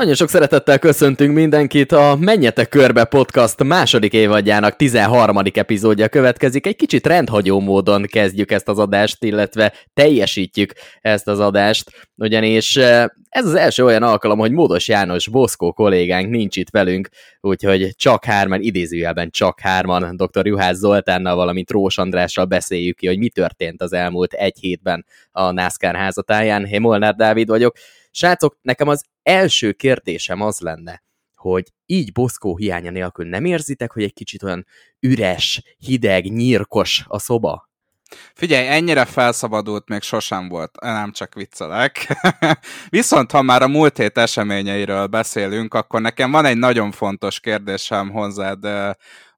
Nagyon sok szeretettel köszöntünk mindenkit. A Menjetek Körbe podcast második évadjának 13. epizódja következik. Egy kicsit rendhagyó módon kezdjük ezt az adást, illetve teljesítjük ezt az adást, ugyanis eh, ez az első olyan alkalom, hogy Módos János Boszkó kollégánk nincs itt velünk, úgyhogy csak hárman, idézőjelben csak hárman, dr. Juhász Zoltánnal, valamint Rós Andrással beszéljük ki, hogy mi történt az elmúlt egy hétben a NASCAR házatáján. Én Molnár Dávid vagyok. Srácok, nekem az első kérdésem az lenne, hogy így Boszkó hiánya nélkül nem érzitek, hogy egy kicsit olyan üres, hideg, nyírkos a szoba? Figyelj, ennyire felszabadult még sosem volt, nem csak viccelek. Viszont ha már a múlt hét eseményeiről beszélünk, akkor nekem van egy nagyon fontos kérdésem hozzád,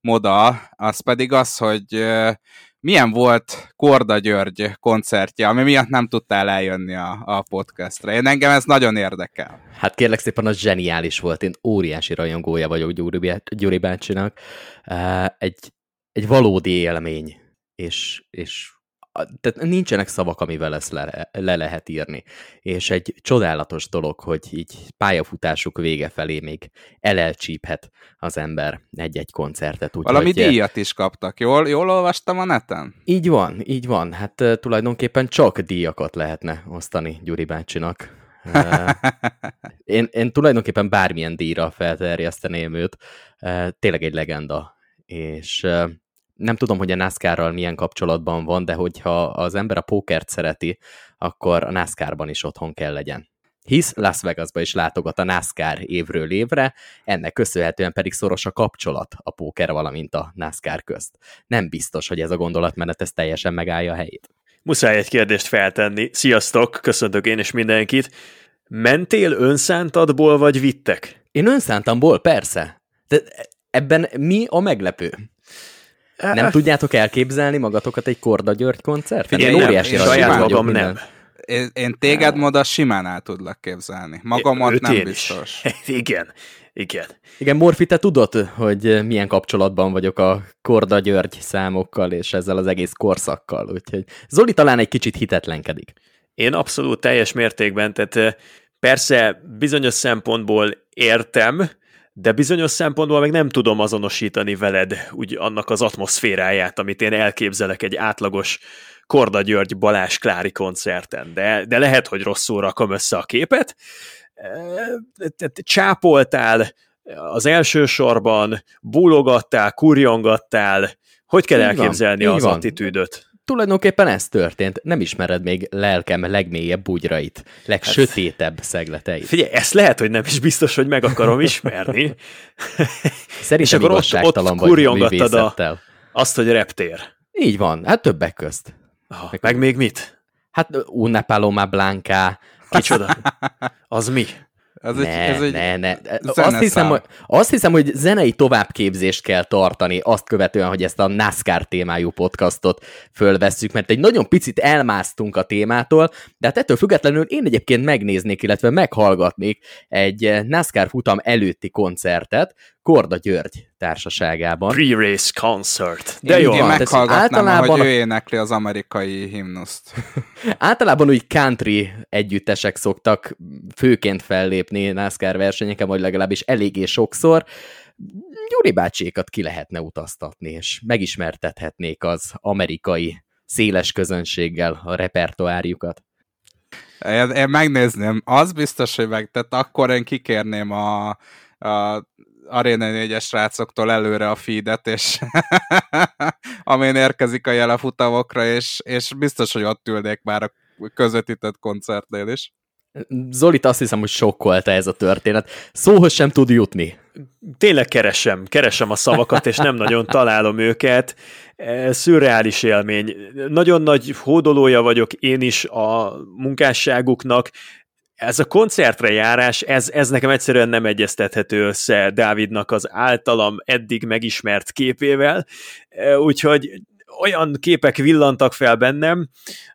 Moda, az pedig az, hogy milyen volt Korda György koncertje, ami miatt nem tudtál eljönni a, a podcastra. Én engem ez nagyon érdekel. Hát kérlek szépen, az zseniális volt. Én óriási rajongója vagyok Gyuri, Gyuri bácsinak. Egy, egy valódi élmény, és, és tehát nincsenek szavak, amivel ezt le, le lehet írni. És egy csodálatos dolog, hogy így pályafutásuk vége felé még elelcsíphet az ember egy-egy koncertet. Úgy, Valami hogy, díjat is kaptak, jól, jól olvastam a neten? Így van, így van. Hát tulajdonképpen csak díjakat lehetne osztani Gyuri bácsinak. én, én tulajdonképpen bármilyen díjra felterjeszteném őt. Tényleg egy legenda. És nem tudom, hogy a NASCAR-ral milyen kapcsolatban van, de hogyha az ember a pókert szereti, akkor a NASCAR-ban is otthon kell legyen. Hisz Las Vegasba is látogat a NASCAR évről évre, ennek köszönhetően pedig szoros a kapcsolat a póker, valamint a NASCAR közt. Nem biztos, hogy ez a gondolatmenet ez teljesen megállja a helyét. Muszáj egy kérdést feltenni. Sziasztok, köszöntök én is mindenkit. Mentél önszántadból, vagy vittek? Én önszántamból, persze. De ebben mi a meglepő? Nem tudjátok elképzelni magatokat egy Korda György koncerten? Figyelj, Én óriási nem, saját magam nem. Én, én téged moda simán el tudlak képzelni. Magamat nem biztos. Igen, igen. Igen, Morfi, te tudod, hogy milyen kapcsolatban vagyok a Korda György számokkal és ezzel az egész korszakkal, úgyhogy Zoli talán egy kicsit hitetlenkedik. Én abszolút teljes mértékben, tehát persze bizonyos szempontból értem, de bizonyos szempontból meg nem tudom azonosítani veled úgy annak az atmoszféráját, amit én elképzelek egy átlagos Korda György Balázs Klári koncerten, de, de lehet, hogy rosszul rakom össze a képet. Csápoltál az első sorban, búlogattál, kurjongattál, hogy kell elképzelni van, az van. attitűdöt? Tulajdonképpen ez történt. Nem ismered még lelkem legmélyebb bugyrait, legsötétebb szegleteit. Figyelj, ezt lehet, hogy nem is biztos, hogy meg akarom ismerni. Szerintem És akkor ott, ott kurjongattad a, azt, hogy reptér. Így van, hát többek közt. Oh, meg, meg még mit? Hát Una Paloma Blanca. Kicsoda? Az mi? Ez ne, egy, ez egy ne, ne. Azt hiszem, hogy, azt hiszem, hogy zenei továbbképzést kell tartani azt követően, hogy ezt a NASCAR témájú podcastot fölvesszük, mert egy nagyon picit elmásztunk a témától, de hát ettől függetlenül én egyébként megnéznék, illetve meghallgatnék egy NASCAR futam előtti koncertet, Korda György társaságában. Pre-race concert. De jó. Én meghallgatnám, általában... hogy ő énekli az amerikai himnuszt. általában úgy country együttesek szoktak főként fellépni NASCAR versenyeken, vagy legalábbis eléggé sokszor. Gyuri bácsékat ki lehetne utaztatni, és megismertethetnék az amerikai széles közönséggel a repertoárjukat. Én, én megnézném, az biztos, hogy meg, tehát akkor én kikérném a, a Arena 4-es srácoktól előre a feedet, és amin érkezik a jele futamokra, és, és biztos, hogy ott ülnék már a közvetített koncertnél is. Zolit azt hiszem, hogy sokkolta ez a történet. Szóhoz sem tud jutni. Tényleg keresem, keresem a szavakat, és nem nagyon találom őket. E, szürreális élmény. Nagyon nagy hódolója vagyok én is a munkásságuknak, ez a koncertre járás, ez, ez nekem egyszerűen nem egyeztethető össze Dávidnak az általam eddig megismert képével, úgyhogy olyan képek villantak fel bennem,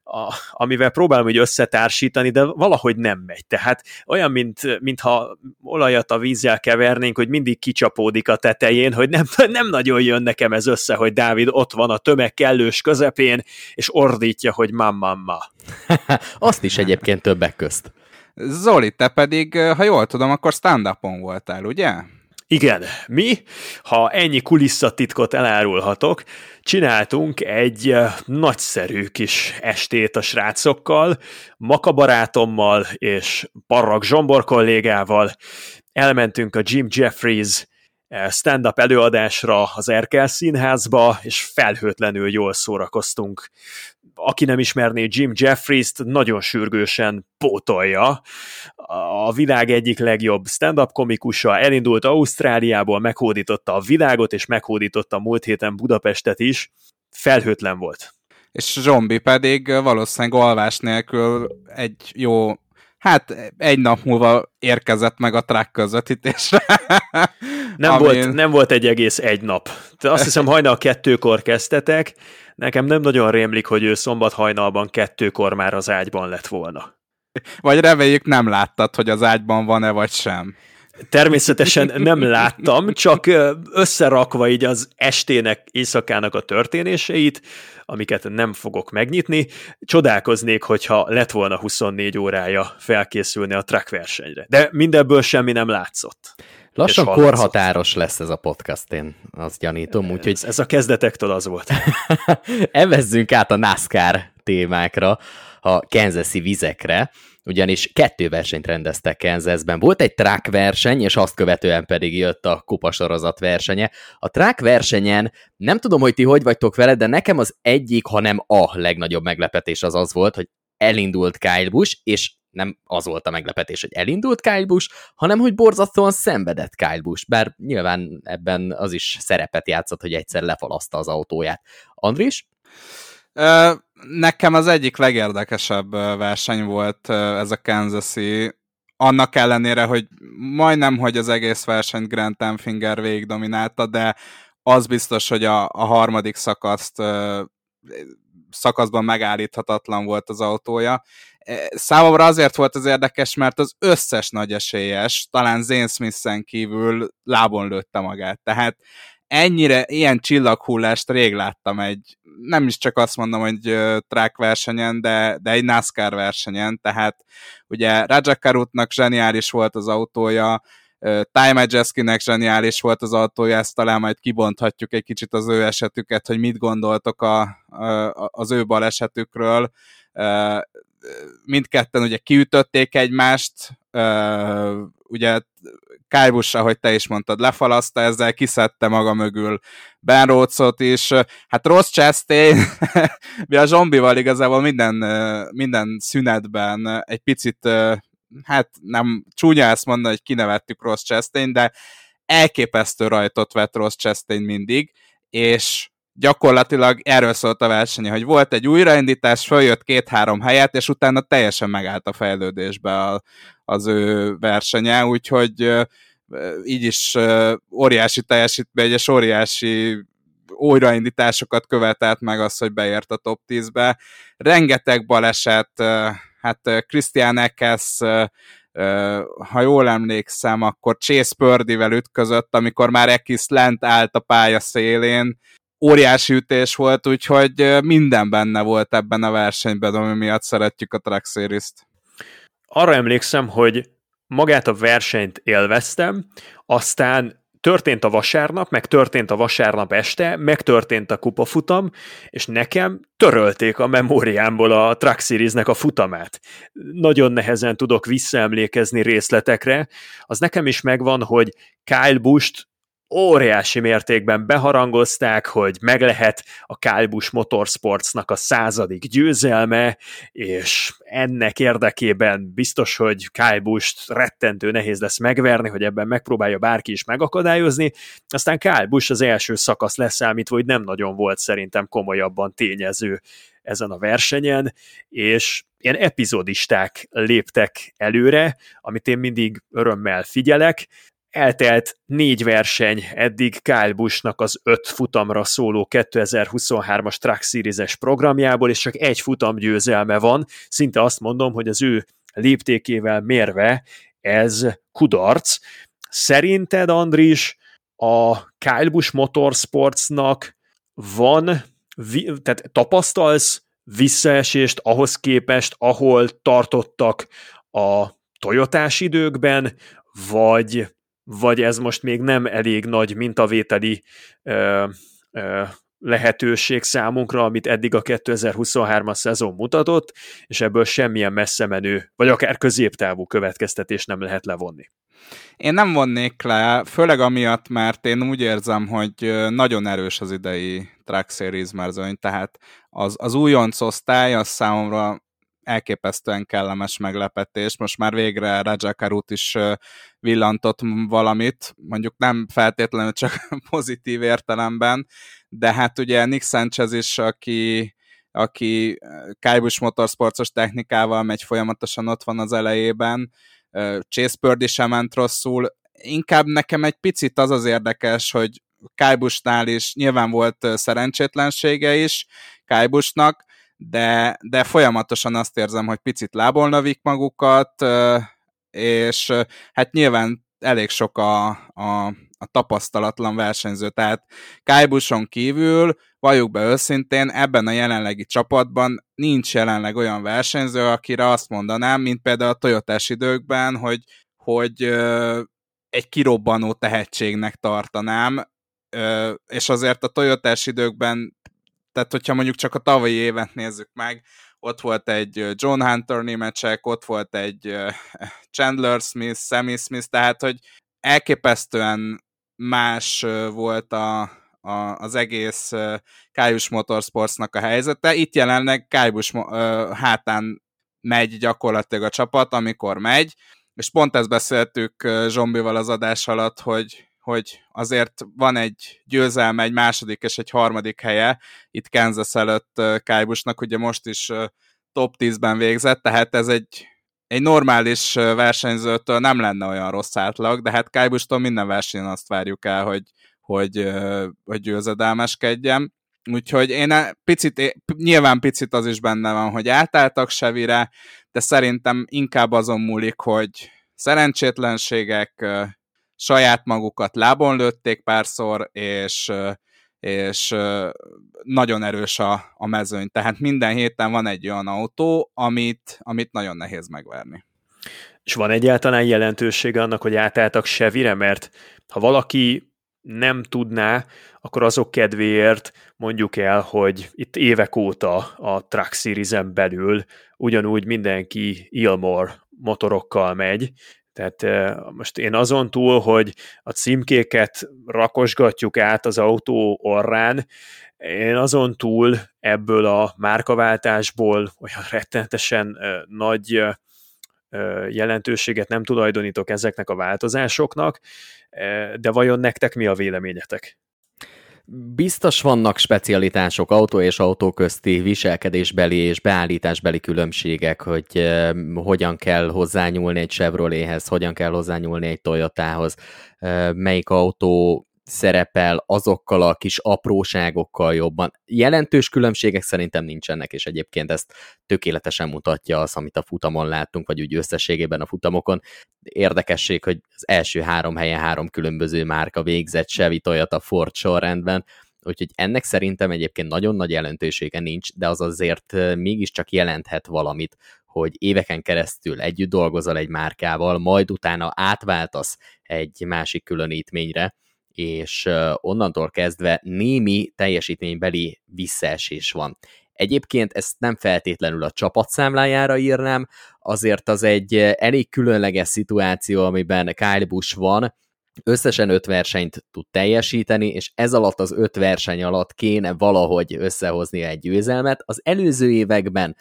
a, amivel próbálom hogy összetársítani, de valahogy nem megy. Tehát olyan, mint, mintha olajat a vízzel kevernénk, hogy mindig kicsapódik a tetején, hogy nem, nem nagyon jön nekem ez össze, hogy Dávid ott van a tömeg kellős közepén, és ordítja, hogy mamma. Azt is egyébként többek közt. Zoli, te pedig, ha jól tudom, akkor stand-upon voltál, ugye? Igen, mi, ha ennyi kulisszatitkot elárulhatok, csináltunk egy nagyszerű kis estét a srácokkal, Maka barátommal és Parrak Zsombor kollégával, elmentünk a Jim Jeffries stand-up előadásra az Erkel színházba, és felhőtlenül jól szórakoztunk. Aki nem ismerné Jim Jeffries-t, nagyon sürgősen pótolja. A világ egyik legjobb stand-up komikusa, elindult Ausztráliából, meghódította a világot, és meghódította múlt héten Budapestet is. Felhőtlen volt. És Zsombi pedig valószínűleg alvás nélkül egy jó hát egy nap múlva érkezett meg a track közvetítésre. nem, amin... volt, nem volt egy egész egy nap. De azt hiszem hajnal kettőkor kezdtetek, nekem nem nagyon rémlik, hogy ő szombat hajnalban kettőkor már az ágyban lett volna. Vagy reméljük nem láttad, hogy az ágyban van-e vagy sem. Természetesen nem láttam, csak összerakva így az estének, éjszakának a történéseit, amiket nem fogok megnyitni, csodálkoznék, hogyha lett volna 24 órája felkészülni a track versenyre. De mindebből semmi nem látszott. Lassan korhatáros lesz ez a podcast, én azt gyanítom, úgyhogy... Ez, ez a kezdetektől az volt. Evezzünk át a NASCAR témákra, a Kansas-i vizekre ugyanis kettő versenyt rendeztek Kansasben. Volt egy track verseny, és azt követően pedig jött a kupasorozat versenye. A track versenyen nem tudom, hogy ti hogy vagytok vele, de nekem az egyik, hanem a legnagyobb meglepetés az az volt, hogy elindult Kyle Busch, és nem az volt a meglepetés, hogy elindult Kyle Busch, hanem hogy borzasztóan szenvedett Kyle Busch, bár nyilván ebben az is szerepet játszott, hogy egyszer lefalaszta az autóját. Andris? Nekem az egyik legérdekesebb verseny volt ez a Kansas-i, annak ellenére, hogy majdnem, hogy az egész versenyt Grant Enfinger végig dominálta, de az biztos, hogy a, a harmadik szakaszt szakaszban megállíthatatlan volt az autója. Számomra azért volt az érdekes, mert az összes nagy esélyes, talán Zane Smith-en kívül lábon lőtte magát. Tehát ennyire, ilyen csillaghullást rég láttam egy, nem is csak azt mondom, hogy track versenyen, de, de egy NASCAR versenyen, tehát ugye Rajakarutnak zseniális volt az autója, Ty Majeskinek zseniális volt az autója, ezt talán majd kibonthatjuk egy kicsit az ő esetüket, hogy mit gondoltok a, a, az ő balesetükről. Mindketten ugye kiütötték egymást, ugye Kájbus, ahogy te is mondtad, lefalaszta ezzel, kiszedte maga mögül Ben Rhodes-ot is. Hát Ross Chastain, mi a zombival igazából minden, minden szünetben egy picit, hát nem csúnya ezt mondani, hogy kinevettük Ross Chastain, de elképesztő rajtot vett Ross Chastain mindig, és gyakorlatilag erről szólt a verseny, hogy volt egy újraindítás, följött két-három helyet, és utána teljesen megállt a fejlődésbe a, az ő versenye, úgyhogy így is óriási teljesítmény, és óriási újraindításokat követelt meg az, hogy beért a top 10-be. Rengeteg baleset, hát Christian Eckes, ha jól emlékszem, akkor Chase Purdy-vel ütközött, amikor már Ekis lent állt a pálya szélén, óriási ütés volt, úgyhogy minden benne volt ebben a versenyben, ami miatt szeretjük a Truck Series-t. Arra emlékszem, hogy magát a versenyt élveztem, aztán történt a vasárnap, meg történt a vasárnap este, megtörtént a kupafutam, és nekem törölték a memóriámból a Truck Series-nek a futamát. Nagyon nehezen tudok visszaemlékezni részletekre. Az nekem is megvan, hogy Kyle Busch óriási mértékben beharangozták, hogy meg lehet a Kálbus Motorsportsnak a századik győzelme, és ennek érdekében biztos, hogy Kálbust rettentő nehéz lesz megverni, hogy ebben megpróbálja bárki is megakadályozni, aztán Kálbus az első szakasz leszámítva, hogy nem nagyon volt szerintem komolyabban tényező ezen a versenyen, és ilyen epizodisták léptek előre, amit én mindig örömmel figyelek, eltelt négy verseny eddig Kyle Busch-nak az öt futamra szóló 2023-as Truck Series-es programjából, és csak egy futam győzelme van. Szinte azt mondom, hogy az ő léptékével mérve ez kudarc. Szerinted, Andris, a Kyle Busch Motorsportsnak van, tehát tapasztalsz visszaesést ahhoz képest, ahol tartottak a Toyotás időkben, vagy, vagy ez most még nem elég nagy mintavételi ö, ö, lehetőség számunkra, amit eddig a 2023-as szezon mutatott, és ebből semmilyen messze menő, vagy akár középtávú következtetés nem lehet levonni. Én nem vonnék le, főleg amiatt, mert én úgy érzem, hogy nagyon erős az idei Track Series merzőny, tehát az, az újonc osztály az számomra elképesztően kellemes meglepetés. Most már végre Raja Karut is villantott valamit, mondjuk nem feltétlenül csak pozitív értelemben, de hát ugye Nick Sanchez is, aki aki Kajbus motorsportos technikával megy folyamatosan ott van az elejében, Chase Purdy sem ment rosszul, inkább nekem egy picit az az érdekes, hogy Kajbusnál is nyilván volt szerencsétlensége is Kajbusnak, de, de folyamatosan azt érzem, hogy picit lábolnavik magukat, és hát nyilván elég sok a, a, a tapasztalatlan versenyző, tehát Kájbuson kívül, valljuk be őszintén, ebben a jelenlegi csapatban nincs jelenleg olyan versenyző, akire azt mondanám, mint például a Toyotás időkben, hogy, hogy egy kirobbanó tehetségnek tartanám, és azért a Toyotás időkben tehát hogyha mondjuk csak a tavalyi évet nézzük meg, ott volt egy John Hunter némecsek, ott volt egy Chandler Smith, Sammy Smith, tehát hogy elképesztően más volt a, a, az egész Kájus Motorsportsnak a helyzete. Itt jelenleg Kájus hátán megy gyakorlatilag a csapat, amikor megy, és pont ezt beszéltük Zsombival az adás alatt, hogy hogy azért van egy győzelme, egy második és egy harmadik helye itt Kansas előtt Kájbusnak, ugye most is top 10-ben végzett, tehát ez egy, egy normális versenyzőtől nem lenne olyan rossz átlag, de hát Kájbustól minden versenyen azt várjuk el, hogy, hogy, hogy győzedelmeskedjen. Úgyhogy én picit, nyilván picit az is benne van, hogy átálltak Sevire, de szerintem inkább azon múlik, hogy szerencsétlenségek, saját magukat lábon lőtték párszor, és, és nagyon erős a, a mezőny. Tehát minden héten van egy olyan autó, amit, amit nagyon nehéz megverni. És van egyáltalán jelentősége annak, hogy átálltak Sevire, mert ha valaki nem tudná, akkor azok kedvéért mondjuk el, hogy itt évek óta a Truck series belül ugyanúgy mindenki Ilmor motorokkal megy, tehát most én azon túl, hogy a címkéket rakosgatjuk át az autó orrán, én azon túl ebből a márkaváltásból olyan rettenetesen nagy jelentőséget nem tulajdonítok ezeknek a változásoknak, de vajon nektek mi a véleményetek? Biztos vannak specialitások autó és autó közti viselkedésbeli és beállításbeli különbségek, hogy hogyan kell hozzányúlni egy Chevrolethez, hogyan kell hozzányúlni egy Toyotához, uh, melyik autó szerepel azokkal a kis apróságokkal jobban. Jelentős különbségek szerintem nincsenek, és egyébként ezt tökéletesen mutatja az, amit a futamon láttunk, vagy úgy összességében a futamokon. Érdekesség, hogy az első három helyen három különböző márka végzett Chevy, Toyota, Ford sorrendben, úgyhogy ennek szerintem egyébként nagyon nagy jelentősége nincs, de az azért mégiscsak jelenthet valamit, hogy éveken keresztül együtt dolgozol egy márkával, majd utána átváltasz egy másik különítményre, és onnantól kezdve némi teljesítménybeli visszaesés van. Egyébként ezt nem feltétlenül a csapatszámlájára írnám, azért az egy elég különleges szituáció, amiben Kyle Busch van, összesen öt versenyt tud teljesíteni, és ez alatt az öt verseny alatt kéne valahogy összehozni egy győzelmet. Az előző években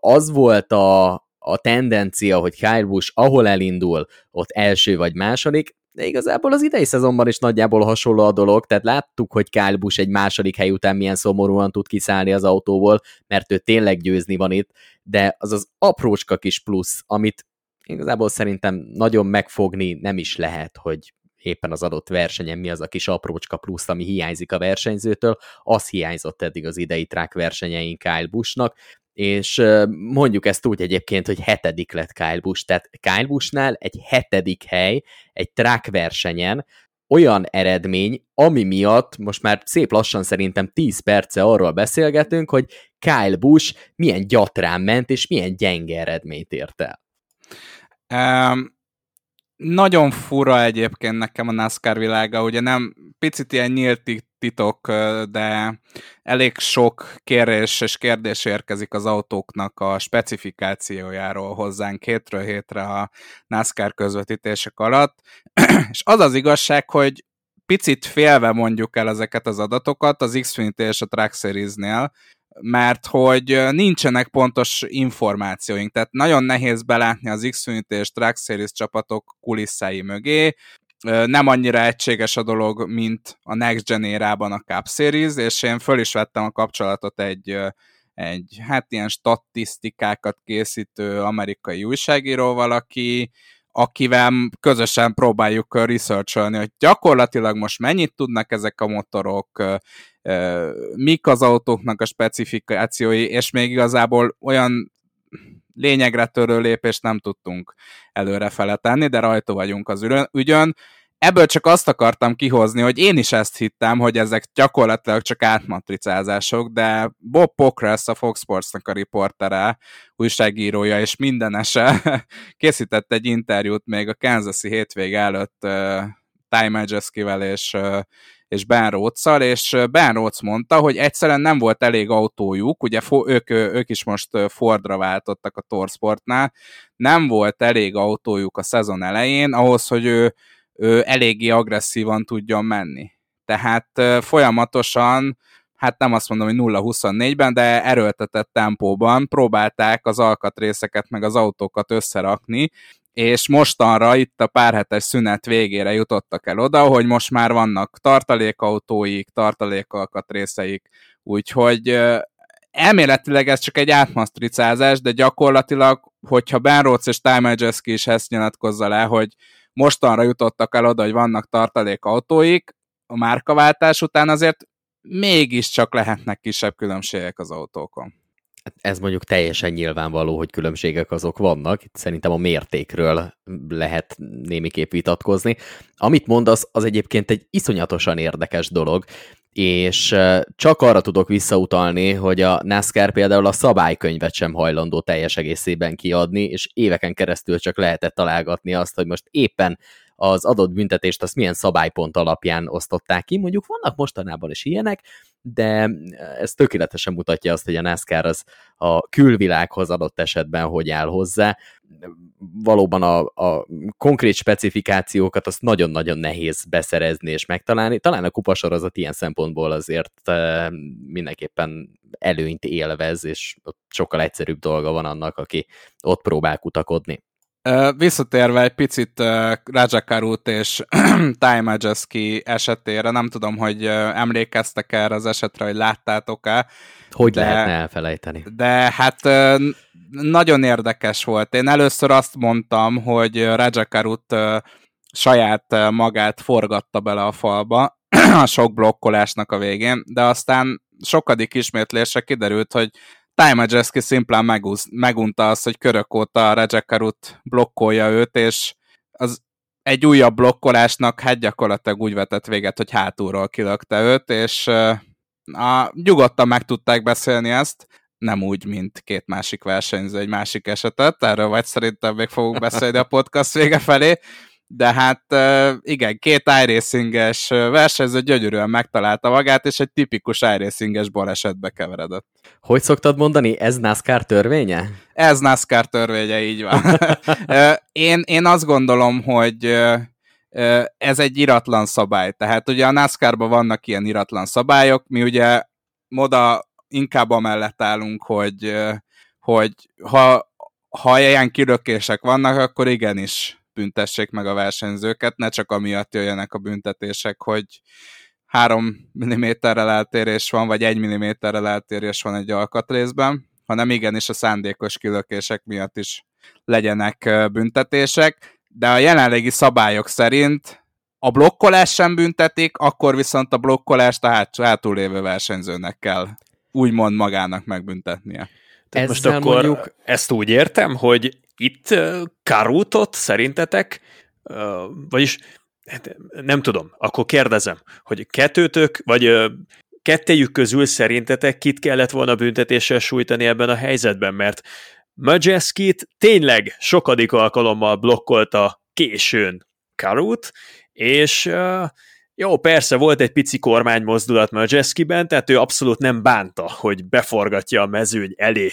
az volt a, a tendencia, hogy Kyle Busch ahol elindul, ott első vagy második, de igazából az idei szezonban is nagyjából hasonló a dolog, tehát láttuk, hogy Kyle Busch egy második hely után milyen szomorúan tud kiszállni az autóból, mert ő tényleg győzni van itt, de az az aprócska kis plusz, amit igazából szerintem nagyon megfogni nem is lehet, hogy éppen az adott versenyen mi az a kis aprócska plusz, ami hiányzik a versenyzőtől, az hiányzott eddig az idei track versenyein Kyle Buschnak, és mondjuk ezt úgy egyébként, hogy hetedik lett Kyle Busch, tehát Kyle Bushnál egy hetedik hely, egy track versenyen, olyan eredmény, ami miatt most már szép lassan szerintem 10 perce arról beszélgetünk, hogy Kyle Busch milyen gyatrán ment, és milyen gyenge eredményt ért el. Um, nagyon fura egyébként nekem a NASCAR világa, ugye nem picit ilyen nyílt titok, de elég sok kérés és kérdés érkezik az autóknak a specifikációjáról hozzánk hétről hétre a NASCAR közvetítések alatt, és az az igazság, hogy picit félve mondjuk el ezeket az adatokat az Xfinity és a Track Series-nél, mert hogy nincsenek pontos információink, tehát nagyon nehéz belátni az Xfinity és Track Series csapatok kulisszái mögé, nem annyira egységes a dolog, mint a Next Gen érában a Cup Series, és én föl is vettem a kapcsolatot egy, egy hát ilyen statisztikákat készítő amerikai újságíróval, aki, akivel közösen próbáljuk researcholni, hogy gyakorlatilag most mennyit tudnak ezek a motorok, mik az autóknak a specifikációi, és még igazából olyan lényegre törő lépést nem tudtunk előre tenni, de rajta vagyunk az ügyön. Ebből csak azt akartam kihozni, hogy én is ezt hittem, hogy ezek gyakorlatilag csak átmatricázások, de Bob Pockrass, a Fox Sportsnak a riportere, újságírója és mindenese készített egy interjút még a Kansas-i hétvég előtt uh, Ty Majeskivel és uh, és Ben Rhodes-szal, és Ben Rhodes mondta, hogy egyszerűen nem volt elég autójuk, ugye ők, ők is most Fordra váltottak a Torsportnál, nem volt elég autójuk a szezon elején ahhoz, hogy ő, ő eléggé agresszívan tudjon menni. Tehát folyamatosan hát nem azt mondom, hogy 0-24-ben, de erőltetett tempóban próbálták az alkatrészeket meg az autókat összerakni, és mostanra itt a pár hetes szünet végére jutottak el oda, hogy most már vannak tartalékautóik, tartalékalkatrészeik, úgyhogy elméletileg ez csak egy átmasztricázás, de gyakorlatilag, hogyha Ben Rhodes és Time is ezt nyilatkozza le, hogy mostanra jutottak el oda, hogy vannak tartalékautóik, a márkaváltás után azért mégiscsak lehetnek kisebb különbségek az autókon. Hát ez mondjuk teljesen nyilvánvaló, hogy különbségek azok vannak. Itt szerintem a mértékről lehet némiképp vitatkozni. Amit mondasz, az egyébként egy iszonyatosan érdekes dolog, és csak arra tudok visszautalni, hogy a NASCAR például a szabálykönyvet sem hajlandó teljes egészében kiadni, és éveken keresztül csak lehetett találgatni azt, hogy most éppen az adott büntetést azt milyen szabálypont alapján osztották ki. Mondjuk vannak mostanában is ilyenek, de ez tökéletesen mutatja azt, hogy a NASCAR az a külvilághoz adott esetben hogy áll hozzá. Valóban a, a konkrét specifikációkat azt nagyon-nagyon nehéz beszerezni és megtalálni. Talán a kupasorozat ilyen szempontból azért eh, mindenképpen előnyt élvez, és ott sokkal egyszerűbb dolga van annak, aki ott próbál kutakodni. Visszatérve egy picit Rajakarut és Time Majeski esetére, nem tudom, hogy emlékeztek erre az esetre, hogy láttátok-e. Hogy de, lehetne elfelejteni? De hát nagyon érdekes volt. Én először azt mondtam, hogy Rajakarut saját magát forgatta bele a falba a sok blokkolásnak a végén, de aztán sokadik ismétlésre kiderült, hogy Time Majeski szimplán megúsz, megunta azt, hogy körök óta a Rejekarut blokkolja őt, és az egy újabb blokkolásnak hát gyakorlatilag úgy vetett véget, hogy hátulról kilökte őt, és a, nyugodtan meg tudták beszélni ezt, nem úgy, mint két másik versenyző egy másik esetet, erről vagy szerintem még fogunk beszélni a podcast vége felé, de hát igen, két iRacinges versenyző gyönyörűen megtalálta magát, és egy tipikus iRacinges balesetbe keveredett. Hogy szoktad mondani, ez NASCAR törvénye? Ez NASCAR törvénye, így van. én, én azt gondolom, hogy ez egy iratlan szabály. Tehát ugye a NASCAR-ban vannak ilyen iratlan szabályok, mi ugye moda inkább amellett állunk, hogy, hogy ha, ha ilyen kilökések vannak, akkor igenis büntessék meg a versenyzőket, ne csak amiatt jöjjenek a büntetések, hogy 3 mm-rel eltérés van, vagy 1 mm-rel eltérés van egy alkatrészben, hanem igenis a szándékos kilökések miatt is legyenek büntetések, de a jelenlegi szabályok szerint a blokkolás sem büntetik, akkor viszont a blokkolást a hát, hátulévő versenyzőnek kell úgymond magának megbüntetnie. Tehát most akkor mondjuk... ezt úgy értem, hogy itt Karutot szerintetek, vagyis hát nem tudom, akkor kérdezem, hogy kettőtök, vagy kettejük közül szerintetek kit kellett volna büntetéssel sújtani ebben a helyzetben, mert Majeskit tényleg sokadik alkalommal blokkolta későn Karut, és jó, persze volt egy pici kormánymozdulat Majeskiben, tehát ő abszolút nem bánta, hogy beforgatja a mezőny elé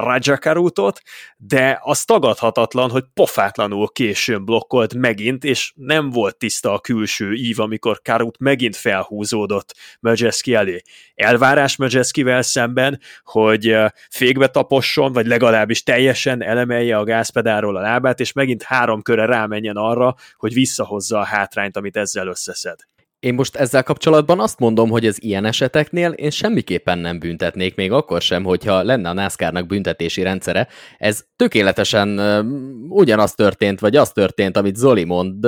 Rajakarutot, de az tagadhatatlan, hogy pofátlanul későn blokkolt megint, és nem volt tiszta a külső ív, amikor Karut megint felhúzódott Majeski elé. Elvárás Majeskivel szemben, hogy fékbe taposson, vagy legalábbis teljesen elemelje a gázpedáról a lábát, és megint három köre rámenjen arra, hogy visszahozza a hátrányt, amit ezzel összeszed. Én most ezzel kapcsolatban azt mondom, hogy az ilyen eseteknél én semmiképpen nem büntetnék, még akkor sem, hogyha lenne a NASCAR-nak büntetési rendszere. Ez tökéletesen ugyanaz történt, vagy az történt, amit Zoli mond,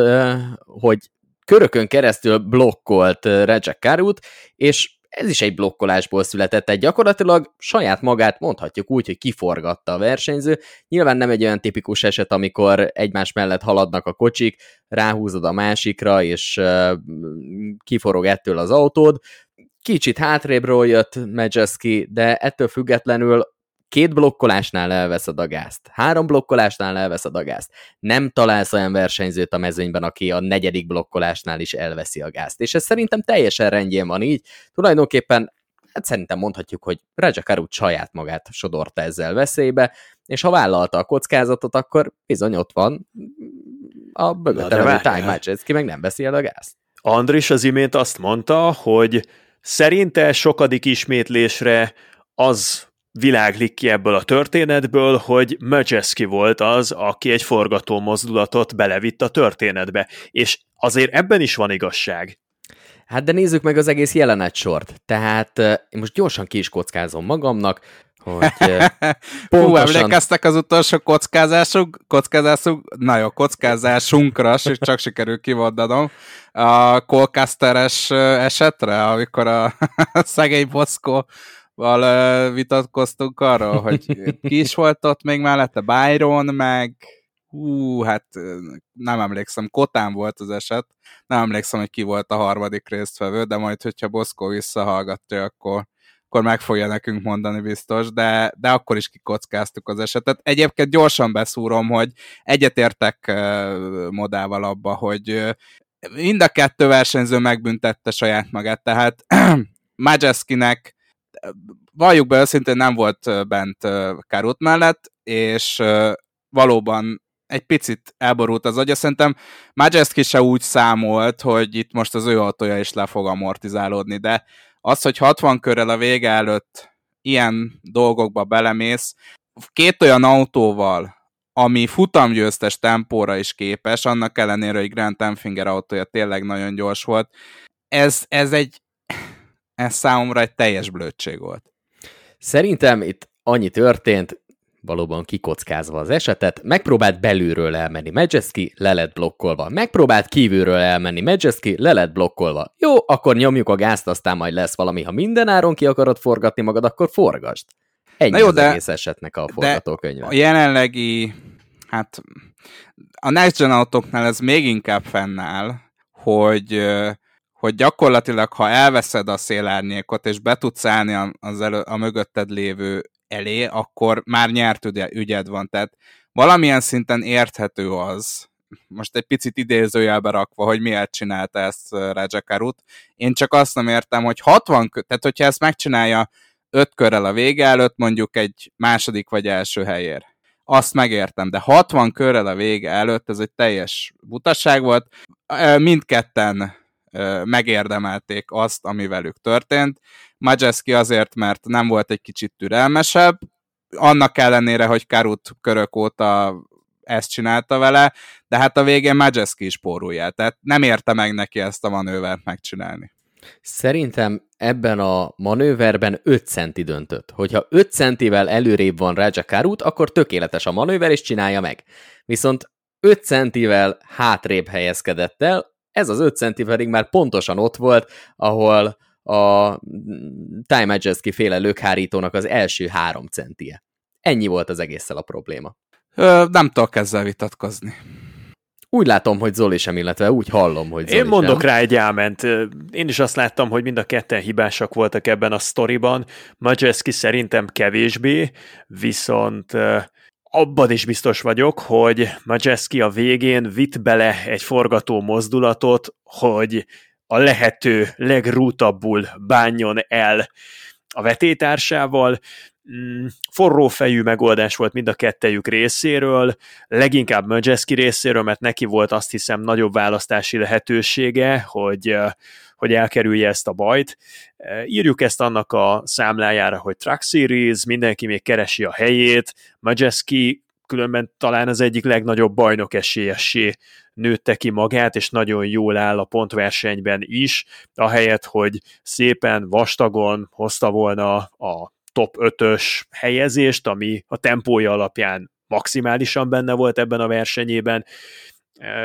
hogy körökön keresztül blokkolt Rejek Karut, és ez is egy blokkolásból született, egy gyakorlatilag saját magát mondhatjuk úgy, hogy kiforgatta a versenyző. Nyilván nem egy olyan tipikus eset, amikor egymás mellett haladnak a kocsik, ráhúzod a másikra, és uh, kiforog ettől az autód. Kicsit hátrébről jött Majeski, de ettől függetlenül két blokkolásnál elveszed a gázt, három blokkolásnál elveszed a gázt. Nem találsz olyan versenyzőt a mezőnyben, aki a negyedik blokkolásnál is elveszi a gázt. És ez szerintem teljesen rendjén van így. Tulajdonképpen hát szerintem mondhatjuk, hogy Raja Karut saját magát sodorta ezzel veszélybe, és ha vállalta a kockázatot, akkor bizony ott van a mögötte levő Time ki meg nem veszi el a gázt. Andris az imént azt mondta, hogy szerinte sokadik ismétlésre az világlik ki ebből a történetből, hogy Majeski volt az, aki egy forgató mozdulatot belevitt a történetbe, és azért ebben is van igazság. Hát de nézzük meg az egész jelenet sort. Tehát én most gyorsan ki is kockázom magamnak, hogy pontosan... Hú, emlékeztek az utolsó kockázásunk, kockázásunk, na jó, kockázásunkra, csak sikerül kimondanom, a Colcasteres esetre, amikor a szegény Boszkó val vitatkoztunk arról, hogy ki is volt ott még mellette, Byron, meg hú, hát nem emlékszem, Kotán volt az eset, nem emlékszem, hogy ki volt a harmadik résztvevő, de majd, hogyha Boszkó visszahallgatja, akkor, akkor meg fogja nekünk mondani biztos, de, de akkor is kikockáztuk az esetet. Egyébként gyorsan beszúrom, hogy egyetértek modával abba, hogy mind a kettő versenyző megbüntette saját magát, tehát Majeskinek valljuk be őszintén nem volt bent Kárút mellett, és valóban egy picit elborult az agya. Szerintem Majeski se úgy számolt, hogy itt most az ő autója is le fog amortizálódni, de az, hogy 60 körrel a vége előtt ilyen dolgokba belemész, két olyan autóval, ami futamgyőztes tempóra is képes, annak ellenére, hogy Grant Enfinger autója tényleg nagyon gyors volt, ez, ez egy ez számomra egy teljes blödség volt. Szerintem itt annyi történt, valóban kikockázva az esetet, megpróbált belülről elmenni Majeski, le lett blokkolva. Megpróbált kívülről elmenni Majeski, le lett blokkolva. Jó, akkor nyomjuk a gázt, aztán majd lesz valami. Ha minden áron ki akarod forgatni magad, akkor forgasd. Ennyi Na jó, az de, egész esetnek a forgatókönyve. a jelenlegi, hát a Next Gen autóknál ez még inkább fennáll, hogy hogy gyakorlatilag, ha elveszed a szélárnyékot, és be tudsz állni az elő, a mögötted lévő elé, akkor már nyert ügyed van. Tehát valamilyen szinten érthető az, most egy picit idézőjelbe rakva, hogy miért csinálta ezt Rajakarut. Én csak azt nem értem, hogy 60, tehát hogyha ezt megcsinálja 5 körrel a vége előtt, mondjuk egy második vagy első helyér. Azt megértem, de 60 körrel a vége előtt ez egy teljes butaság volt. Mindketten megérdemelték azt, ami velük történt. Majeski azért, mert nem volt egy kicsit türelmesebb, annak ellenére, hogy Karut körök óta ezt csinálta vele, de hát a végén Majeski is pórulja, tehát nem érte meg neki ezt a manővert megcsinálni. Szerintem ebben a manőverben 5 centi döntött. Hogyha 5 centivel előrébb van Raja Karut, akkor tökéletes a manőver, és csinálja meg. Viszont 5 centivel hátrébb helyezkedett el, ez az 5 centi pedig már pontosan ott volt, ahol a Time Majeski féle lökhárítónak az első három centie. Ennyi volt az egésszel a probléma. Ö, nem tudok ezzel vitatkozni. Úgy látom, hogy Zoli sem, illetve úgy hallom, hogy Zoli Én mondok sem. rá egy áment. Én is azt láttam, hogy mind a ketten hibásak voltak ebben a sztoriban. Majeski szerintem kevésbé, viszont abban is biztos vagyok, hogy Majeski a végén vitt bele egy forgató mozdulatot, hogy a lehető legrútabbul bánjon el a vetétársával. Mm, forró fejű megoldás volt mind a kettejük részéről, leginkább Majeski részéről, mert neki volt azt hiszem nagyobb választási lehetősége, hogy, hogy elkerülje ezt a bajt. Írjuk ezt annak a számlájára, hogy Truck Series, mindenki még keresi a helyét, Majeski különben talán az egyik legnagyobb bajnok esélyessé nőtte ki magát, és nagyon jól áll a pontversenyben is, ahelyett, hogy szépen vastagon hozta volna a top 5-ös helyezést, ami a tempója alapján maximálisan benne volt ebben a versenyében.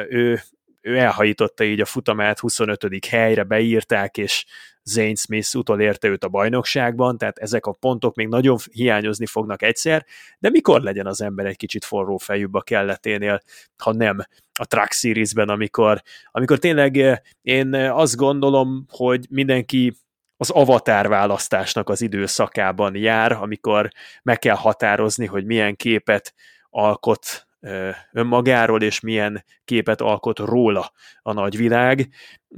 Ő, ő elhajította így a futamát 25. helyre, beírták, és Zane Smith utolérte őt a bajnokságban, tehát ezek a pontok még nagyon hiányozni fognak egyszer, de mikor legyen az ember egy kicsit forró fejűbb a kelleténél, ha nem a Truck Series-ben, amikor, amikor tényleg eh, én azt gondolom, hogy mindenki az avatar választásnak az időszakában jár, amikor meg kell határozni, hogy milyen képet alkot eh, önmagáról, és milyen képet alkot róla a nagyvilág,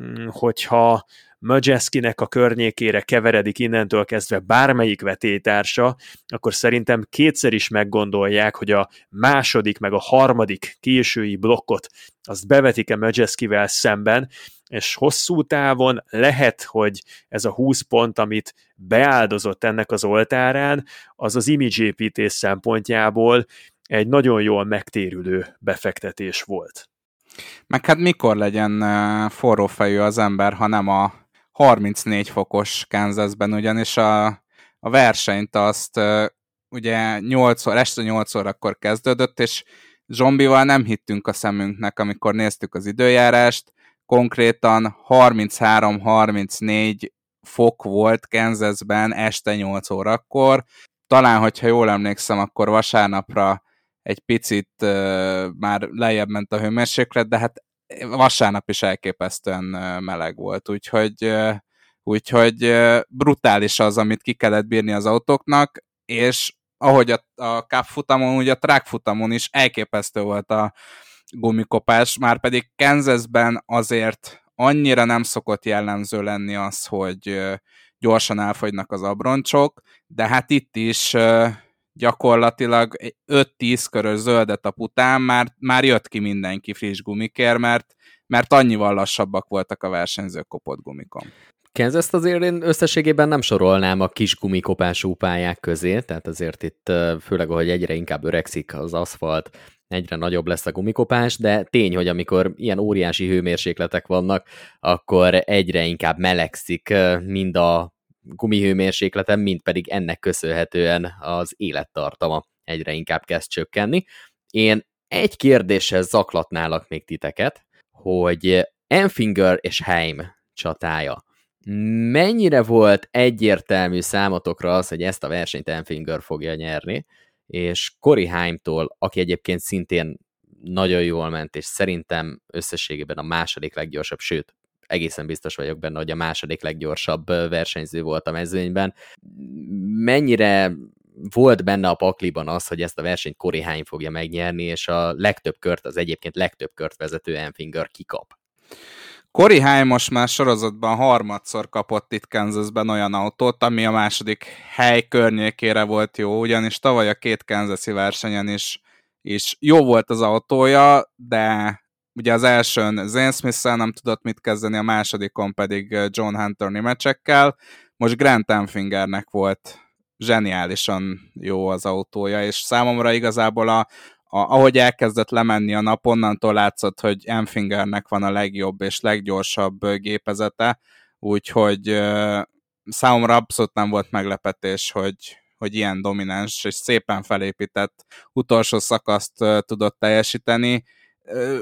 mm, hogyha Majeskinek a környékére keveredik innentől kezdve bármelyik vetétársa, akkor szerintem kétszer is meggondolják, hogy a második meg a harmadik késői blokkot azt bevetik-e Majeskivel szemben, és hosszú távon lehet, hogy ez a 20 pont, amit beáldozott ennek az oltárán, az az image építés szempontjából egy nagyon jól megtérülő befektetés volt. Meg hát mikor legyen eh, forrófejű az ember, ha nem a 34 fokos Kansasben, ugyanis a, a versenyt azt ugye 8 óra, este 8 órakor kezdődött, és zombival nem hittünk a szemünknek, amikor néztük az időjárást, konkrétan 33-34 fok volt Kansasben este 8 órakor. Talán, hogyha jól emlékszem, akkor vasárnapra egy picit már lejjebb ment a hőmérséklet, de hát vasárnap is elképesztően meleg volt, úgyhogy, úgyhogy brutális az, amit ki kellett bírni az autóknak, és ahogy a, a Cup futamon, úgy a track futamon is elképesztő volt a gumikopás, már pedig Kansasben azért annyira nem szokott jellemző lenni az, hogy gyorsan elfogynak az abroncsok, de hát itt is gyakorlatilag 5-10 körös zöldet a után már, már jött ki mindenki friss gumikér, mert, mert annyival lassabbak voltak a versenyzők kopott gumikon. Kansas azért én összességében nem sorolnám a kis gumikopású pályák közé, tehát azért itt főleg, hogy egyre inkább öregszik az aszfalt, egyre nagyobb lesz a gumikopás, de tény, hogy amikor ilyen óriási hőmérsékletek vannak, akkor egyre inkább melegszik mind a gumihőmérsékleten, mint pedig ennek köszönhetően az élettartama egyre inkább kezd csökkenni. Én egy kérdéssel zaklatnálak még titeket, hogy Enfinger és Heim csatája. Mennyire volt egyértelmű számotokra az, hogy ezt a versenyt Enfinger fogja nyerni, és Cory Heimtól, aki egyébként szintén nagyon jól ment, és szerintem összességében a második leggyorsabb, sőt, egészen biztos vagyok benne, hogy a második leggyorsabb versenyző volt a mezőnyben. Mennyire volt benne a pakliban az, hogy ezt a versenyt Cory Haim fogja megnyerni, és a legtöbb kört, az egyébként legtöbb kört vezető Enfinger kikap. Haim most már sorozatban harmadszor kapott itt Kansasben olyan autót, ami a második hely környékére volt jó, ugyanis tavaly a két Kansasi versenyen is, is jó volt az autója, de ugye az elsőn Zane smith nem tudott mit kezdeni, a másodikon pedig John Hunter mecsekkel. Most Grant Enfingernek volt zseniálisan jó az autója, és számomra igazából a, a, ahogy elkezdett lemenni a nap, onnantól látszott, hogy Enfingernek van a legjobb és leggyorsabb gépezete, úgyhogy uh, számomra abszolút nem volt meglepetés, hogy, hogy ilyen domináns és szépen felépített utolsó szakaszt uh, tudott teljesíteni. Uh,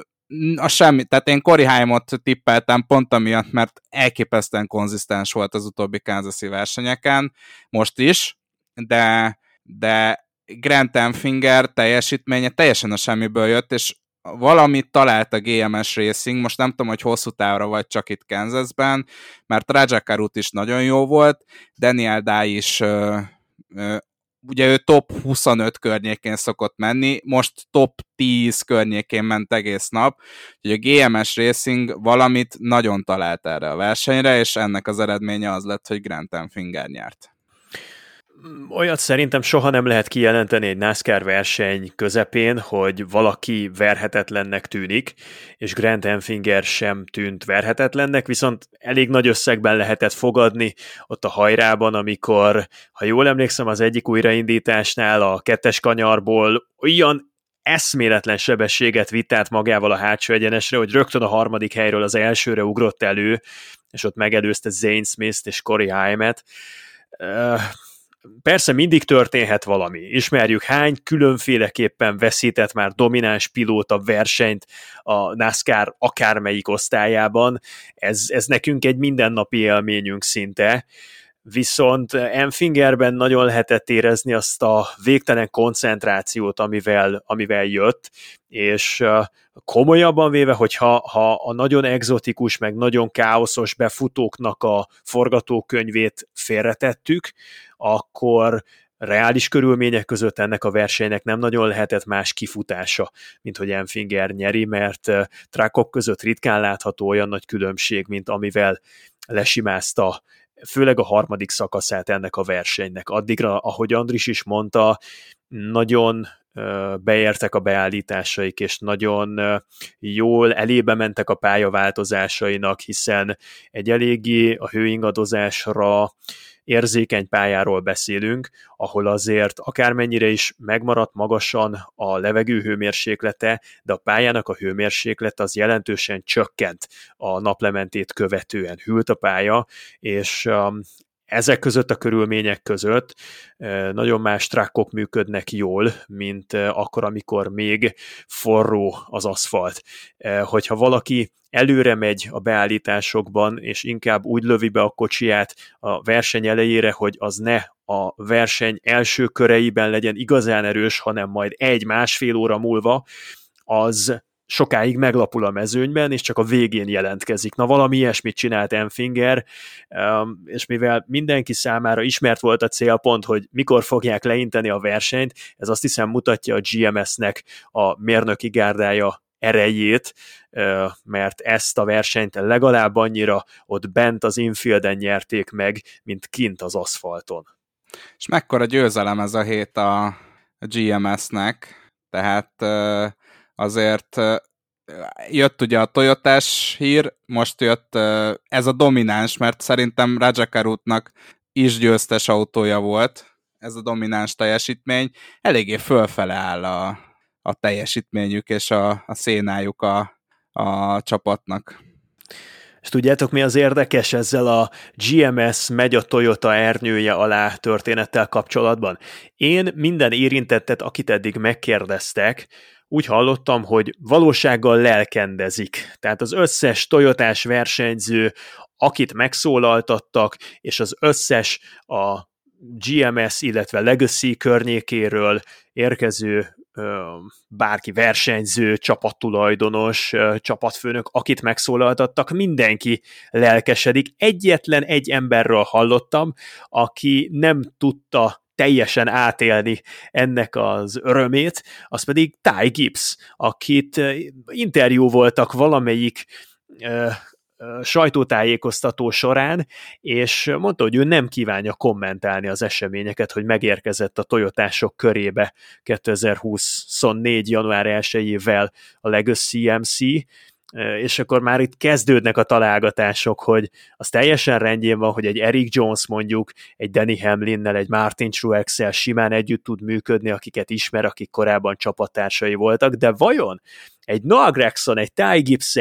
a semmi, tehát én Cory Haimot tippeltem pont amiatt, mert elképesztően konzisztens volt az utóbbi kansas versenyeken, most is, de, de Grant Enfinger teljesítménye teljesen a semmiből jött, és valamit talált a GMS Racing, most nem tudom, hogy hosszú távra vagy csak itt Kansasben, mert Rajakarut is nagyon jó volt, Daniel Dye is ugye ő top 25 környékén szokott menni, most top 10 környékén ment egész nap, hogy a GMS Racing valamit nagyon talált erre a versenyre, és ennek az eredménye az lett, hogy Grant Finger nyert olyat szerintem soha nem lehet kijelenteni egy NASCAR verseny közepén, hogy valaki verhetetlennek tűnik, és Grant Enfinger sem tűnt verhetetlennek, viszont elég nagy összegben lehetett fogadni ott a hajrában, amikor, ha jól emlékszem, az egyik újraindításnál a kettes kanyarból olyan eszméletlen sebességet vitt át magával a hátsó egyenesre, hogy rögtön a harmadik helyről az elsőre ugrott elő, és ott megelőzte Zane Smith-t és Corey Haim-et persze mindig történhet valami. Ismerjük hány különféleképpen veszített már domináns pilóta versenyt a NASCAR akármelyik osztályában. Ez, ez nekünk egy mindennapi élményünk szinte viszont Enfingerben nagyon lehetett érezni azt a végtelen koncentrációt, amivel, amivel jött, és komolyabban véve, hogyha ha a nagyon egzotikus, meg nagyon káoszos befutóknak a forgatókönyvét félretettük, akkor reális körülmények között ennek a versenynek nem nagyon lehetett más kifutása, mint hogy Enfinger nyeri, mert trákok között ritkán látható olyan nagy különbség, mint amivel lesimázta főleg a harmadik szakaszát ennek a versenynek. Addigra, ahogy Andris is mondta, nagyon beértek a beállításaik, és nagyon jól elébe mentek a pályaváltozásainak, hiszen egy eléggé a hőingadozásra érzékeny pályáról beszélünk, ahol azért akármennyire is megmaradt magasan a levegő hőmérséklete, de a pályának a hőmérséklet az jelentősen csökkent a naplementét követően. Hűlt a pálya, és um, ezek között a körülmények között nagyon más trakkok működnek jól, mint akkor, amikor még forró az aszfalt. Hogyha valaki előre megy a beállításokban, és inkább úgy lövi be a kocsiját a verseny elejére, hogy az ne a verseny első köreiben legyen igazán erős, hanem majd egy-másfél óra múlva, az sokáig meglapul a mezőnyben, és csak a végén jelentkezik. Na valami ilyesmit csinált Enfinger, um, és mivel mindenki számára ismert volt a célpont, hogy mikor fogják leinteni a versenyt, ez azt hiszem mutatja a GMS-nek a mérnöki gárdája erejét, mert ezt a versenyt legalább annyira ott bent az infielden nyerték meg, mint kint az aszfalton. És mekkora győzelem ez a hét a GMS-nek, tehát azért jött ugye a Toyotás hír, most jött ez a domináns, mert szerintem Rajakarutnak is győztes autója volt, ez a domináns teljesítmény, eléggé fölfele áll a, a teljesítményük és a, a szénájuk a, a csapatnak. És tudjátok, mi az érdekes ezzel a GMS megy a Toyota ernyője alá történettel kapcsolatban? Én minden érintettet, akit eddig megkérdeztek, úgy hallottam, hogy valósággal lelkendezik. Tehát az összes Toyotás versenyző, akit megszólaltattak, és az összes a GMS, illetve Legacy környékéről érkező bárki versenyző, csapattulajdonos, csapatfőnök, akit megszólaltattak, mindenki lelkesedik. Egyetlen egy emberről hallottam, aki nem tudta teljesen átélni ennek az örömét, az pedig Ty Gibbs, akit interjú voltak valamelyik sajtótájékoztató során, és mondta, hogy ő nem kívánja kommentálni az eseményeket, hogy megérkezett a Toyotások körébe 2024. január 1-ével a Legacy MC, és akkor már itt kezdődnek a találgatások, hogy az teljesen rendjén van, hogy egy Eric Jones mondjuk, egy Danny Hamlinnel, egy Martin truex simán együtt tud működni, akiket ismer, akik korábban csapattársai voltak, de vajon egy Noah Gregson, egy Ty gibbs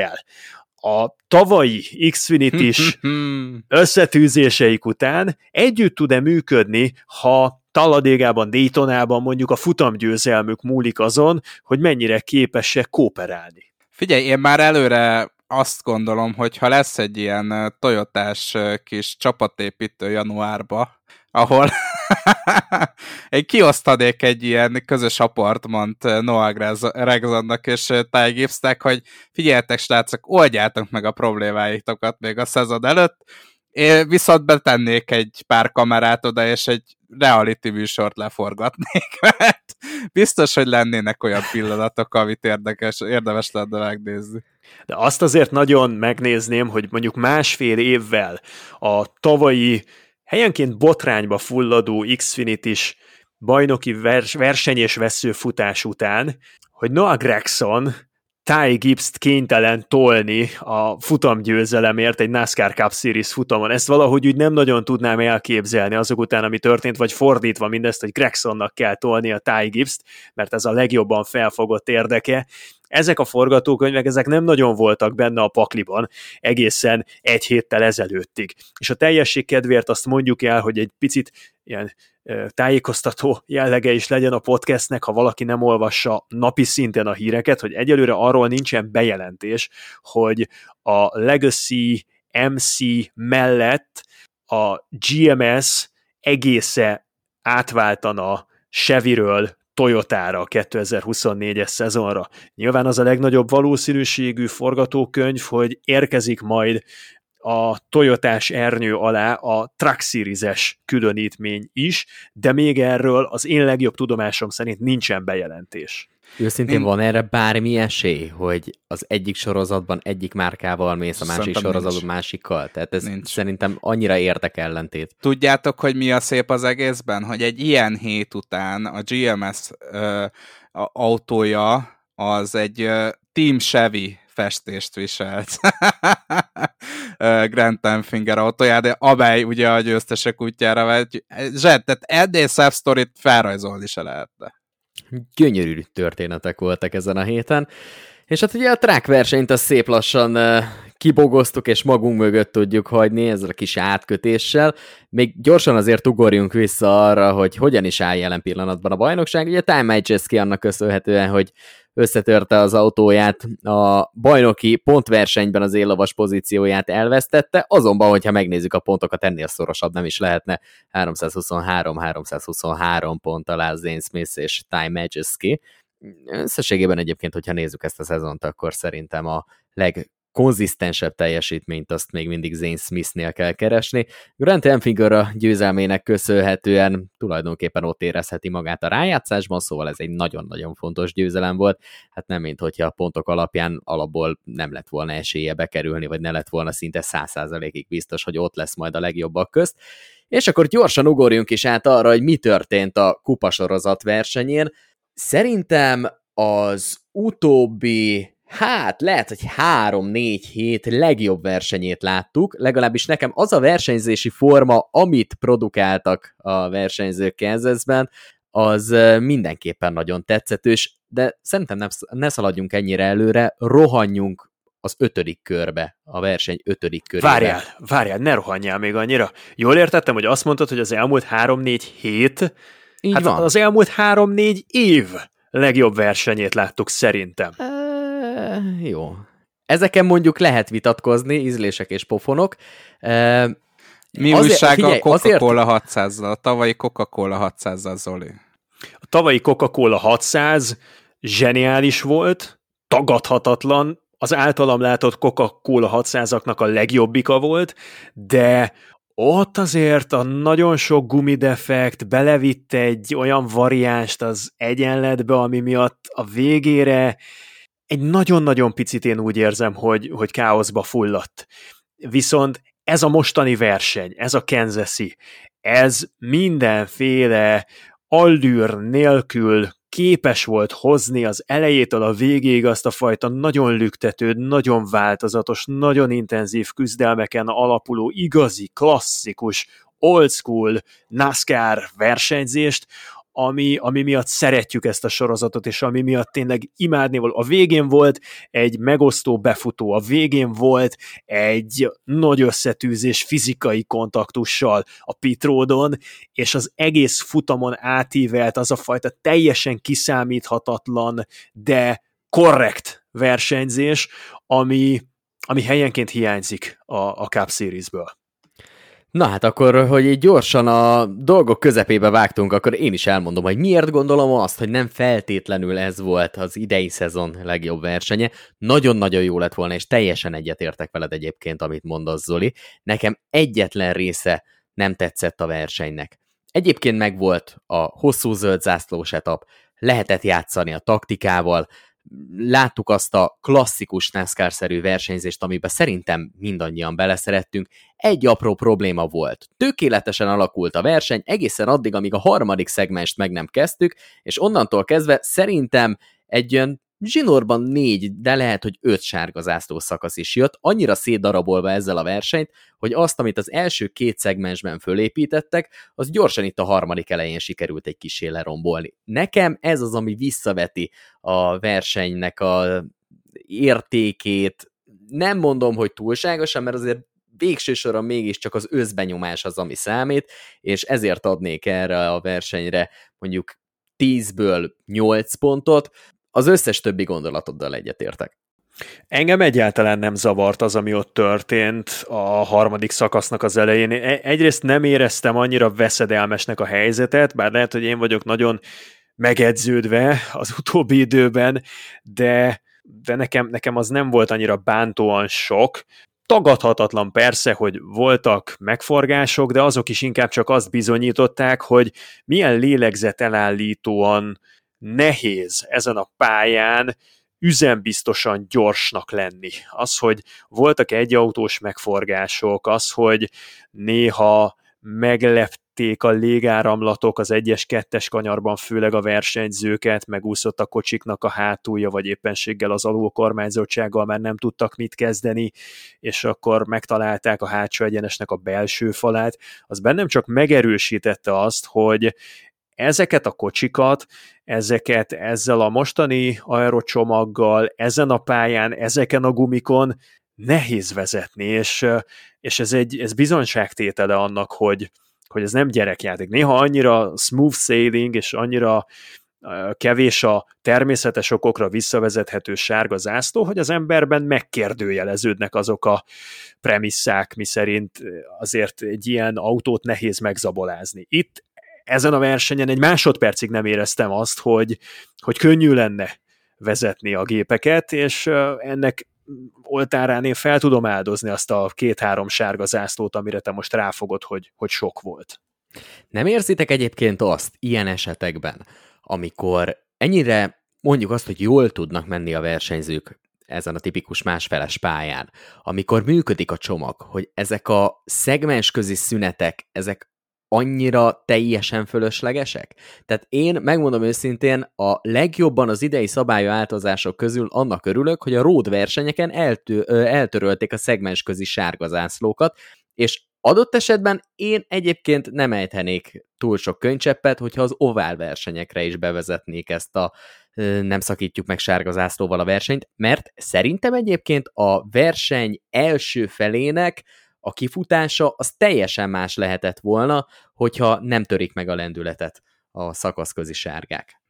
a tavalyi Xfinity-s összetűzéseik után együtt tud-e működni, ha Taladégában, Daytonában mondjuk a futamgyőzelmük múlik azon, hogy mennyire képesek kooperálni. Figyelj, én már előre azt gondolom, hogy ha lesz egy ilyen Toyotás kis csapatépítő januárba, ahol egy kiosztadék egy ilyen közös apartmant Noah Rexonnak és Ty Gibbsnek, hogy figyeljetek srácok, oldjátok meg a problémáitokat még a szezon előtt, Én viszont betennék egy pár kamerát oda, és egy reality műsort leforgatnék, mert biztos, hogy lennének olyan pillanatok, amit érdekes, érdemes lenne megnézni. De azt azért nagyon megnézném, hogy mondjuk másfél évvel a tavalyi helyenként botrányba fulladó Xfinity-s bajnoki vers- verseny és veszőfutás után, hogy Noah Gregson Ty Gibbs-t kénytelen tolni a futamgyőzelemért egy NASCAR Cup Series futamon. Ezt valahogy úgy nem nagyon tudnám elképzelni azok után, ami történt, vagy fordítva mindezt, hogy Gregsonnak kell tolni a Ty Gibbs-t, mert ez a legjobban felfogott érdeke. Ezek a forgatókönyvek, ezek nem nagyon voltak benne a pakliban egészen egy héttel ezelőttig. És a teljesség kedvéért azt mondjuk el, hogy egy picit ilyen tájékoztató jellege is legyen a podcastnek, ha valaki nem olvassa napi szinten a híreket, hogy egyelőre arról nincsen bejelentés, hogy a Legacy MC mellett a GMS egésze átváltana Chevyről Toyotára a 2024-es szezonra. Nyilván az a legnagyobb valószínűségű forgatókönyv, hogy érkezik majd a Toyotás ernyő alá a Truck Series-es különítmény is, de még erről az én legjobb tudomásom szerint nincsen bejelentés. Őszintén van erre bármi esély, hogy az egyik sorozatban egyik márkával mész, a másik Szerintem sorozatban nincs. másikkal? Tehát ez nincs. szerintem annyira érdek ellentét. Tudjátok, hogy mi a szép az egészben? Hogy egy ilyen hét után a GMS ö, a autója az egy ö, Team Chevy festést viselt. Grand Finger autójá, de amely ugye a győztesek útjára vagy. Zsed, tehát ennél szebb sztorit felrajzolni se lehetne. Gyönyörű történetek voltak ezen a héten. És hát ugye a track versenyt a szép lassan kibogoztuk, és magunk mögött tudjuk hagyni ezzel a kis átkötéssel. Még gyorsan azért ugorjunk vissza arra, hogy hogyan is áll jelen pillanatban a bajnokság. Ugye Time Majeski annak köszönhetően, hogy összetörte az autóját, a bajnoki pontversenyben az éllovas pozícióját elvesztette, azonban, hogyha megnézzük a pontokat, ennél szorosabb nem is lehetne 323-323 pont alá Zane Smith és Ty Majeski. Összességében egyébként, hogyha nézzük ezt a szezont, akkor szerintem a leg konzisztensebb teljesítményt azt még mindig Zane Smithnél kell keresni. Grant Enfinger a győzelmének köszönhetően tulajdonképpen ott érezheti magát a rájátszásban, szóval ez egy nagyon-nagyon fontos győzelem volt. Hát nem, mint hogyha a pontok alapján alapból nem lett volna esélye bekerülni, vagy ne lett volna szinte 100%-ig biztos, hogy ott lesz majd a legjobbak közt. És akkor gyorsan ugorjunk is át arra, hogy mi történt a kupasorozat versenyén. Szerintem az utóbbi hát lehet, hogy három-négy hét legjobb versenyét láttuk, legalábbis nekem az a versenyzési forma, amit produkáltak a versenyzők Kansasben, az mindenképpen nagyon tetszetős, de szerintem ne szaladjunk ennyire előre, rohanjunk az ötödik körbe, a verseny ötödik körébe. Várjál, várjál, ne rohanjál még annyira. Jól értettem, hogy azt mondtad, hogy az elmúlt három-négy hét, Így hát van. az elmúlt három-négy év legjobb versenyét láttuk szerintem. Jó. Ezeken mondjuk lehet vitatkozni, ízlések és pofonok. Mi azért, újság figyelj, a Coca-Cola azért... 600-zal, a tavalyi Coca-Cola 600-zal, Zoli? A tavalyi Coca-Cola 600 zseniális volt, tagadhatatlan, az általam látott Coca-Cola 600-aknak a legjobbika volt, de ott azért a nagyon sok gumidefekt belevitt egy olyan variánst az egyenletbe, ami miatt a végére egy nagyon-nagyon picit én úgy érzem, hogy, hogy káoszba fulladt. Viszont ez a mostani verseny, ez a Kansasi, ez mindenféle allűr nélkül képes volt hozni az elejétől a végéig azt a fajta nagyon lüktető, nagyon változatos, nagyon intenzív küzdelmeken alapuló, igazi, klasszikus, old school NASCAR versenyzést, ami, ami miatt szeretjük ezt a sorozatot, és ami miatt tényleg imádni volt. A végén volt egy megosztó befutó, a végén volt egy nagy összetűzés fizikai kontaktussal a pitródon, és az egész futamon átívelt az a fajta teljesen kiszámíthatatlan, de korrekt versenyzés, ami, ami helyenként hiányzik a, a Cup Series-ből. Na hát akkor, hogy így gyorsan a dolgok közepébe vágtunk, akkor én is elmondom, hogy miért gondolom azt, hogy nem feltétlenül ez volt az idei szezon legjobb versenye. Nagyon-nagyon jó lett volna, és teljesen egyetértek veled egyébként, amit mondasz Zoli. Nekem egyetlen része nem tetszett a versenynek. Egyébként megvolt a hosszú zöld zászlós etap, lehetett játszani a taktikával, láttuk azt a klasszikus NASCAR-szerű versenyzést, amiben szerintem mindannyian beleszerettünk. Egy apró probléma volt. Tökéletesen alakult a verseny, egészen addig, amíg a harmadik szegmest meg nem kezdtük, és onnantól kezdve szerintem egy olyan zsinórban négy, de lehet, hogy öt sárga zászló szakasz is jött, annyira szétdarabolva ezzel a versenyt, hogy azt, amit az első két szegmensben fölépítettek, az gyorsan itt a harmadik elején sikerült egy kis lerombolni. Nekem ez az, ami visszaveti a versenynek a értékét, nem mondom, hogy túlságosan, mert azért végső soron mégiscsak az összbenyomás az, ami számít, és ezért adnék erre a versenyre mondjuk 10-ből 8 pontot, az összes többi gondolatoddal egyetértek. Engem egyáltalán nem zavart az, ami ott történt a harmadik szakasznak az elején. E, egyrészt nem éreztem annyira veszedelmesnek a helyzetet, bár lehet, hogy én vagyok nagyon megedződve az utóbbi időben, de, de nekem, nekem az nem volt annyira bántóan sok. Tagadhatatlan persze, hogy voltak megforgások, de azok is inkább csak azt bizonyították, hogy milyen lélegzetelállítóan nehéz ezen a pályán üzembiztosan gyorsnak lenni. Az, hogy voltak egyautós megforgások, az, hogy néha meglepték a légáramlatok az egyes kettes kanyarban, főleg a versenyzőket, megúszott a kocsiknak a hátulja, vagy éppenséggel az alulkormányzottsággal már nem tudtak mit kezdeni, és akkor megtalálták a hátsó egyenesnek a belső falát, az bennem csak megerősítette azt, hogy ezeket a kocsikat, ezeket ezzel a mostani aerocsomaggal, ezen a pályán, ezeken a gumikon nehéz vezetni, és, és ez egy ez bizonyságtétele annak, hogy, hogy ez nem gyerekjáték. Néha annyira smooth sailing, és annyira kevés a természetes okokra visszavezethető sárga zászló, hogy az emberben megkérdőjeleződnek azok a premisszák, miszerint azért egy ilyen autót nehéz megzabolázni. Itt ezen a versenyen egy másodpercig nem éreztem azt, hogy, hogy könnyű lenne vezetni a gépeket, és ennek oltárán én fel tudom áldozni azt a két-három sárga zászlót, amire te most ráfogod, hogy, hogy sok volt. Nem érzitek egyébként azt ilyen esetekben, amikor ennyire mondjuk azt, hogy jól tudnak menni a versenyzők ezen a tipikus másfeles pályán, amikor működik a csomag, hogy ezek a szegmens közi szünetek, ezek annyira teljesen fölöslegesek? Tehát én megmondom őszintén, a legjobban az idei szabályváltozások közül annak örülök, hogy a road versenyeken eltő, eltörölték a szegmensközi sárgazászlókat, és adott esetben én egyébként nem ejthenék túl sok könycseppet, hogyha az ovál versenyekre is bevezetnék ezt a nem szakítjuk meg sárga zászlóval a versenyt, mert szerintem egyébként a verseny első felének a kifutása az teljesen más lehetett volna, hogyha nem törik meg a lendületet a szakaszközi sárgák.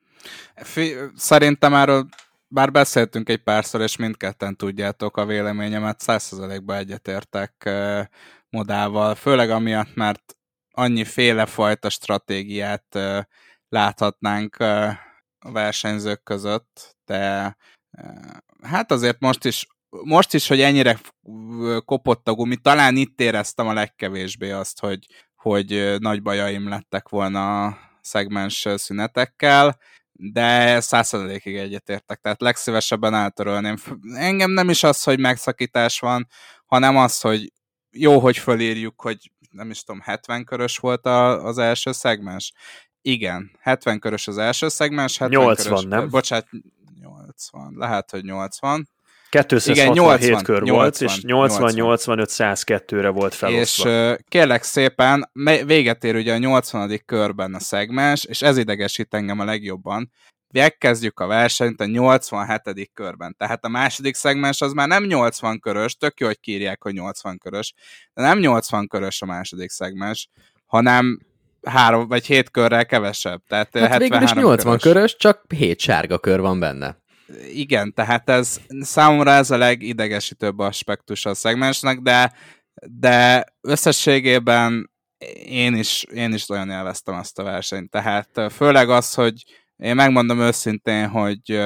Szerintem erről bár beszéltünk egy párszor, és mindketten tudjátok a véleményemet, 100%-ba egyetértek modával, főleg amiatt, mert annyi fajta stratégiát láthatnánk a versenyzők között, de hát azért most is most is, hogy ennyire kopott a gumi, talán itt éreztem a legkevésbé azt, hogy, hogy nagy bajaim lettek volna a szegmens szünetekkel, de százszerzelékig egyetértek, tehát legszívesebben eltörölném. Engem nem is az, hogy megszakítás van, hanem az, hogy jó, hogy fölírjuk, hogy nem is tudom, 70 körös volt a, az első szegmens. Igen, 70 körös az első szegmens, 70 80, körös, nem? Bocsánat, 80, lehet, hogy 80. 267 Igen, 80, kör 80, volt, és 80-85-102-re volt felosztva. És kérlek szépen, véget ér ugye a 80. körben a szegmens, és ez idegesít engem a legjobban. Megkezdjük a versenyt a 87. körben. Tehát a második szegmens az már nem 80 körös, tök jó, hogy kírják, hogy 80 körös, de nem 80 körös a második szegmens, hanem három vagy hét körrel kevesebb. Tehát hát végül is 80 körös. körös, csak 7 sárga kör van benne igen, tehát ez számomra ez a legidegesítőbb aspektus a szegmensnek, de de összességében én is, én is nagyon élveztem azt a versenyt. Tehát főleg az, hogy én megmondom őszintén, hogy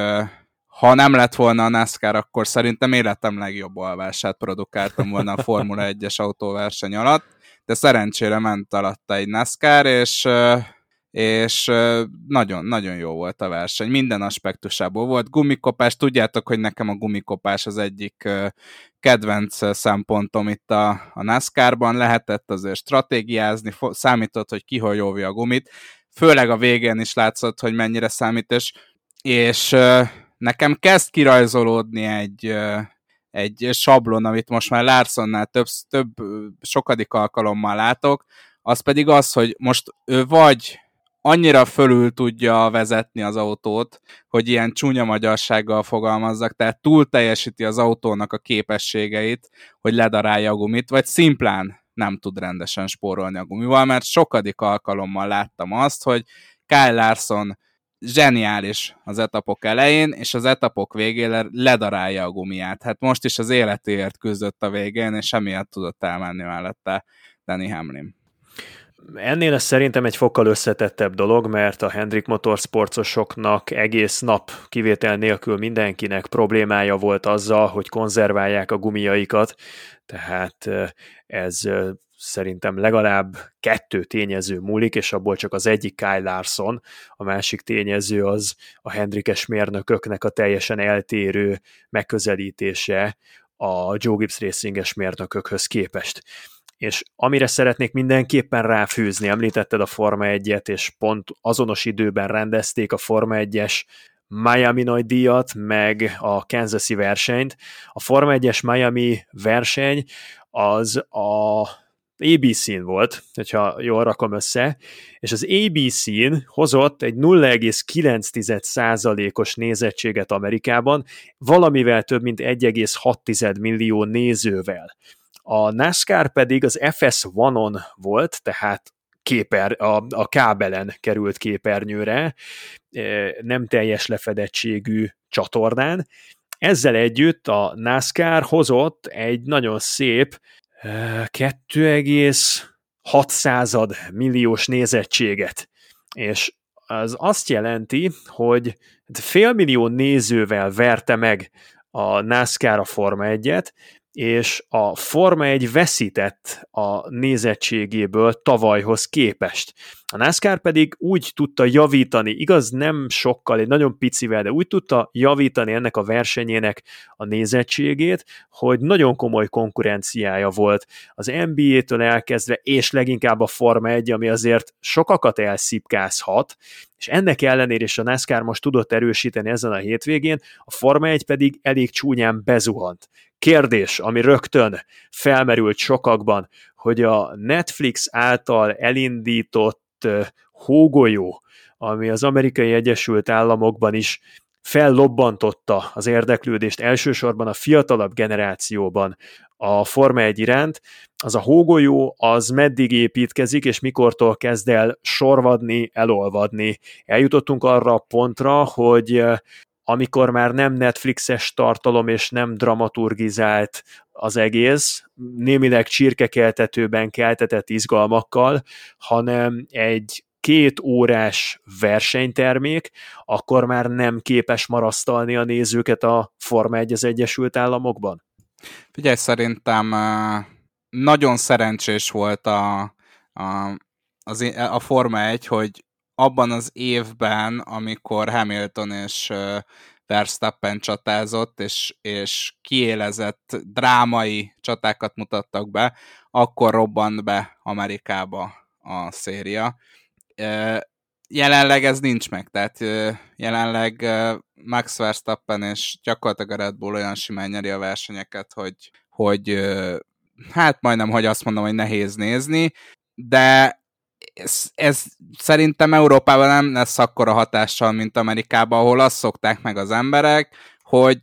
ha nem lett volna a NASCAR, akkor szerintem életem legjobb alvását produkáltam volna a Formula 1-es autóverseny alatt, de szerencsére ment alatta egy NASCAR, és és nagyon, nagyon jó volt a verseny. Minden aspektusából volt. Gumikopás, tudjátok, hogy nekem a gumikopás az egyik kedvenc szempontom itt a, a NASCAR-ban. Lehetett azért stratégiázni, számított, hogy ki hogy óvja a gumit. Főleg a végén is látszott, hogy mennyire számít, és, és nekem kezd kirajzolódni egy, egy sablon, amit most már Larsonnál több, több sokadik alkalommal látok, az pedig az, hogy most ő vagy annyira fölül tudja vezetni az autót, hogy ilyen csúnya magyarsággal fogalmazzak, tehát túl teljesíti az autónak a képességeit, hogy ledarálja a gumit, vagy szimplán nem tud rendesen spórolni a gumival, mert sokadik alkalommal láttam azt, hogy Kyle Larson zseniális az etapok elején, és az etapok végén ledarálja a gumiát. Hát most is az életéért küzdött a végén, és emiatt tudott elmenni mellette Danny Hamlin. Ennél ez szerintem egy fokkal összetettebb dolog, mert a Hendrik Motorsportosoknak egész nap kivétel nélkül mindenkinek problémája volt azzal, hogy konzerválják a gumiaikat, tehát ez szerintem legalább kettő tényező múlik, és abból csak az egyik Kyle Larson, a másik tényező az a Hendrikes mérnököknek a teljesen eltérő megközelítése a Joe Gibbs Racinges mérnökökhöz képest. És amire szeretnék mindenképpen ráfűzni, említetted a Forma 1-et, és pont azonos időben rendezték a Forma 1-es Miami nagy díjat, meg a Kansas-i versenyt. A Forma 1-es Miami verseny az a ABC-n volt, hogyha jól rakom össze, és az ABC-n hozott egy 0,9%-os nézettséget Amerikában, valamivel több mint 1,6 millió nézővel. A NASCAR pedig az FS1-on volt, tehát képer, a, a kábelen került képernyőre, e, nem teljes lefedettségű csatornán. Ezzel együtt a NASCAR hozott egy nagyon szép 2,6 e, milliós nézettséget, és az azt jelenti, hogy félmillió nézővel verte meg a NASCAR a Forma 1-et, és a Forma 1 veszített a nézettségéből tavalyhoz képest. A NASCAR pedig úgy tudta javítani, igaz nem sokkal, egy nagyon picivel, de úgy tudta javítani ennek a versenyének a nézettségét, hogy nagyon komoly konkurenciája volt az NBA-től elkezdve, és leginkább a Forma 1, ami azért sokakat elszipkázhat, és ennek ellenére is a NASCAR most tudott erősíteni ezen a hétvégén, a Forma 1 pedig elég csúnyán bezuhant. Kérdés, ami rögtön felmerült sokakban, hogy a Netflix által elindított hógolyó, ami az amerikai Egyesült Államokban is fellobbantotta az érdeklődést elsősorban a fiatalabb generációban a Forma 1 iránt, az a hógolyó az meddig építkezik, és mikortól kezd el sorvadni, elolvadni. Eljutottunk arra a pontra, hogy amikor már nem Netflixes tartalom és nem dramaturgizált az egész, némileg csirkekeltetőben keltetett izgalmakkal, hanem egy két órás versenytermék, akkor már nem képes marasztalni a nézőket a Forma 1 az Egyesült Államokban? Figyelj, szerintem nagyon szerencsés volt a, a, az, a Forma 1, hogy abban az évben, amikor Hamilton és Verstappen csatázott, és, és kiélezett drámai csatákat mutattak be, akkor robbant be Amerikába a széria. Jelenleg ez nincs meg, tehát jelenleg Max Verstappen és gyakorlatilag a Red Bull olyan simán nyeri a versenyeket, hogy, hogy hát majdnem, hogy azt mondom, hogy nehéz nézni, de ez, ez szerintem Európában nem lesz akkora hatással, mint Amerikában, ahol azt szokták meg az emberek, hogy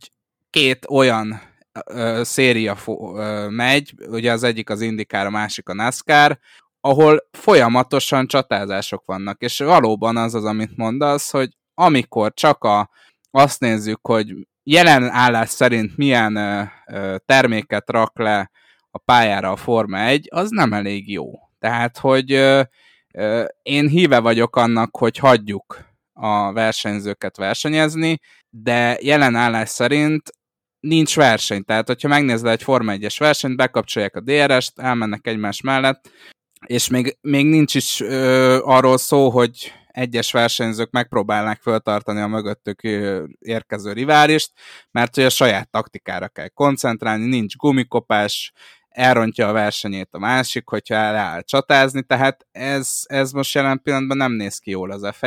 két olyan ö, széria fo- ö, megy, ugye az egyik az Indikár, a másik a NASCAR, ahol folyamatosan csatázások vannak, és valóban az az, amit mondasz, hogy amikor csak a, azt nézzük, hogy jelen állás szerint milyen ö, ö, terméket rak le a pályára a Forma 1, az nem elég jó. Tehát, hogy ö, én híve vagyok annak, hogy hagyjuk a versenyzőket versenyezni, de jelen állás szerint nincs verseny. Tehát, hogyha megnézed egy Forma 1-es versenyt, bekapcsolják a DRS-t, elmennek egymás mellett, és még, még nincs is ö, arról szó, hogy egyes versenyzők megpróbálnak föltartani a mögöttük érkező riválist, mert hogy a saját taktikára kell koncentrálni, nincs gumikopás, elrontja a versenyét a másik, hogyha leáll csatázni, tehát ez, ez most jelen pillanatban nem néz ki jól az f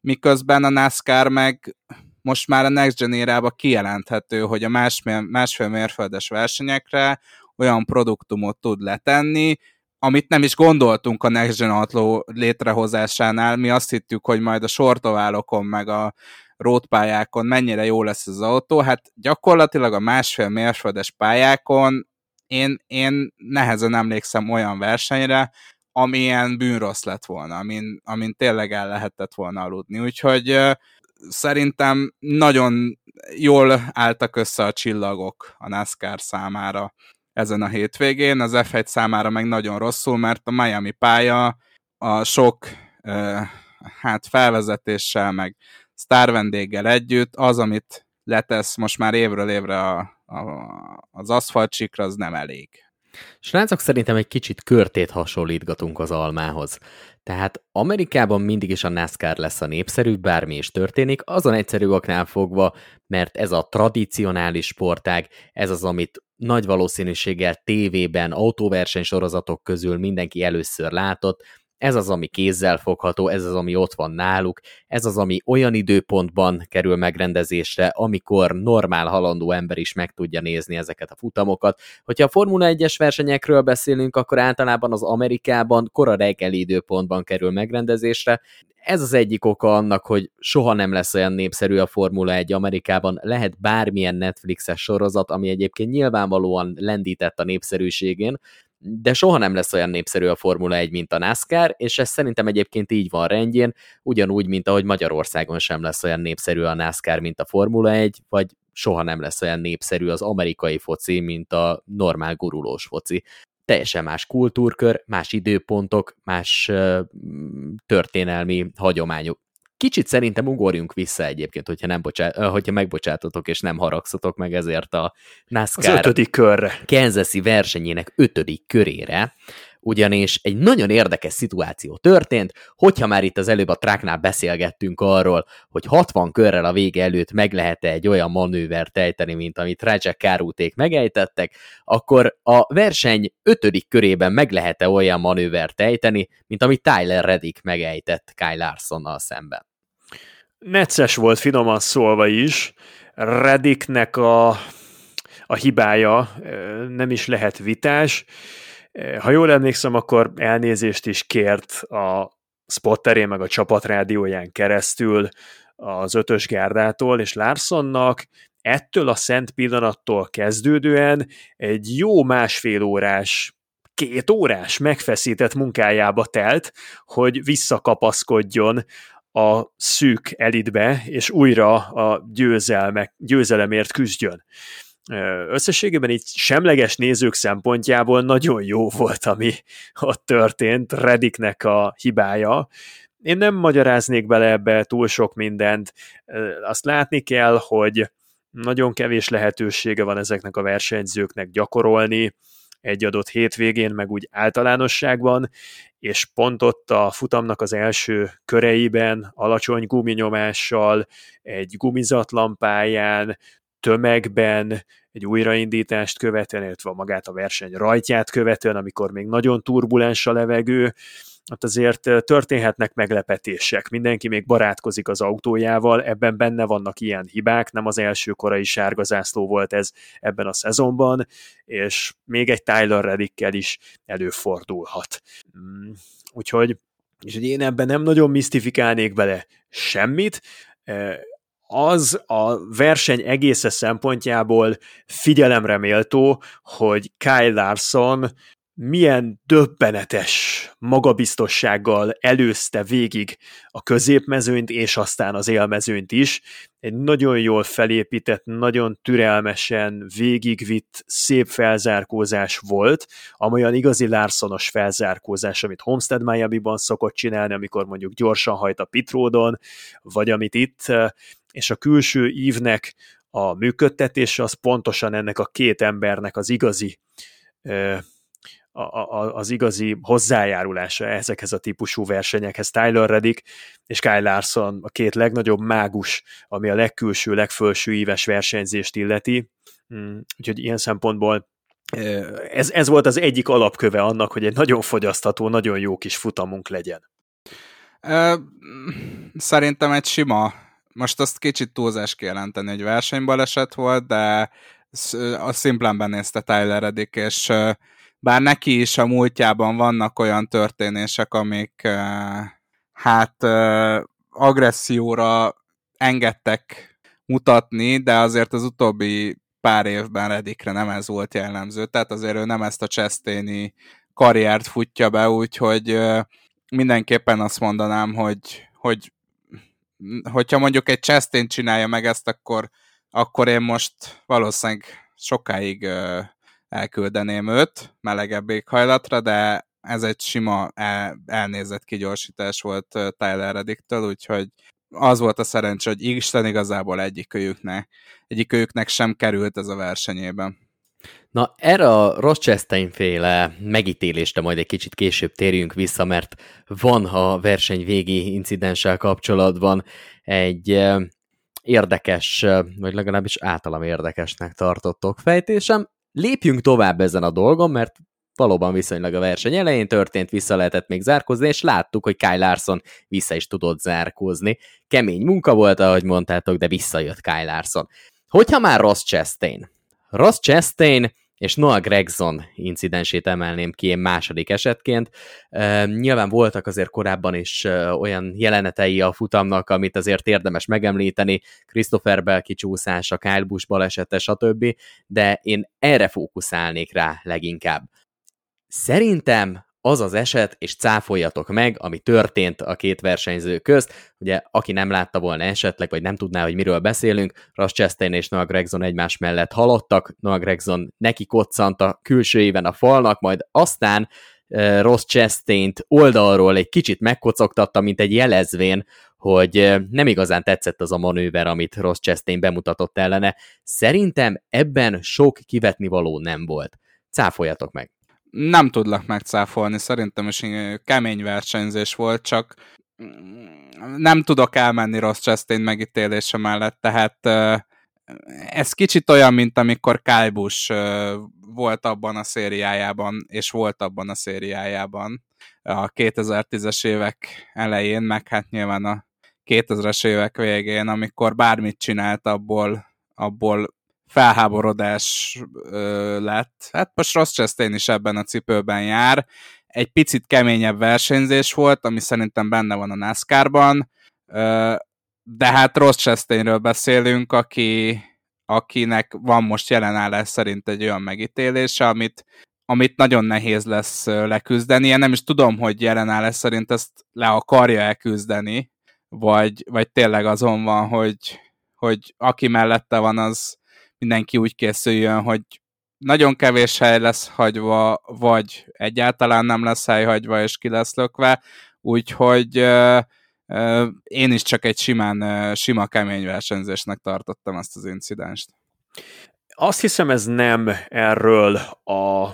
miközben a NASCAR meg most már a Next Gen érába kijelenthető, hogy a másfél, másfél mérföldes versenyekre olyan produktumot tud letenni, amit nem is gondoltunk a Next Gen Outlaw létrehozásánál. Mi azt hittük, hogy majd a sortoválokon, meg a rótpályákon mennyire jó lesz az autó. Hát gyakorlatilag a másfél mérföldes pályákon én, én nehezen emlékszem olyan versenyre, amilyen bűnrossz lett volna, amin, amin tényleg el lehetett volna aludni. Úgyhogy szerintem nagyon jól álltak össze a csillagok a NASCAR számára ezen a hétvégén, az F1 számára meg nagyon rosszul, mert a Miami pálya a sok hát felvezetéssel, meg sztár vendéggel együtt, az, amit letesz most már évről évre a, a, az aszfaltsikra, az nem elég. Srácok, szerintem egy kicsit körtét hasonlítgatunk az almához. Tehát Amerikában mindig is a NASCAR lesz a népszerűbb, bármi is történik, azon egyszerű oknál fogva, mert ez a tradicionális sportág, ez az, amit nagy valószínűséggel tévében, autóversenysorozatok közül mindenki először látott, ez az, ami kézzel fogható, ez az, ami ott van náluk, ez az, ami olyan időpontban kerül megrendezésre, amikor normál halandó ember is meg tudja nézni ezeket a futamokat. Hogyha a Formula 1-es versenyekről beszélünk, akkor általában az Amerikában kora reggeli időpontban kerül megrendezésre. Ez az egyik oka annak, hogy soha nem lesz olyan népszerű a Formula 1 Amerikában. Lehet bármilyen Netflixes sorozat, ami egyébként nyilvánvalóan lendített a népszerűségén, de soha nem lesz olyan népszerű a Formula 1, mint a NASCAR, és ez szerintem egyébként így van rendjén, ugyanúgy, mint ahogy Magyarországon sem lesz olyan népszerű a NASCAR, mint a Formula 1, vagy soha nem lesz olyan népszerű az amerikai foci, mint a normál gurulós foci. Teljesen más kultúrkör, más időpontok, más uh, történelmi hagyományok. Kicsit szerintem ugorjunk vissza egyébként, hogyha, nem bocsát, hogyha megbocsátotok és nem haragszotok meg ezért a NASCAR az ötödik körre. Kansas versenyének ötödik körére, ugyanis egy nagyon érdekes szituáció történt, hogyha már itt az előbb a tráknál beszélgettünk arról, hogy 60 körrel a vége előtt meg lehet-e egy olyan manővert ejteni, mint amit Rajak Kárúték megejtettek, akkor a verseny ötödik körében meg lehet-e olyan manővert ejteni, mint amit Tyler Reddick megejtett Kyle Larsonnal szemben. Necces volt finoman szólva is, Reddicknek a, a hibája nem is lehet vitás, ha jól emlékszem, akkor elnézést is kért a spotteré meg a csapatrádióján keresztül az ötös gárdától, és Larsonnak ettől a szent pillanattól kezdődően egy jó másfél órás két órás megfeszített munkájába telt, hogy visszakapaszkodjon a szűk elitbe, és újra a győzelmek, győzelemért küzdjön összességében így semleges nézők szempontjából nagyon jó volt, ami ott történt, Rediknek a hibája. Én nem magyaráznék bele ebbe túl sok mindent. Azt látni kell, hogy nagyon kevés lehetősége van ezeknek a versenyzőknek gyakorolni egy adott hétvégén, meg úgy általánosságban, és pont ott a futamnak az első köreiben, alacsony guminyomással, egy gumizatlan pályán, tömegben, egy újraindítást követően, illetve magát a verseny rajtját követően, amikor még nagyon turbulens a levegő, hát azért történhetnek meglepetések. Mindenki még barátkozik az autójával, ebben benne vannak ilyen hibák, nem az első korai sárgazászló volt ez ebben a szezonban, és még egy Tyler Reddickkel is előfordulhat. Mm, úgyhogy és hogy én ebben nem nagyon misztifikálnék bele semmit, az a verseny egésze szempontjából figyelemre méltó, hogy Kyle Larson milyen döbbenetes magabiztossággal előzte végig a középmezőnyt, és aztán az élmezőnyt is. Egy nagyon jól felépített, nagyon türelmesen végigvitt, szép felzárkózás volt, amolyan igazi Larsonos felzárkózás, amit Homestead Miami-ban szokott csinálni, amikor mondjuk gyorsan hajt a pitródon, vagy amit itt, és a külső ívnek a működtetése az pontosan ennek a két embernek az igazi a, a, az igazi hozzájárulása ezekhez a típusú versenyekhez. Tyler Reddick és Kyle Larson a két legnagyobb mágus, ami a legkülső, legfölső éves versenyzést illeti. Mm, úgyhogy ilyen szempontból ez, ez volt az egyik alapköve annak, hogy egy nagyon fogyasztható, nagyon jó kis futamunk legyen. Szerintem egy sima, most azt kicsit túlzás kijelenteni, hogy versenybaleset volt, de a szimplán benézte Tyler Reddick, és bár neki is a múltjában vannak olyan történések, amik hát agresszióra engedtek mutatni, de azért az utóbbi pár évben Redikre nem ez volt jellemző, tehát azért ő nem ezt a Chastain karriert futja be, úgyhogy mindenképpen azt mondanám, hogy, hogy hogyha mondjuk egy Chastain csinálja meg ezt, akkor, akkor én most valószínűleg sokáig elküldeném őt melegebb éghajlatra, de ez egy sima el, elnézett kigyorsítás volt Tyler Reddicktől, úgyhogy az volt a szerencsé, hogy Isten igazából egyik egyik egyikőjüknek sem került ez a versenyében. Na, erre a Ross Chastain féle megítélésre majd egy kicsit később térjünk vissza, mert van a verseny végi incidenssel kapcsolatban egy érdekes, vagy legalábbis általam érdekesnek tartottok fejtésem. Lépjünk tovább ezen a dolgon, mert valóban viszonylag a verseny elején történt, vissza lehetett még zárkozni, és láttuk, hogy Kyle Larson vissza is tudott zárkózni. Kemény munka volt, ahogy mondtátok, de visszajött Kyle Larson. Hogyha már Ross Chastain. Ross Chastain és Noah Gregson incidensét emelném ki én második esetként. nyilván voltak azért korábban is olyan jelenetei a futamnak, amit azért érdemes megemlíteni, Christopher Bell kicsúszása, Kyle Busch balesete, stb., de én erre fókuszálnék rá leginkább. Szerintem az az eset, és cáfoljatok meg, ami történt a két versenyző közt. Ugye, aki nem látta volna esetleg, vagy nem tudná, hogy miről beszélünk, Ross Chastain és Noah Gregson egymás mellett halottak, Noah Gregson neki koccant a külső éven a falnak, majd aztán uh, Ross chastain oldalról egy kicsit megkocogtatta, mint egy jelezvén, hogy nem igazán tetszett az a manőver, amit Ross Chastain bemutatott ellene. Szerintem ebben sok kivetni való nem volt. Cáfoljatok meg! Nem tudlak megcáfolni, szerintem is kemény versenyzés volt, csak nem tudok elmenni rossz Chastain megítélése mellett, tehát ez kicsit olyan, mint amikor Kyle Busch volt abban a szériájában, és volt abban a szériájában a 2010-es évek elején, meg hát nyilván a 2000-es évek végén, amikor bármit csinált, abból, abból felháborodás ö, lett. Hát most Ross Chastain is ebben a cipőben jár. Egy picit keményebb versenyzés volt, ami szerintem benne van a NASCAR-ban, ö, de hát Ross Chastainről beszélünk, aki, akinek van most jelenállás szerint egy olyan megítélése, amit, amit nagyon nehéz lesz leküzdeni. Én nem is tudom, hogy jelenállás szerint ezt le akarja elküzdeni, vagy, vagy tényleg azon van, hogy, hogy aki mellette van, az, mindenki úgy készüljön, hogy nagyon kevés hely lesz hagyva, vagy egyáltalán nem lesz hely hagyva, és ki lesz lökve, úgyhogy én is csak egy simán, sima kemény versenyzésnek tartottam ezt az incidenst. Azt hiszem, ez nem erről a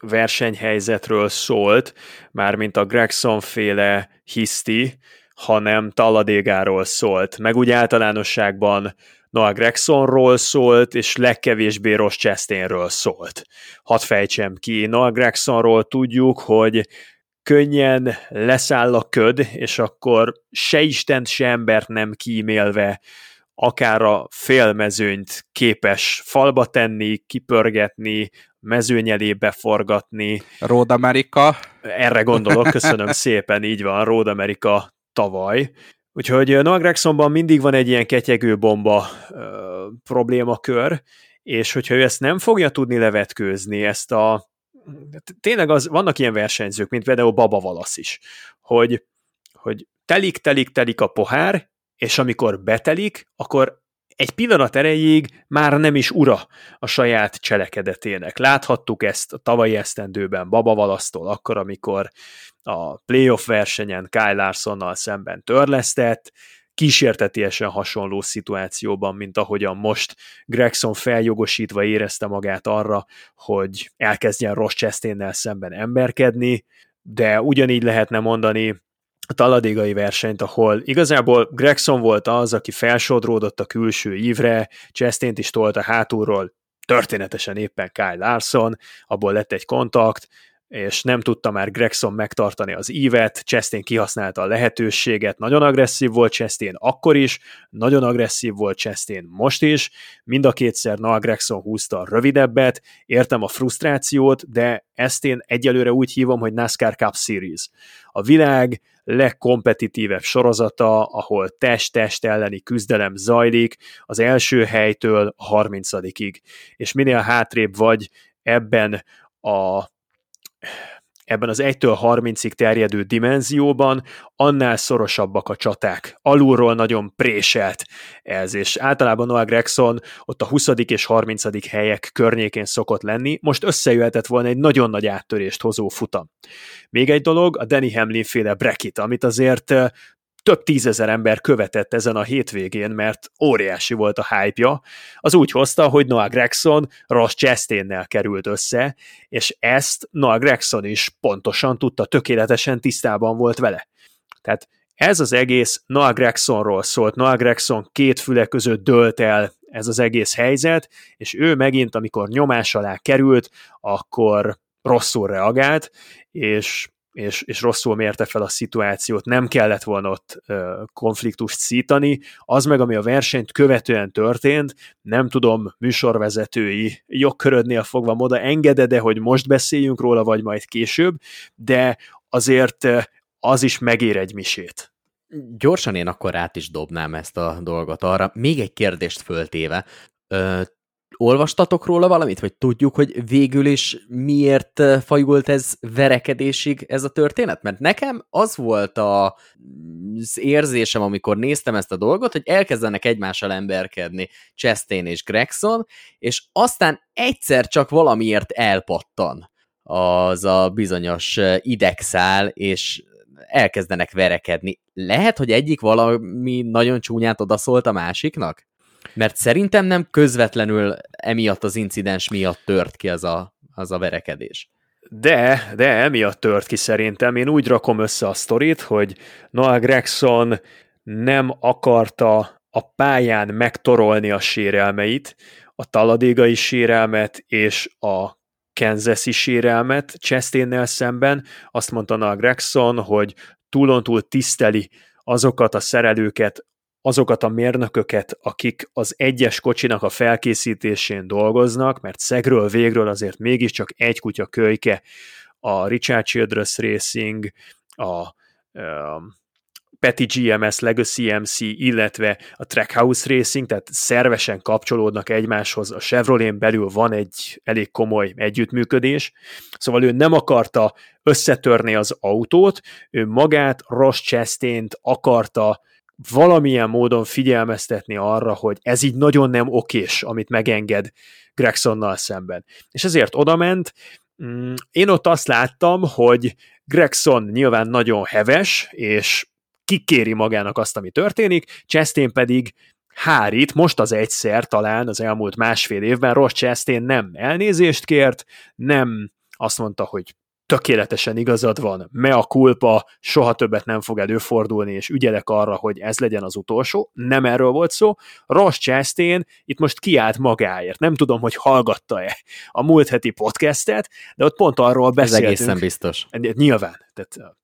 versenyhelyzetről szólt, mármint a Gregson féle hiszti, hanem Talladégáról szólt, meg úgy általánosságban Noah Gregsonról szólt, és legkevésbé Ross Chastainről szólt. Hadd fejtsem ki, Noah Gregsonról tudjuk, hogy könnyen leszáll a köd, és akkor se Istent, se embert nem kímélve akár a félmezőnyt képes falba tenni, kipörgetni, mezőny elé beforgatni. Road America. Erre gondolok, köszönöm szépen, így van, Road America tavaly. Úgyhogy Noah Gregsonban mindig van egy ilyen ketyegő bomba ö, problémakör, és hogyha ő ezt nem fogja tudni levetkőzni, ezt a tényleg az, vannak ilyen versenyzők, mint például Baba Valasz is, hogy, hogy telik, telik, telik a pohár, és amikor betelik, akkor egy pillanat erejéig már nem is ura a saját cselekedetének. Láthattuk ezt a tavalyi esztendőben Baba Valasztól, akkor, amikor a playoff versenyen Kyle Larsonnal szemben törlesztett, kísértetiesen hasonló szituációban, mint ahogyan most Gregson feljogosítva érezte magát arra, hogy elkezdjen Ross Chastain-nel szemben emberkedni, de ugyanígy lehetne mondani a taladégai versenyt, ahol igazából Gregson volt az, aki felsodródott a külső ívre, chastain is tolta hátulról, történetesen éppen Kyle Larson, abból lett egy kontakt, és nem tudta már Gregson megtartani az ívet, Chastain kihasználta a lehetőséget, nagyon agresszív volt Chastain akkor is, nagyon agresszív volt Chastain most is, mind a kétszer Noah Gregson húzta a rövidebbet, értem a frusztrációt, de ezt én egyelőre úgy hívom, hogy NASCAR Cup Series. A világ legkompetitívebb sorozata, ahol test-test elleni küzdelem zajlik, az első helytől a harmincadikig. És minél hátrébb vagy ebben a ebben az 1-től 30-ig terjedő dimenzióban, annál szorosabbak a csaták. Alulról nagyon préselt ez, és általában Noah Gregson ott a 20. és 30. helyek környékén szokott lenni, most összejöhetett volna egy nagyon nagy áttörést hozó futam. Még egy dolog, a Danny Hamlin féle brekit, amit azért több tízezer ember követett ezen a hétvégén, mert óriási volt a hype-ja, az úgy hozta, hogy Noah Gregson Ross Chastain-nel került össze, és ezt Noah Gregson is pontosan tudta, tökéletesen tisztában volt vele. Tehát ez az egész Noah Gregsonról szólt, Noah Gregson két füle között dölt el ez az egész helyzet, és ő megint, amikor nyomás alá került, akkor rosszul reagált, és és, és rosszul mérte fel a szituációt, nem kellett volna ott ö, konfliktust szítani, az meg, ami a versenyt követően történt, nem tudom, műsorvezetői jogkörödnél fogva moda engede, de hogy most beszéljünk róla, vagy majd később, de azért az is megér egy misét. Gyorsan én akkor át is dobnám ezt a dolgot arra. Még egy kérdést föltéve olvastatok róla valamit, vagy tudjuk, hogy végül is miért eh, fajult ez verekedésig ez a történet? Mert nekem az volt a, az érzésem, amikor néztem ezt a dolgot, hogy elkezdenek egymással emberkedni Chastain és Gregson, és aztán egyszer csak valamiért elpattan az a bizonyos eh, idegszál, és elkezdenek verekedni. Lehet, hogy egyik valami nagyon csúnyát odaszólt a másiknak? Mert szerintem nem közvetlenül emiatt az incidens miatt tört ki az a, az a verekedés. De, de emiatt tört ki szerintem. Én úgy rakom össze a sztorit, hogy Noah Gregson nem akarta a pályán megtorolni a sérelmeit, a taladégai sérelmet és a Kansas-i sérelmet Chastain-nel szemben. Azt mondta Noah Gregson, hogy túlontúl tiszteli azokat a szerelőket, azokat a mérnököket, akik az egyes kocsinak a felkészítésén dolgoznak, mert szegről végről azért mégiscsak egy kutya kölyke, a Richard Childress Racing, a, Petty GMS, Legacy MC, illetve a Trackhouse Racing, tehát szervesen kapcsolódnak egymáshoz, a Chevrolet belül van egy elég komoly együttműködés, szóval ő nem akarta összetörni az autót, ő magát, Ross chastain akarta valamilyen módon figyelmeztetni arra, hogy ez így nagyon nem okés, amit megenged Gregsonnal szemben. És ezért odament, mm, én ott azt láttam, hogy Gregson nyilván nagyon heves, és kikéri magának azt, ami történik, Chastain pedig hárít, most az egyszer talán az elmúlt másfél évben Ross Chastain nem elnézést kért, nem azt mondta, hogy tökéletesen igazad van, me a kulpa, soha többet nem fog előfordulni, és ügyelek arra, hogy ez legyen az utolsó. Nem erről volt szó. Ross Chastain itt most kiállt magáért. Nem tudom, hogy hallgatta-e a múlt heti podcastet, de ott pont arról beszéltünk. Ez egészen biztos. Nyilván. Tehát,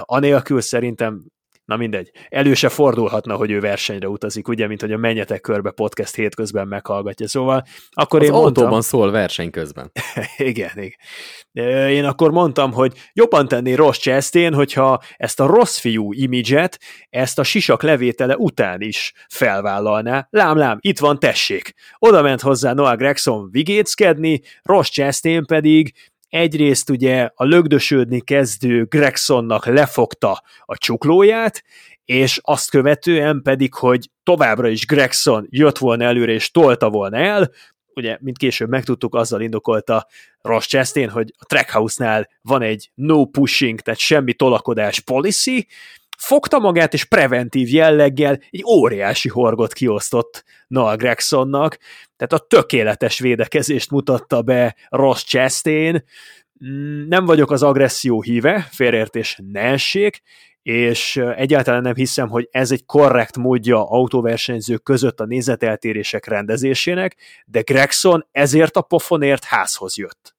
anélkül szerintem Na mindegy. Elő se fordulhatna, hogy ő versenyre utazik, ugye, mint hogy a Menjetek Körbe podcast hétközben meghallgatja. Szóval akkor Az én autóban mondtam... szól verseny közben. igen, igen. Én akkor mondtam, hogy jobban tenné rossz Chastain, hogyha ezt a rossz fiú imidzset, ezt a sisak levétele után is felvállalná. Lám, lám, itt van, tessék. Oda ment hozzá Noah Gregson vigéckedni, rossz Chastain pedig Egyrészt ugye a lögdösödni kezdő Gregsonnak lefogta a csuklóját, és azt követően pedig, hogy továbbra is Gregson jött volna előre és tolta volna el, ugye, mint később megtudtuk, azzal indokolta Ross Chastain, hogy a Trackhouse-nál van egy no pushing, tehát semmi tolakodás policy, fogta magát, és preventív jelleggel egy óriási horgot kiosztott Noah Gregsonnak, tehát a tökéletes védekezést mutatta be Ross Chastain, mm, nem vagyok az agresszió híve, félreértés ne essék, és egyáltalán nem hiszem, hogy ez egy korrekt módja autóversenyzők között a nézeteltérések rendezésének, de Gregson ezért a pofonért házhoz jött.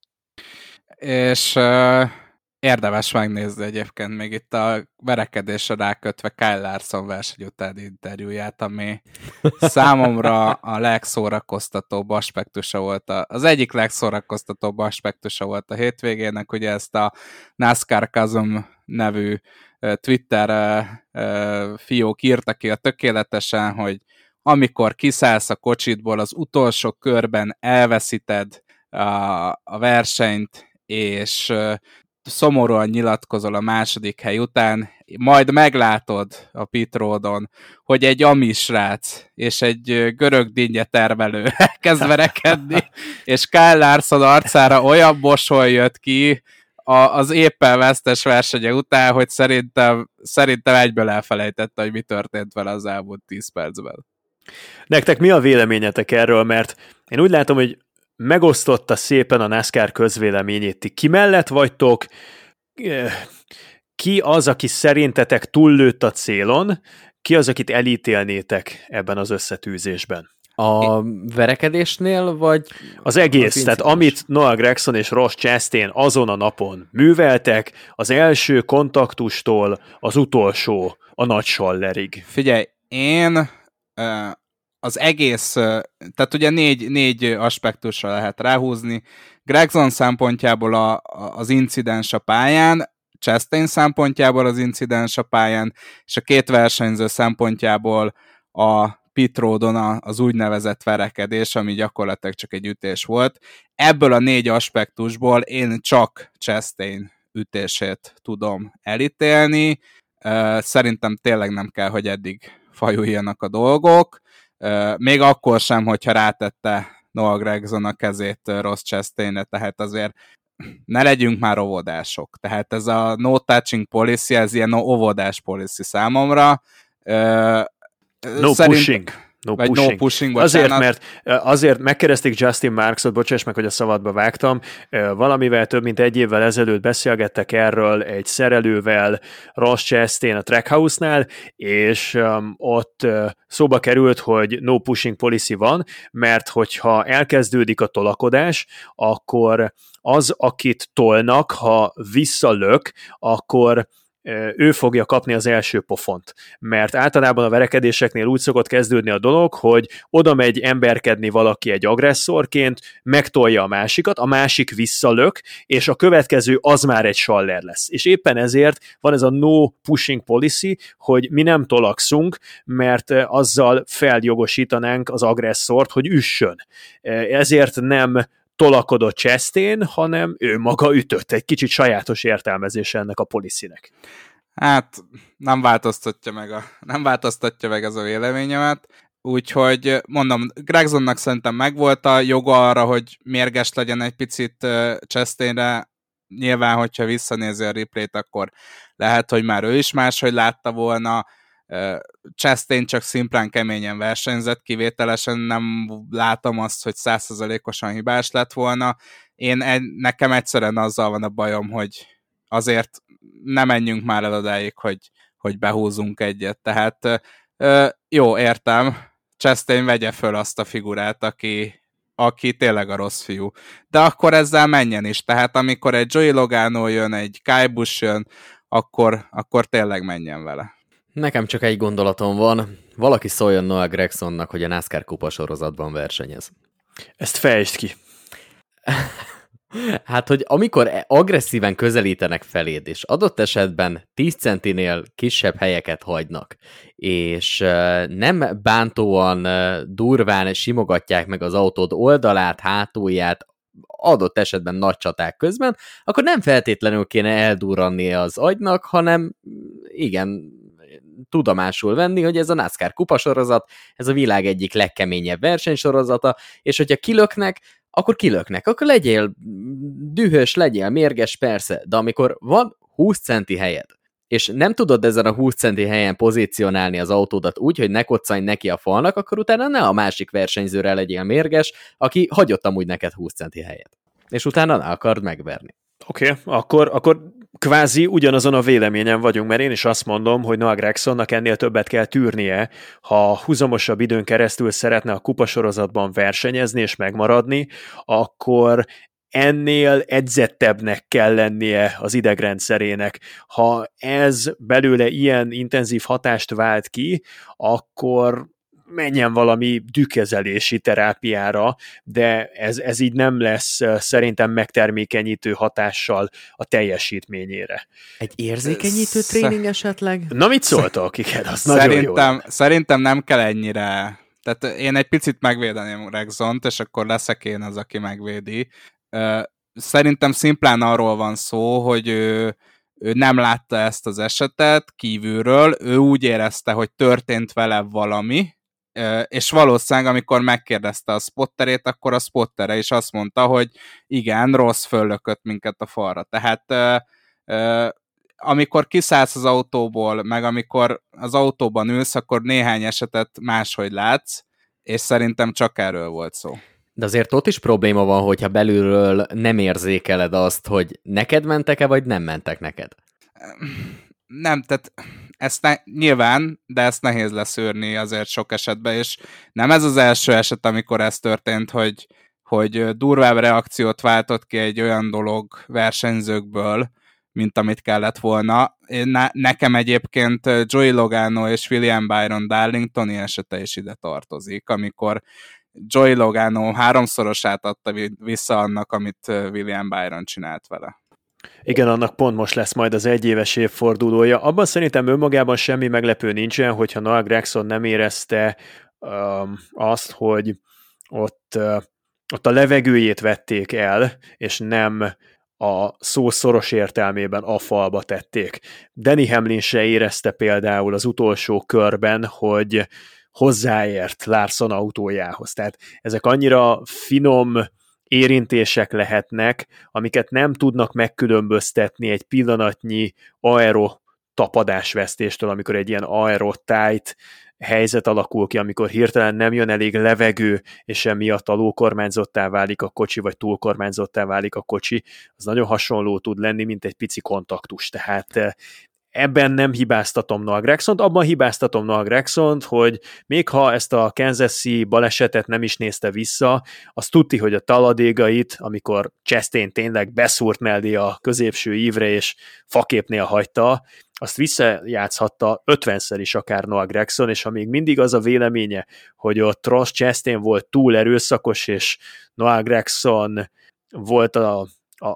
És uh, érdemes megnézni egyébként még itt a verekedésre rákötve Kyle Larson verseny utáni interjúját, ami számomra a legszórakoztatóbb aspektusa volt, a, az egyik legszórakoztatóbb aspektusa volt a hétvégének, ugye ezt a NASCAR Chasm nevű Twitter fiók írta ki a tökéletesen, hogy amikor kiszállsz a kocsitból, az utolsó körben elveszíted a, a versenyt, és szomorúan nyilatkozol a második hely után, majd meglátod a pitródon, hogy egy amisrác és egy görög dinnye termelő kezd verekedni, és Kyle Larson arcára olyan mosoly jött ki, a, az éppen vesztes versenye után, hogy szerintem, szerintem egyből elfelejtette, hogy mi történt vele az elmúlt 10 percben. Nektek mi a véleményetek erről? Mert én úgy látom, hogy megosztotta szépen a NASCAR közvéleményét. Ti ki mellett vagytok? Ki az, aki szerintetek túllőtt a célon? Ki az, akit elítélnétek ebben az összetűzésben? A verekedésnél, vagy... Az egész, tehát amit Noah Gregson és Ross Chastain azon a napon műveltek, az első kontaktustól az utolsó, a nagy sallerig. Figyelj, én az egész, tehát ugye négy, négy aspektusra lehet ráhúzni. Gregson szempontjából a, az incidens a pályán, Chastain szempontjából az incidens a pályán, és a két versenyző szempontjából a pit roadon az úgynevezett verekedés, ami gyakorlatilag csak egy ütés volt. Ebből a négy aspektusból én csak Chastain ütését tudom elítélni. Szerintem tényleg nem kell, hogy eddig fajuljanak a dolgok. Még akkor sem, hogyha rátette Noah Gregson a kezét Ross Chastainre, tehát azért ne legyünk már óvodások. Tehát ez a no touching policy, ez ilyen óvodás policy számomra. No Szerint... pushing. No Vagy pushing. No pushing azért, mert azért megkérdezték Justin Marksot, bocsáss meg, hogy a szabadba vágtam, valamivel több mint egy évvel ezelőtt beszélgettek erről egy szerelővel Ross Chastain a Trackhouse-nál, és um, ott uh, szóba került, hogy no pushing policy van, mert hogyha elkezdődik a tolakodás, akkor az, akit tolnak, ha visszalök, akkor ő fogja kapni az első pofont. Mert általában a verekedéseknél úgy szokott kezdődni a dolog, hogy oda megy emberkedni valaki egy agresszorként, megtolja a másikat, a másik visszalök, és a következő az már egy saller lesz. És éppen ezért van ez a no pushing policy, hogy mi nem tolakszunk, mert azzal feljogosítanánk az agresszort, hogy üssön. Ezért nem tolakodott Chastain, hanem ő maga ütött. Egy kicsit sajátos értelmezése ennek a policynek. Hát nem változtatja meg, a, nem változtatja meg ez a véleményemet. Úgyhogy mondom, Gregsonnak szerintem megvolt a joga arra, hogy mérges legyen egy picit Chastainre. Nyilván, hogyha visszanézi a replayt, akkor lehet, hogy már ő is máshogy látta volna. Chastain csak szimplán keményen versenyzett, kivételesen nem látom azt, hogy százszerzalékosan hibás lett volna. Én nekem egyszerűen azzal van a bajom, hogy azért nem menjünk már el odáig, hogy, hogy behúzunk egyet. Tehát jó, értem, Chastain vegye föl azt a figurát, aki, aki tényleg a rossz fiú. De akkor ezzel menjen is. Tehát amikor egy Joey Logano jön, egy Kai Busch jön, akkor, akkor tényleg menjen vele. Nekem csak egy gondolatom van. Valaki szóljon Noah Gregsonnak, hogy a NASCAR kupa sorozatban versenyez. Ezt fejtsd ki. Hát, hogy amikor agresszíven közelítenek feléd, és adott esetben 10 centinél kisebb helyeket hagynak, és nem bántóan durván simogatják meg az autód oldalát, hátulját, adott esetben nagy csaták közben, akkor nem feltétlenül kéne eldurrannia az agynak, hanem igen, tudomásul venni, hogy ez a NASCAR kupasorozat, ez a világ egyik legkeményebb versenysorozata, és hogyha kilöknek, akkor kilöknek, akkor legyél dühös, legyél mérges, persze, de amikor van 20 centi helyed, és nem tudod ezen a 20 centi helyen pozícionálni az autódat úgy, hogy ne koccanj neki a falnak, akkor utána ne a másik versenyzőre legyél mérges, aki hagyott amúgy neked 20 centi helyet. És utána ne akard megverni. Oké, okay, akkor, akkor kvázi ugyanazon a véleményen vagyunk, mert én is azt mondom, hogy Noah Gregsonnak ennél többet kell tűrnie, ha húzamosabb időn keresztül szeretne a kupasorozatban versenyezni és megmaradni, akkor ennél edzettebbnek kell lennie az idegrendszerének. Ha ez belőle ilyen intenzív hatást vált ki, akkor menjen valami dükkezelési terápiára, de ez, ez így nem lesz szerintem megtermékenyítő hatással a teljesítményére. Egy érzékenyítő tréning esetleg? Na mit szóltak, igen, az szerintem, nagyon jó. Szerintem nem kell ennyire tehát én egy picit megvédeném Rexont, és akkor leszek én az, aki megvédi. Szerintem szimplán arról van szó, hogy ő, ő nem látta ezt az esetet kívülről, ő úgy érezte, hogy történt vele valami, és valószínűleg, amikor megkérdezte a spotterét, akkor a spottere is azt mondta, hogy igen, rossz föllökött minket a falra. Tehát amikor kiszállsz az autóból, meg amikor az autóban ülsz, akkor néhány esetet máshogy látsz, és szerintem csak erről volt szó. De azért ott is probléma van, hogyha belülről nem érzékeled azt, hogy neked mentek-e, vagy nem mentek neked. Nem, tehát ezt ne, nyilván, de ezt nehéz leszűrni azért sok esetben, és nem ez az első eset, amikor ez történt, hogy, hogy durvább reakciót váltott ki egy olyan dolog versenyzőkből, mint amit kellett volna. Én, ne, nekem egyébként Joey Logano és William Byron Darlingtoni esete is ide tartozik, amikor Joey Logano háromszorosát adta vissza annak, amit William Byron csinált vele. Igen, annak pont most lesz majd az egyéves évfordulója. Abban szerintem önmagában semmi meglepő nincsen, hogyha Noah Gregson nem érezte um, azt, hogy ott, uh, ott a levegőjét vették el, és nem a szó szoros értelmében a falba tették. Danny Hamlin se érezte például az utolsó körben, hogy hozzáért Larson autójához. Tehát ezek annyira finom érintések lehetnek, amiket nem tudnak megkülönböztetni egy pillanatnyi aero tapadásvesztéstől, amikor egy ilyen aero tight helyzet alakul ki, amikor hirtelen nem jön elég levegő, és emiatt alulkormányzottá válik a kocsi, vagy túlkormányzottá válik a kocsi, az nagyon hasonló tud lenni, mint egy pici kontaktus. Tehát ebben nem hibáztatom Noah Gregsont, abban hibáztatom Noah Gregsont, hogy még ha ezt a kansas balesetet nem is nézte vissza, az tudti, hogy a taladégait, amikor Chastain tényleg beszúrt mellé a középső ívre, és faképnél hagyta, azt visszajátszhatta 50-szer is akár Noah Gregson, és ha még mindig az a véleménye, hogy ott Ross Chastain volt túl erőszakos, és Noah Gregson volt a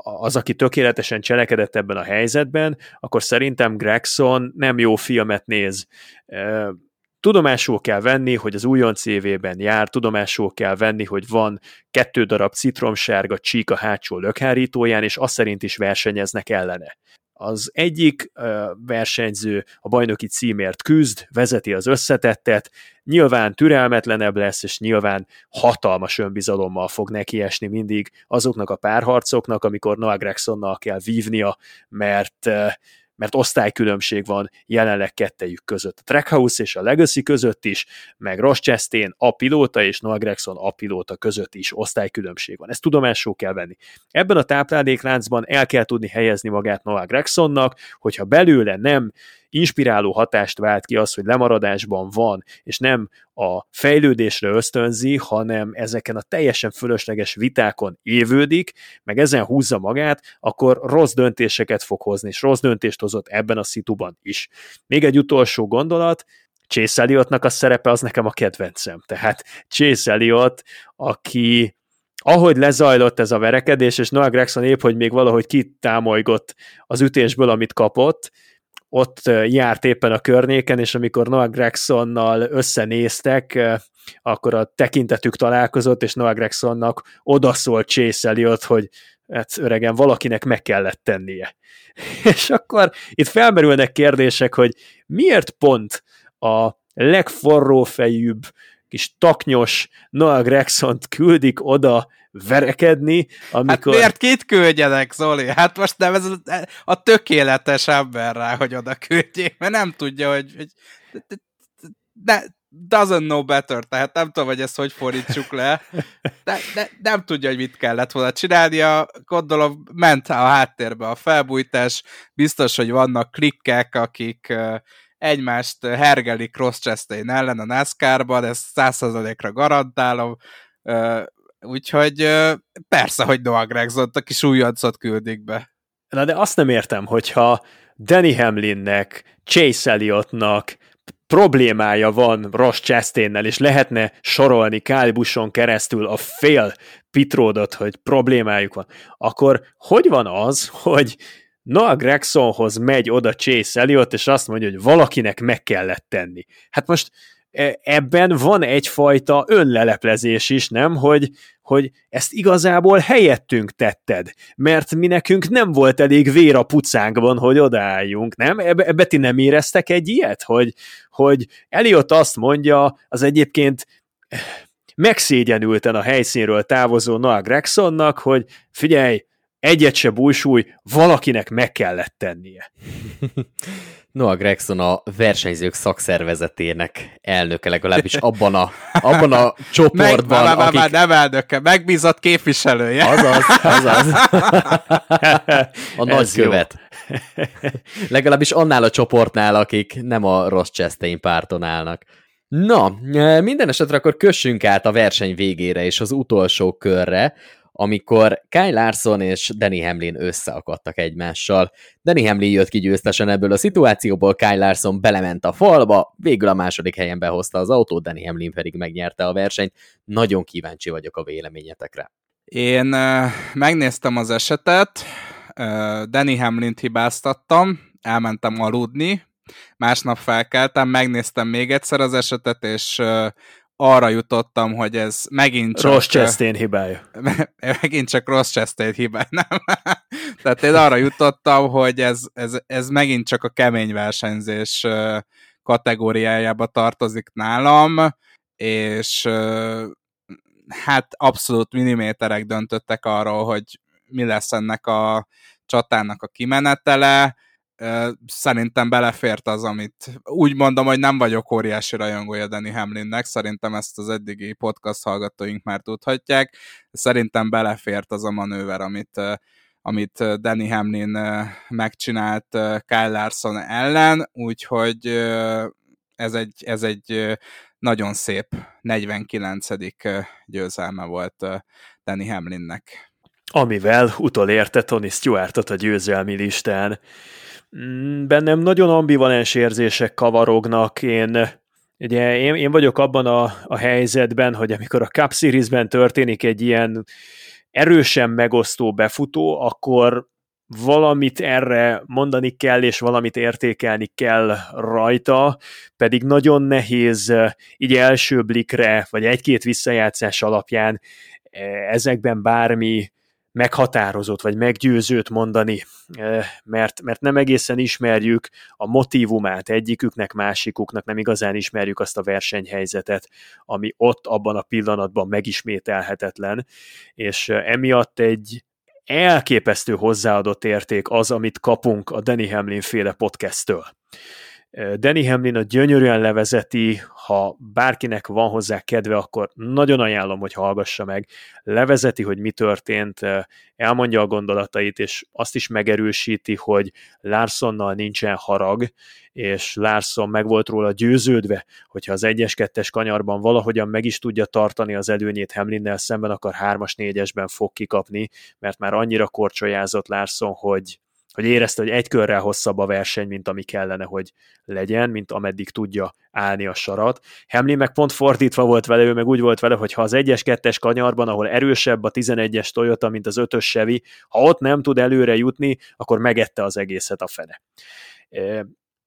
az, aki tökéletesen cselekedett ebben a helyzetben, akkor szerintem Gregson nem jó filmet néz. Tudomásul kell venni, hogy az újon CV-ben jár, tudomásul kell venni, hogy van kettő darab citromsárga csík a hátsó lökhárítóján, és azt szerint is versenyeznek ellene. Az egyik versenyző a bajnoki címért küzd, vezeti az összetettet, nyilván türelmetlenebb lesz, és nyilván hatalmas önbizalommal fog nekiesni mindig azoknak a párharcoknak, amikor Noah Gregsonnal kell vívnia, mert mert osztálykülönbség van jelenleg kettejük között. A Trackhouse és a Legacy között is, meg Ross Chastain a pilóta és Noah Gregson a pilóta között is osztálykülönbség van. Ezt tudomásul kell venni. Ebben a táplálékláncban el kell tudni helyezni magát Noah Gregsonnak, hogyha belőle nem inspiráló hatást vált ki az, hogy lemaradásban van, és nem a fejlődésre ösztönzi, hanem ezeken a teljesen fölösleges vitákon évődik, meg ezen húzza magát, akkor rossz döntéseket fog hozni, és rossz döntést hozott ebben a szituban is. Még egy utolsó gondolat, Chase Elliottnak a szerepe az nekem a kedvencem. Tehát Chase Elliott, aki ahogy lezajlott ez a verekedés, és Noah Gregson épp, hogy még valahogy kitámolygott az ütésből, amit kapott, ott járt éppen a környéken, és amikor Noah Gregsonnal összenéztek, akkor a tekintetük találkozott, és Noah Gregsonnak odaszólt Chase Elliot, hogy hát öregen valakinek meg kellett tennie. és akkor itt felmerülnek kérdések, hogy miért pont a legforrófejűbb, kis taknyos Noah gregson küldik oda verekedni, amikor... Hát miért kit küldjenek, Zoli? Hát most nem ez a, tökéletes ember rá, hogy oda küldjék, mert nem tudja, hogy, hogy de, doesn't know better, tehát nem tudom, hogy ezt hogy fordítsuk le, de, de nem tudja, hogy mit kellett volna csinálnia, gondolom ment a háttérbe a felbújtás, biztos, hogy vannak klikkek, akik egymást hergelik Cross Chastain ellen a NASCAR-ban, ezt százszerzalékra garantálom, úgyhogy persze, hogy Noah Gregson, a kis újoncot küldik be. Na de azt nem értem, hogyha Danny Hamlinnek, Chase Elliottnak, problémája van Ross Chastainnel, és lehetne sorolni Kyle keresztül a fél pitródot, hogy problémájuk van, akkor hogy van az, hogy Noah Gregsonhoz megy oda Chase Elliot, és azt mondja, hogy valakinek meg kellett tenni. Hát most e, ebben van egyfajta önleleplezés is, nem? Hogy, hogy ezt igazából helyettünk tetted, mert mi nekünk nem volt elég vér a pucánkban, hogy odaálljunk, nem? Ebbe, ebbe ti nem éreztek egy ilyet, hogy, hogy Elliot azt mondja, az egyébként megszégyenülten a helyszínről távozó Noah Gregsonnak, hogy figyelj, egyet se bújsúly, valakinek meg kellett tennie. Noah Gregson a versenyzők szakszervezetének elnöke legalábbis abban a, abban a csoportban, meg, akik... Már nem elnöke, megbízott képviselője. Azaz, azaz. A nagykövet. Legalábbis annál a csoportnál, akik nem a Ross Chastain párton állnak. Na, minden esetre akkor kössünk át a verseny végére és az utolsó körre, amikor Kyle Larson és Danny Hamlin összeakadtak egymással. Danny Hamlin jött ki győztesen ebből a szituációból, Kyle Larson belement a falba, végül a második helyen behozta az autót, Danny Hamlin pedig megnyerte a versenyt. Nagyon kíváncsi vagyok a véleményetekre. Én megnéztem az esetet, uh, Danny Hamlin-t hibáztattam, elmentem aludni, másnap felkeltem, megnéztem még egyszer az esetet, és uh, arra jutottam, hogy ez megint csak... Ross Chastain hibája. Megint csak Ross Chastain hibája, nem? Tehát én arra jutottam, hogy ez, ez, ez megint csak a kemény versenyzés kategóriájába tartozik nálam, és hát abszolút milliméterek döntöttek arról, hogy mi lesz ennek a csatának a kimenetele, szerintem belefért az, amit úgy mondom, hogy nem vagyok óriási rajongója Danny Hamlinnek, szerintem ezt az eddigi podcast hallgatóink már tudhatják, szerintem belefért az a manőver, amit, amit Danny Hamlin megcsinált Kyle Larson ellen, úgyhogy ez egy, ez egy nagyon szép 49. győzelme volt Danny Hamlinnek. Amivel utolérte Tony Stewartot a győzelmi listán. Mm, bennem nagyon ambivalens érzések kavarognak, én Ugye én, én vagyok abban a, a helyzetben, hogy amikor a Cup Series-ben történik egy ilyen erősen megosztó befutó, akkor valamit erre mondani kell, és valamit értékelni kell rajta, pedig nagyon nehéz így első blikre, vagy egy-két visszajátszás alapján eh, ezekben bármi meghatározott vagy meggyőzőt mondani, mert, mert nem egészen ismerjük a motivumát egyiküknek, másikuknak, nem igazán ismerjük azt a versenyhelyzetet, ami ott abban a pillanatban megismételhetetlen, és emiatt egy elképesztő hozzáadott érték az, amit kapunk a Danny Hamlin féle podcasttől. Danny Hamlin a gyönyörűen levezeti, ha bárkinek van hozzá kedve, akkor nagyon ajánlom, hogy hallgassa meg. Levezeti, hogy mi történt, elmondja a gondolatait, és azt is megerősíti, hogy Larsonnal nincsen harag, és Larson meg volt róla győződve, hogyha az 1-2-es kanyarban valahogyan meg is tudja tartani az előnyét Hamlinnel szemben, akkor 3-as 4-esben fog kikapni, mert már annyira korcsolyázott Larson, hogy hogy érezte, hogy egy körrel hosszabb a verseny, mint ami kellene, hogy legyen, mint ameddig tudja állni a sarat. Hamlin meg pont fordítva volt vele, ő meg úgy volt vele, hogy ha az 1-es, 2-es kanyarban, ahol erősebb a 11-es Toyota, mint az 5-ös Chevy, ha ott nem tud előre jutni, akkor megette az egészet a fene.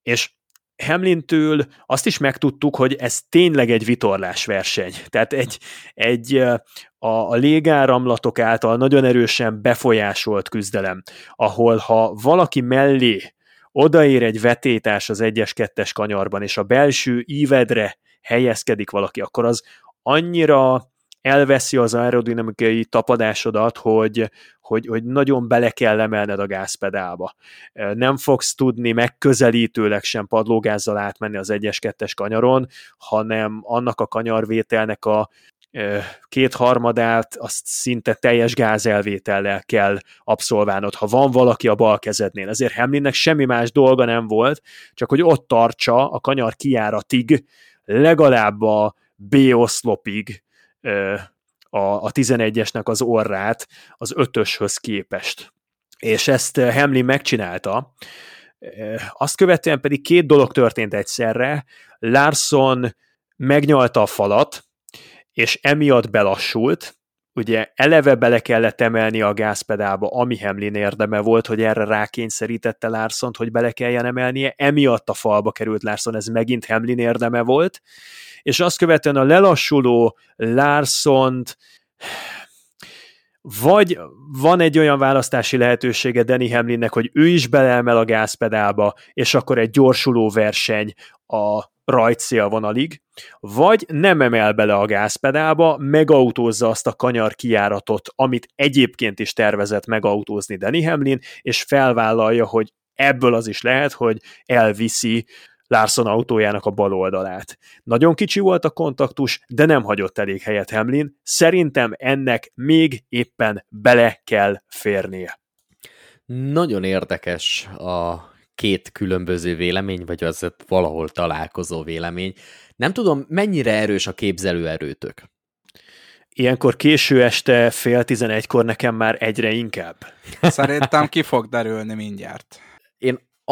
És Hemlintől azt is megtudtuk, hogy ez tényleg egy vitorlás verseny. Tehát egy, egy a, a légáramlatok által nagyon erősen befolyásolt küzdelem, ahol ha valaki mellé odaér egy vetétás az egyes-kettes kanyarban, és a belső ívedre helyezkedik valaki, akkor az annyira elveszi az aerodinamikai tapadásodat, hogy, hogy, hogy nagyon bele kell emelned a gázpedálba. Nem fogsz tudni megközelítőleg sem padlógázzal átmenni az 1-2-es kanyaron, hanem annak a kanyarvételnek a kétharmadát azt szinte teljes gázelvétellel kell abszolválnod, ha van valaki a bal kezednél. Ezért Hamlinnek semmi más dolga nem volt, csak hogy ott tartsa a kanyar kiáratig, legalább a B oszlopig a, a 11-esnek az orrát az ötöshöz képest. És ezt Hamlin megcsinálta, azt követően pedig két dolog történt egyszerre. Larson megnyalta a falat, és emiatt belassult, ugye eleve bele kellett emelni a gázpedálba, ami Hamlin érdeme volt, hogy erre rákényszerítette Larson, hogy bele kelljen emelnie, emiatt a falba került Larson, ez megint Hamlin érdeme volt, és azt követően a lelassuló Larsont vagy van egy olyan választási lehetősége Danny Hamlinnek, hogy ő is beleemel a gázpedálba, és akkor egy gyorsuló verseny a rajtszél vonalig, vagy nem emel bele a gázpedálba, megautózza azt a kanyar kiáratot, amit egyébként is tervezett megautózni Danny Hamlin, és felvállalja, hogy ebből az is lehet, hogy elviszi Larson autójának a bal oldalát. Nagyon kicsi volt a kontaktus, de nem hagyott elég helyet Hamlin. Szerintem ennek még éppen bele kell férnie. Nagyon érdekes a két különböző vélemény, vagy az valahol találkozó vélemény. Nem tudom, mennyire erős a képzelőerőtök. Ilyenkor késő este fél tizenegykor nekem már egyre inkább. Szerintem ki fog derülni mindjárt.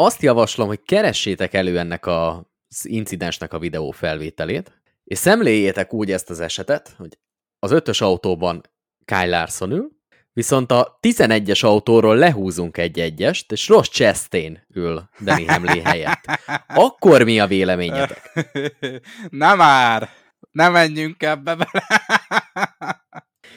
Azt javaslom, hogy keressétek elő ennek a, az incidensnek a videó felvételét, és szemléljétek úgy ezt az esetet, hogy az ötös autóban Kyle Larson ül, viszont a 11-es autóról lehúzunk egy egyest, és Ross Chastain ül Danny Hamlin helyett. Akkor mi a véleményetek? Nem már! Ne menjünk ebbe bele!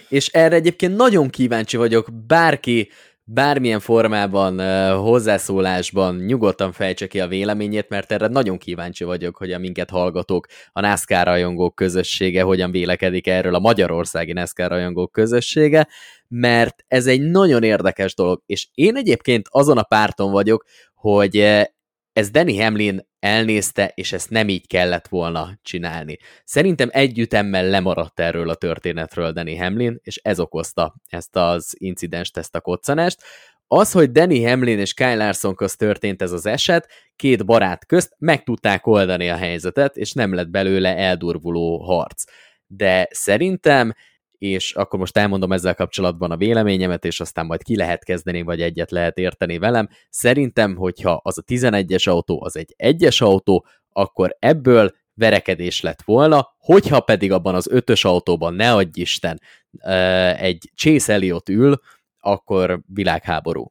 és erre egyébként nagyon kíváncsi vagyok, bárki bármilyen formában, hozzászólásban nyugodtan fejtse ki a véleményét, mert erre nagyon kíváncsi vagyok, hogy a minket hallgatók, a NASCAR rajongók közössége hogyan vélekedik erről a magyarországi NASCAR rajongók közössége, mert ez egy nagyon érdekes dolog, és én egyébként azon a párton vagyok, hogy ez Danny Hamlin elnézte, és ezt nem így kellett volna csinálni. Szerintem együttemmel lemaradt erről a történetről Danny Hamlin, és ez okozta ezt az incidenst, ezt a koccanást. Az, hogy Danny Hamlin és Kyle Larson közt történt ez az eset, két barát közt meg tudták oldani a helyzetet, és nem lett belőle eldurvuló harc. De szerintem és akkor most elmondom ezzel kapcsolatban a véleményemet, és aztán majd ki lehet kezdeni, vagy egyet lehet érteni velem. Szerintem, hogyha az a 11-es autó az egy egyes autó, akkor ebből verekedés lett volna, hogyha pedig abban az ötös autóban, ne adj Isten, egy Chase Elliot ül, akkor világháború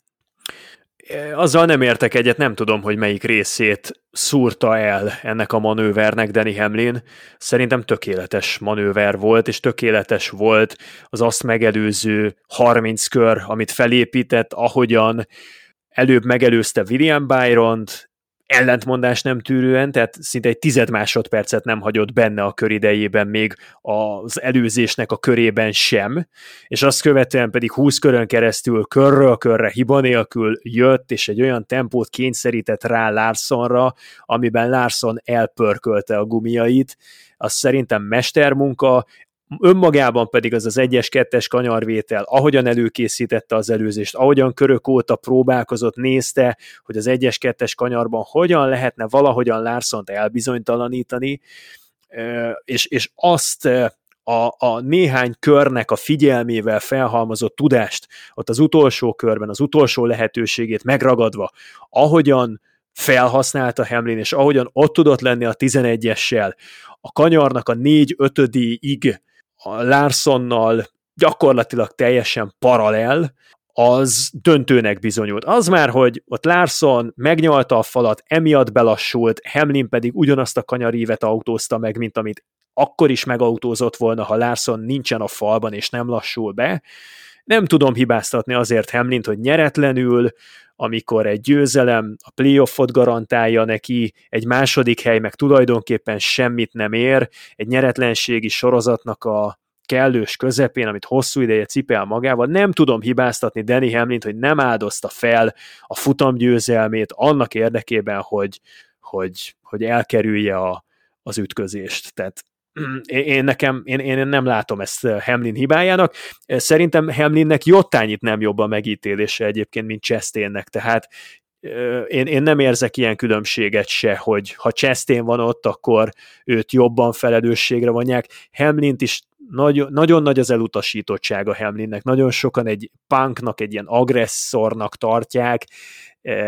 azzal nem értek egyet, nem tudom, hogy melyik részét szúrta el ennek a manővernek Danny Hamlin. Szerintem tökéletes manőver volt, és tökéletes volt az azt megelőző 30 kör, amit felépített, ahogyan előbb megelőzte William Byron-t, ellentmondás nem tűrően, tehát szinte egy tized másodpercet nem hagyott benne a kör idejében még az előzésnek a körében sem, és azt követően pedig 20 körön keresztül körről körre hiba nélkül jött, és egy olyan tempót kényszerített rá Larsonra, amiben Larson elpörkölte a gumiait, az szerintem mestermunka, önmagában pedig az az egyes, kettes kanyarvétel, ahogyan előkészítette az előzést, ahogyan körök óta próbálkozott, nézte, hogy az egyes, kettes kanyarban hogyan lehetne valahogyan Larsont elbizonytalanítani, és, és azt a, a néhány körnek a figyelmével felhalmozott tudást, ott az utolsó körben, az utolsó lehetőségét megragadva, ahogyan felhasználta Hamlin, és ahogyan ott tudott lenni a 11-essel, a kanyarnak a 4-5-ig a Larsonnal gyakorlatilag teljesen paralel, az döntőnek bizonyult. Az már, hogy ott Larson megnyalta a falat, emiatt belassult, Hamlin pedig ugyanazt a kanyarívet autózta meg, mint amit akkor is megautózott volna, ha Larson nincsen a falban és nem lassul be. Nem tudom hibáztatni azért Hamlint, hogy nyeretlenül, amikor egy győzelem a playoffot garantálja neki, egy második hely meg tulajdonképpen semmit nem ér, egy nyeretlenségi sorozatnak a kellős közepén, amit hosszú ideje cipel magával, nem tudom hibáztatni Danny Hamlint, hogy nem áldozta fel a futamgyőzelmét annak érdekében, hogy, hogy, hogy elkerülje a, az ütközést. Tehát én nekem, én, én nem látom ezt Hamlin hibájának. Szerintem Hamlinnek jottányit nem jobb a megítélése egyébként, mint Chastainnek, tehát én, én nem érzek ilyen különbséget se, hogy ha Chastain van ott, akkor őt jobban felelősségre vonják. Hamlint is nagyon, nagyon nagy az elutasítottsága Hamlinnek, nagyon sokan egy punknak, egy ilyen agresszornak tartják,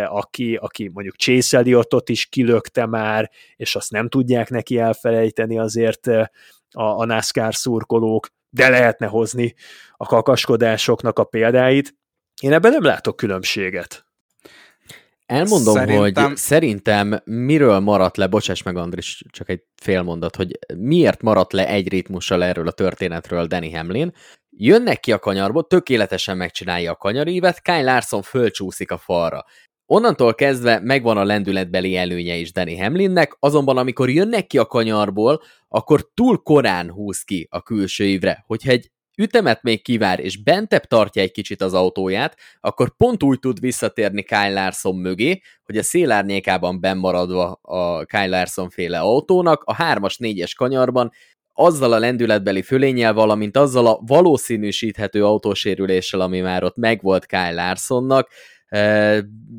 aki, aki mondjuk Chase Elliotot is kilökte már, és azt nem tudják neki elfelejteni azért a, a NASCAR szurkolók, de lehetne hozni a kakaskodásoknak a példáit. Én ebben nem látok különbséget. Elmondom, szerintem... hogy szerintem miről maradt le, bocsáss meg Andris, csak egy fél mondat, hogy miért maradt le egy ritmussal erről a történetről Danny Hamlin. Jönnek ki a kanyarból, tökéletesen megcsinálja a kanyarívet, Kyle Larson fölcsúszik a falra. Onnantól kezdve megvan a lendületbeli előnye is Danny Hamlinnek, azonban amikor jönnek ki a kanyarból, akkor túl korán húz ki a külső évre. Hogyha egy ütemet még kivár, és bentebb tartja egy kicsit az autóját, akkor pont úgy tud visszatérni Kyle Larson mögé, hogy a szélárnyékában bennmaradva a Kyle Larson féle autónak, a 3-as, 4-es kanyarban azzal a lendületbeli fölénnyel, valamint azzal a valószínűsíthető autósérüléssel, ami már ott megvolt Kyle Larsonnak,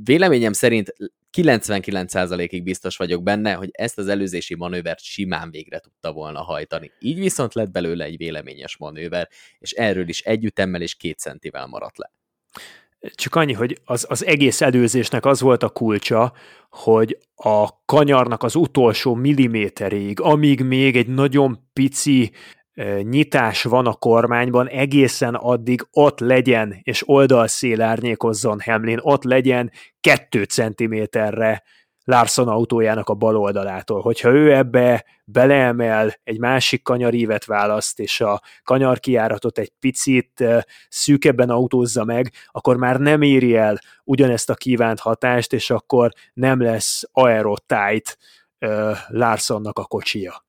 Véleményem szerint 99%-ig biztos vagyok benne, hogy ezt az előzési manővert simán végre tudta volna hajtani. Így viszont lett belőle egy véleményes manőver, és erről is együttemmel és két centivel maradt le. Csak annyi, hogy az, az egész előzésnek az volt a kulcsa, hogy a kanyarnak az utolsó milliméteréig, amíg még egy nagyon pici nyitás van a kormányban, egészen addig ott legyen, és oldalszél árnyékozzon Hamlin, ott legyen kettő centiméterre Larson autójának a bal oldalától. Hogyha ő ebbe beleemel, egy másik kanyarívet választ, és a kanyarkiáratot egy picit szűkebben autózza meg, akkor már nem éri el ugyanezt a kívánt hatást, és akkor nem lesz aerotight Larsonnak a kocsia.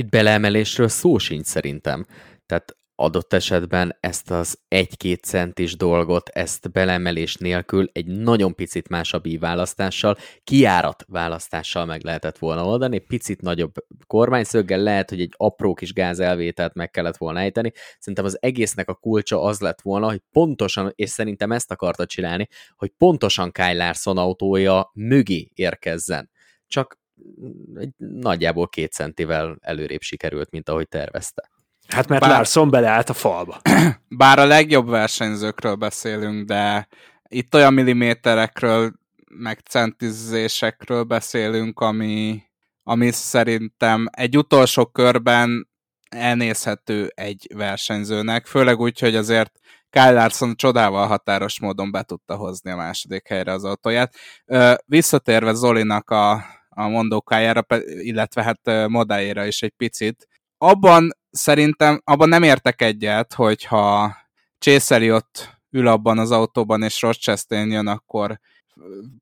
Itt beleemelésről szó sincs szerintem. Tehát adott esetben ezt az egy-két centis dolgot, ezt beleemelés nélkül egy nagyon picit másabb választással, kiárat választással meg lehetett volna oldani, picit nagyobb kormányszöggel lehet, hogy egy apró kis gázelvételt meg kellett volna ejteni. Szerintem az egésznek a kulcsa az lett volna, hogy pontosan, és szerintem ezt akarta csinálni, hogy pontosan Kyle Larson autója mögé érkezzen. Csak egy nagyjából két centivel előrébb sikerült, mint ahogy tervezte. Hát mert Bár... Larson beleállt a falba. Bár a legjobb versenyzőkről beszélünk, de itt olyan milliméterekről, meg centizésekről beszélünk, ami, ami szerintem egy utolsó körben elnézhető egy versenyzőnek, főleg úgy, hogy azért Kyle Larson csodával határos módon be tudta hozni a második helyre az autóját. Visszatérve Zolinak a, a mondókájára, illetve hát modájára is egy picit. Abban szerintem, abban nem értek egyet, hogyha Chase ott ül abban az autóban, és Rochester jön, akkor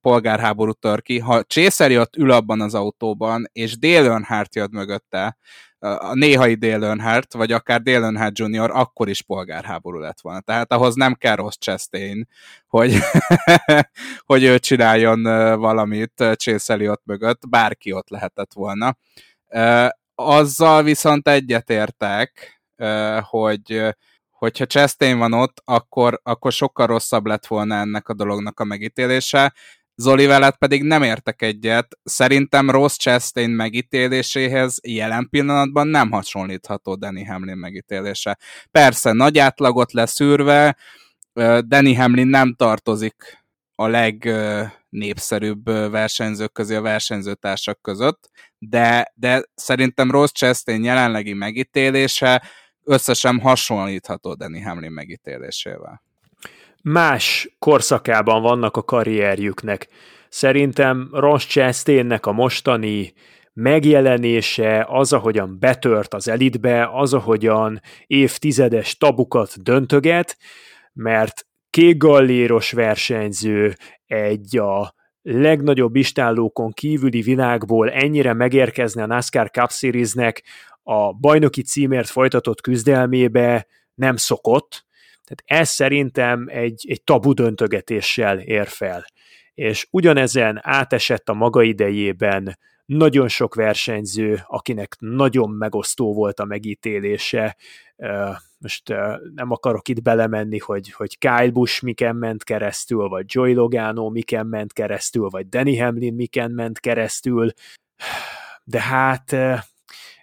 polgárháború tör ki. Ha Chase ott ül abban az autóban, és Dale Earnhardt jött mögötte, a néhai Dale vagy akár Dale Jr., akkor is polgárháború lett volna. Tehát ahhoz nem kell rossz Chastain, hogy, hogy ő csináljon valamit Chase Elliott mögött, bárki ott lehetett volna. Azzal viszont egyetértek, hogy hogyha Chastain van ott, akkor, akkor sokkal rosszabb lett volna ennek a dolognak a megítélése. Zoli veled pedig nem értek egyet. Szerintem Ross Chastain megítéléséhez jelen pillanatban nem hasonlítható Danny Hamlin megítélése. Persze, nagy átlagot leszűrve, Danny Hamlin nem tartozik a legnépszerűbb versenyzők közé a versenyzőtársak között, de, de szerintem Ross Chastain jelenlegi megítélése összesen hasonlítható Danny Hamlin megítélésével. Más korszakában vannak a karrierjüknek. Szerintem Ross Chastainnek a mostani megjelenése, az, ahogyan betört az elitbe, az, ahogyan évtizedes tabukat döntöget, mert kékgalléros versenyző, egy a legnagyobb istállókon kívüli világból ennyire megérkezni a NASCAR Cup Series-nek a bajnoki címért folytatott küzdelmébe nem szokott, tehát ez szerintem egy, egy tabu döntögetéssel ér fel. És ugyanezen átesett a maga idejében nagyon sok versenyző, akinek nagyon megosztó volt a megítélése, most nem akarok itt belemenni, hogy, hogy Kyle Busch miken ment keresztül, vagy Joy Logano miken ment keresztül, vagy Danny Hamlin miken ment keresztül, de hát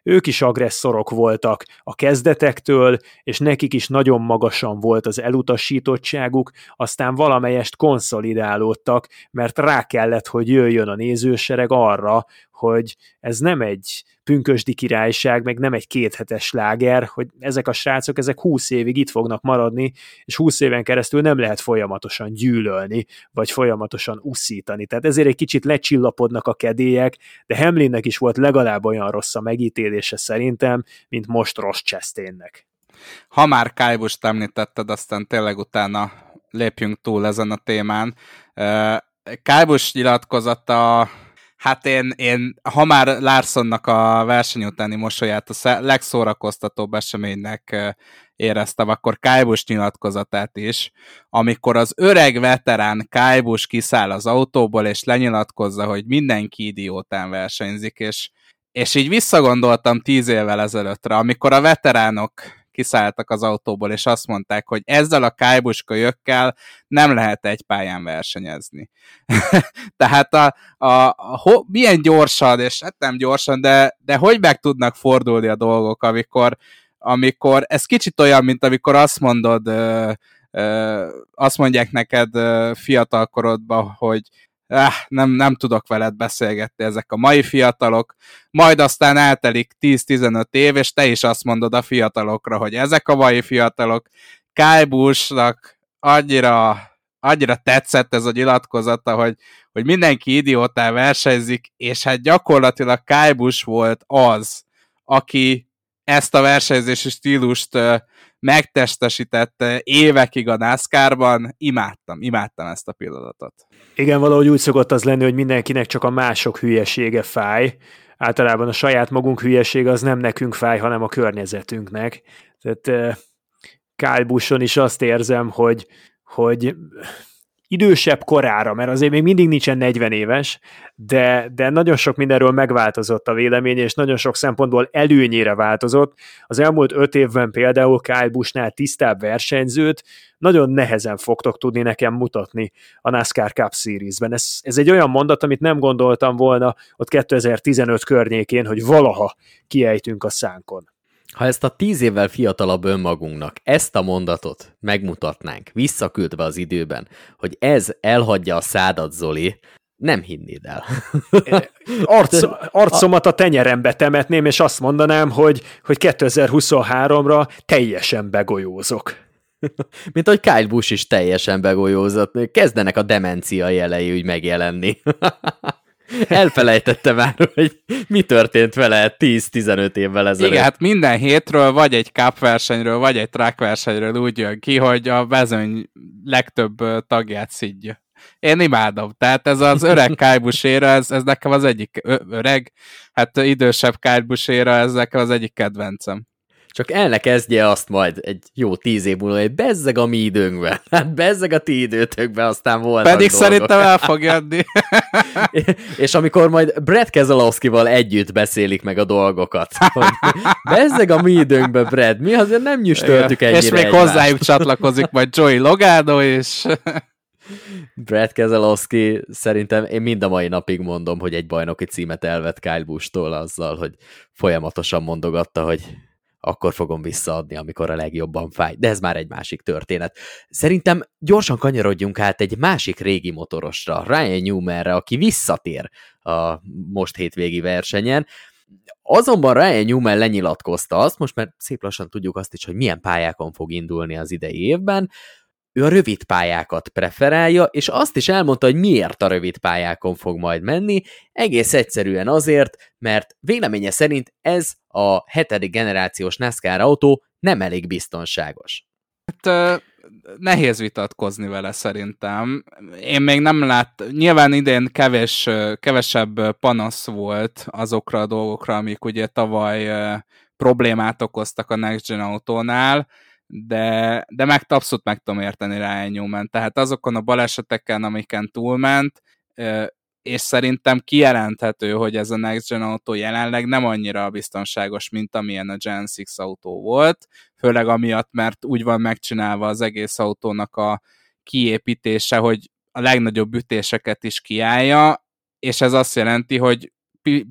ők is agresszorok voltak a kezdetektől, és nekik is nagyon magasan volt az elutasítottságuk, aztán valamelyest konszolidálódtak, mert rá kellett, hogy jöjjön a nézősereg arra, hogy ez nem egy pünkösdi királyság, meg nem egy kéthetes láger, hogy ezek a srácok, ezek húsz évig itt fognak maradni, és húsz éven keresztül nem lehet folyamatosan gyűlölni, vagy folyamatosan uszítani. Tehát ezért egy kicsit lecsillapodnak a kedélyek, de Hamlinnek is volt legalább olyan rossz a megítélése szerintem, mint most Ross Chastainnek. Ha már Kájbust említetted, aztán tényleg utána lépjünk túl ezen a témán. Kájbus nyilatkozata Hát én, én ha már Larsonnak a verseny utáni mosolyát a legszórakoztatóbb eseménynek éreztem, akkor Kájbus nyilatkozatát is, amikor az öreg veterán Kájbus kiszáll az autóból, és lenyilatkozza, hogy mindenki idiótán versenyzik, és, és így visszagondoltam tíz évvel ezelőttre, amikor a veteránok kiszálltak az autóból, és azt mondták, hogy ezzel a kájbuska jökkel nem lehet egy pályán versenyezni. Tehát a, a, a, ho, milyen gyorsan, és hát nem gyorsan, de, de hogy meg tudnak fordulni a dolgok, amikor, amikor ez kicsit olyan, mint amikor azt mondod, ö, ö, azt mondják neked fiatalkorodban, hogy eh, nem, nem tudok veled beszélgetni ezek a mai fiatalok, majd aztán eltelik 10-15 év, és te is azt mondod a fiatalokra, hogy ezek a mai fiatalok, Kyle Busch-nak annyira, annyira tetszett ez a nyilatkozata, hogy, hogy mindenki idiótán versenyzik, és hát gyakorlatilag Kyle Busch volt az, aki ezt a versenyzési stílust megtestesítette évekig a NASCAR-ban, imádtam, imádtam ezt a pillanatot. Igen, valahogy úgy szokott az lenni, hogy mindenkinek csak a mások hülyesége fáj. Általában a saját magunk hülyesége az nem nekünk fáj, hanem a környezetünknek. Tehát Kyle Buschon is azt érzem, hogy, hogy idősebb korára, mert azért még mindig nincsen 40 éves, de, de nagyon sok mindenről megváltozott a vélemény, és nagyon sok szempontból előnyére változott. Az elmúlt öt évben például Kyle Bushnál tisztább versenyzőt nagyon nehezen fogtok tudni nekem mutatni a NASCAR Cup Series-ben. Ez, ez egy olyan mondat, amit nem gondoltam volna ott 2015 környékén, hogy valaha kiejtünk a szánkon. Ha ezt a tíz évvel fiatalabb önmagunknak ezt a mondatot megmutatnánk, visszaküldve az időben, hogy ez elhagyja a szádat, Zoli, nem hinnéd el. Arc, arcomat a tenyerembe temetném, és azt mondanám, hogy, hogy 2023-ra teljesen begolyózok. Mint hogy Kyle Busch is teljesen begolyózott. Kezdenek a demencia jelei úgy megjelenni. Elfelejtette már, hogy mi történt vele 10-15 évvel ezelőtt. Igen, hát minden hétről vagy egy cup versenyről, vagy egy track versenyről úgy jön ki, hogy a vezőny legtöbb tagját szidja. Én imádom. Tehát ez az öreg kájbuséra, ez, ez nekem az egyik öreg, hát idősebb kájbuséra, ez nekem az egyik kedvencem. Csak el ne kezdje azt majd egy jó tíz év múlva, hogy bezzeg a mi időnkben. Hát bezzeg a ti időtökben, aztán volt. Pedig dolgok. szerintem el fog jönni. és amikor majd Brad Keselowski-val együtt beszélik meg a dolgokat. Hogy bezzeg a mi időnkben, Brad, mi azért nem nyüstöltük ennyire És még egymást. hozzájuk csatlakozik majd Joey Logano, és... Brad Keselowski szerintem én mind a mai napig mondom, hogy egy bajnoki címet elvett Kyle Busch-tól azzal, hogy folyamatosan mondogatta, hogy akkor fogom visszaadni, amikor a legjobban fáj. De ez már egy másik történet. Szerintem gyorsan kanyarodjunk át egy másik régi motorosra, Ryan Newmanre, aki visszatér a most hétvégi versenyen. Azonban Ryan Newman lenyilatkozta azt, most már szép lassan tudjuk azt is, hogy milyen pályákon fog indulni az idei évben, ő a rövid pályákat preferálja, és azt is elmondta, hogy miért a rövid pályákon fog majd menni, egész egyszerűen azért, mert véleménye szerint ez a hetedik generációs NASCAR autó nem elég biztonságos. Hát nehéz vitatkozni vele szerintem. Én még nem lát, nyilván idén kevés, kevesebb panasz volt azokra a dolgokra, amik ugye tavaly problémát okoztak a Next Gen autónál, de, de meg abszolút meg tudom érteni Ryan Newman. Tehát azokon a baleseteken, amiken túlment, és szerintem kijelenthető, hogy ez a Next Gen autó jelenleg nem annyira biztonságos, mint amilyen a Gen 6 autó volt, főleg amiatt, mert úgy van megcsinálva az egész autónak a kiépítése, hogy a legnagyobb ütéseket is kiállja, és ez azt jelenti, hogy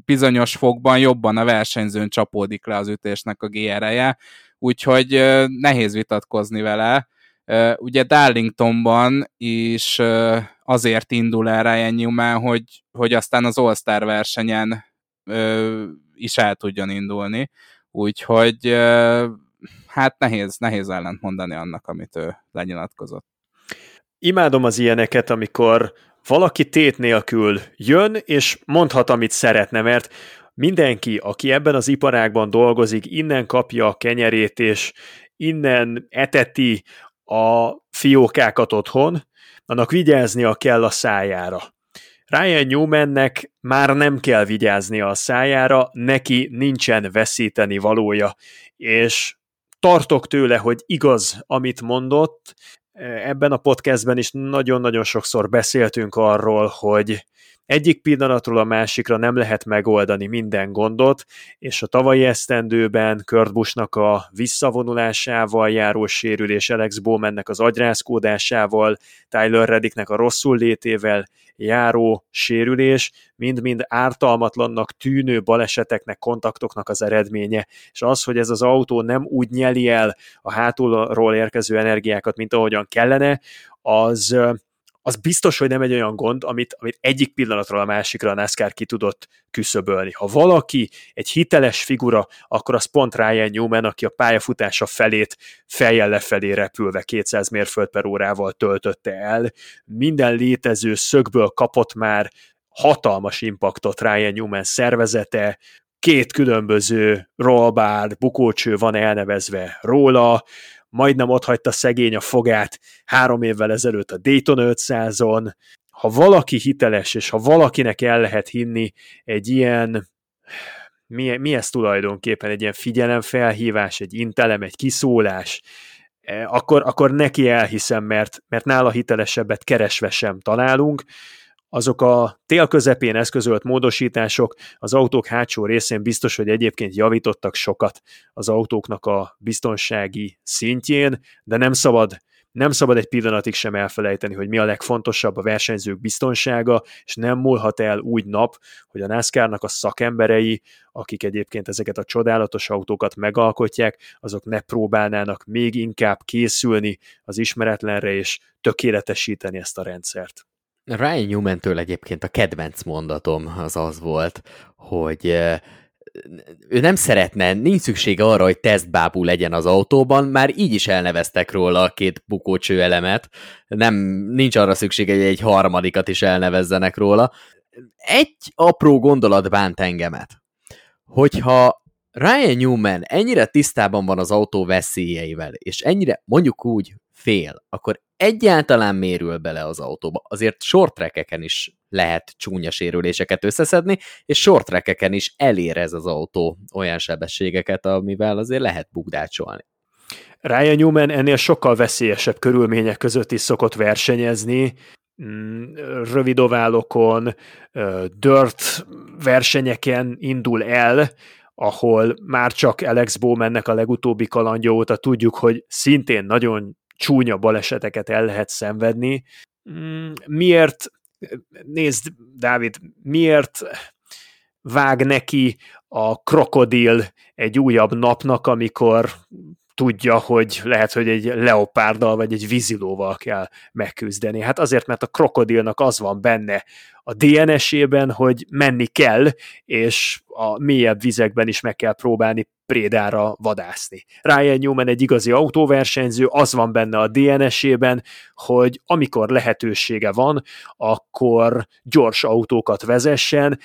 bizonyos fokban jobban a versenyzőn csapódik le az ütésnek a GRE-je, úgyhogy nehéz vitatkozni vele. Ugye Darlingtonban is azért indul el Ryan Newman, hogy, hogy aztán az All-Star versenyen is el tudjon indulni, úgyhogy hát nehéz, nehéz ellent mondani annak, amit ő lenyilatkozott. Imádom az ilyeneket, amikor valaki tét nélkül jön, és mondhat, amit szeretne, mert mindenki, aki ebben az iparágban dolgozik, innen kapja a kenyerét, és innen eteti a fiókákat otthon, annak vigyáznia kell a szájára. Ryan Newmannek már nem kell vigyáznia a szájára, neki nincsen veszíteni valója, és tartok tőle, hogy igaz, amit mondott. Ebben a podcastben is nagyon-nagyon sokszor beszéltünk arról, hogy egyik pillanatról a másikra nem lehet megoldani minden gondot, és a tavalyi esztendőben Kurt Buschnak a visszavonulásával járó sérülés, Alex Bowmannek az agyrázkódásával, Tyler Reddicknek a rosszul létével járó sérülés, mind-mind ártalmatlannak tűnő baleseteknek, kontaktoknak az eredménye, és az, hogy ez az autó nem úgy nyeli el a hátulról érkező energiákat, mint ahogyan kellene, az az biztos, hogy nem egy olyan gond, amit, amit egyik pillanatról a másikra a NASCAR ki tudott küszöbölni. Ha valaki egy hiteles figura, akkor az pont Ryan Newman, aki a pályafutása felét fejjel lefelé repülve 200 mérföld per órával töltötte el. Minden létező szögből kapott már hatalmas impaktot Ryan Newman szervezete, két különböző rollbar, bukócső van elnevezve róla, majdnem ott hagyta szegény a fogát három évvel ezelőtt a Dayton 500-on. Ha valaki hiteles, és ha valakinek el lehet hinni egy ilyen mi, mi ez tulajdonképpen, egy ilyen figyelemfelhívás, egy intelem, egy kiszólás, e, akkor, akkor neki elhiszem, mert, mert nála hitelesebbet keresve sem találunk, azok a tél közepén eszközölt módosítások az autók hátsó részén biztos, hogy egyébként javítottak sokat az autóknak a biztonsági szintjén, de nem szabad nem szabad egy pillanatig sem elfelejteni, hogy mi a legfontosabb a versenyzők biztonsága, és nem múlhat el úgy nap, hogy a NASCAR-nak a szakemberei, akik egyébként ezeket a csodálatos autókat megalkotják, azok ne próbálnának még inkább készülni az ismeretlenre és tökéletesíteni ezt a rendszert. Ryan Newman-től egyébként a kedvenc mondatom az az volt, hogy ő nem szeretne, nincs szüksége arra, hogy tesztbábú legyen az autóban, már így is elneveztek róla a két bukócső elemet, nem, nincs arra szüksége, hogy egy harmadikat is elnevezzenek róla. Egy apró gondolat bánt engemet, hogyha Ryan Newman ennyire tisztában van az autó veszélyeivel, és ennyire mondjuk úgy fél, akkor egyáltalán mérül bele az autóba. Azért short is lehet csúnya sérüléseket összeszedni, és short is elér ez az autó olyan sebességeket, amivel azért lehet bugdácsolni. Ryan Newman ennél sokkal veszélyesebb körülmények között is szokott versenyezni, mm, rövidoválokon, dirt versenyeken indul el, ahol már csak Alex Bowmannek a legutóbbi kalandja óta tudjuk, hogy szintén nagyon csúnya baleseteket el lehet szenvedni. Mm, miért, nézd, Dávid, miért vág neki a krokodil egy újabb napnak, amikor tudja, hogy lehet, hogy egy leopárdal vagy egy vízilóval kell megküzdeni. Hát azért, mert a krokodilnak az van benne a DNS-ében, hogy menni kell, és a mélyebb vizekben is meg kell próbálni prédára vadászni. Ryan Newman egy igazi autóversenyző, az van benne a DNS-ében, hogy amikor lehetősége van, akkor gyors autókat vezessen,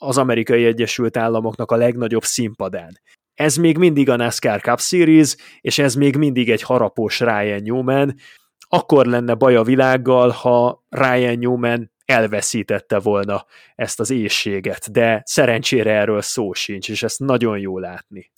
az amerikai Egyesült Államoknak a legnagyobb színpadán. Ez még mindig a NASCAR Cup Series, és ez még mindig egy harapós Ryan Newman. Akkor lenne baj a világgal, ha Ryan Newman elveszítette volna ezt az éjséget, de szerencsére erről szó sincs, és ezt nagyon jó látni.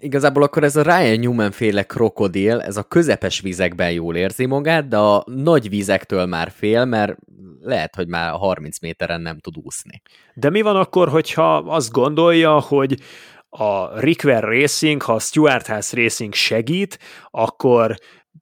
Igazából akkor ez a Ryan Newman féle krokodil, ez a közepes vizekben jól érzi magát, de a nagy vizektől már fél, mert lehet, hogy már 30 méteren nem tud úszni. De mi van akkor, hogyha azt gondolja, hogy a Rickwer Racing, ha a Stuart House Racing segít, akkor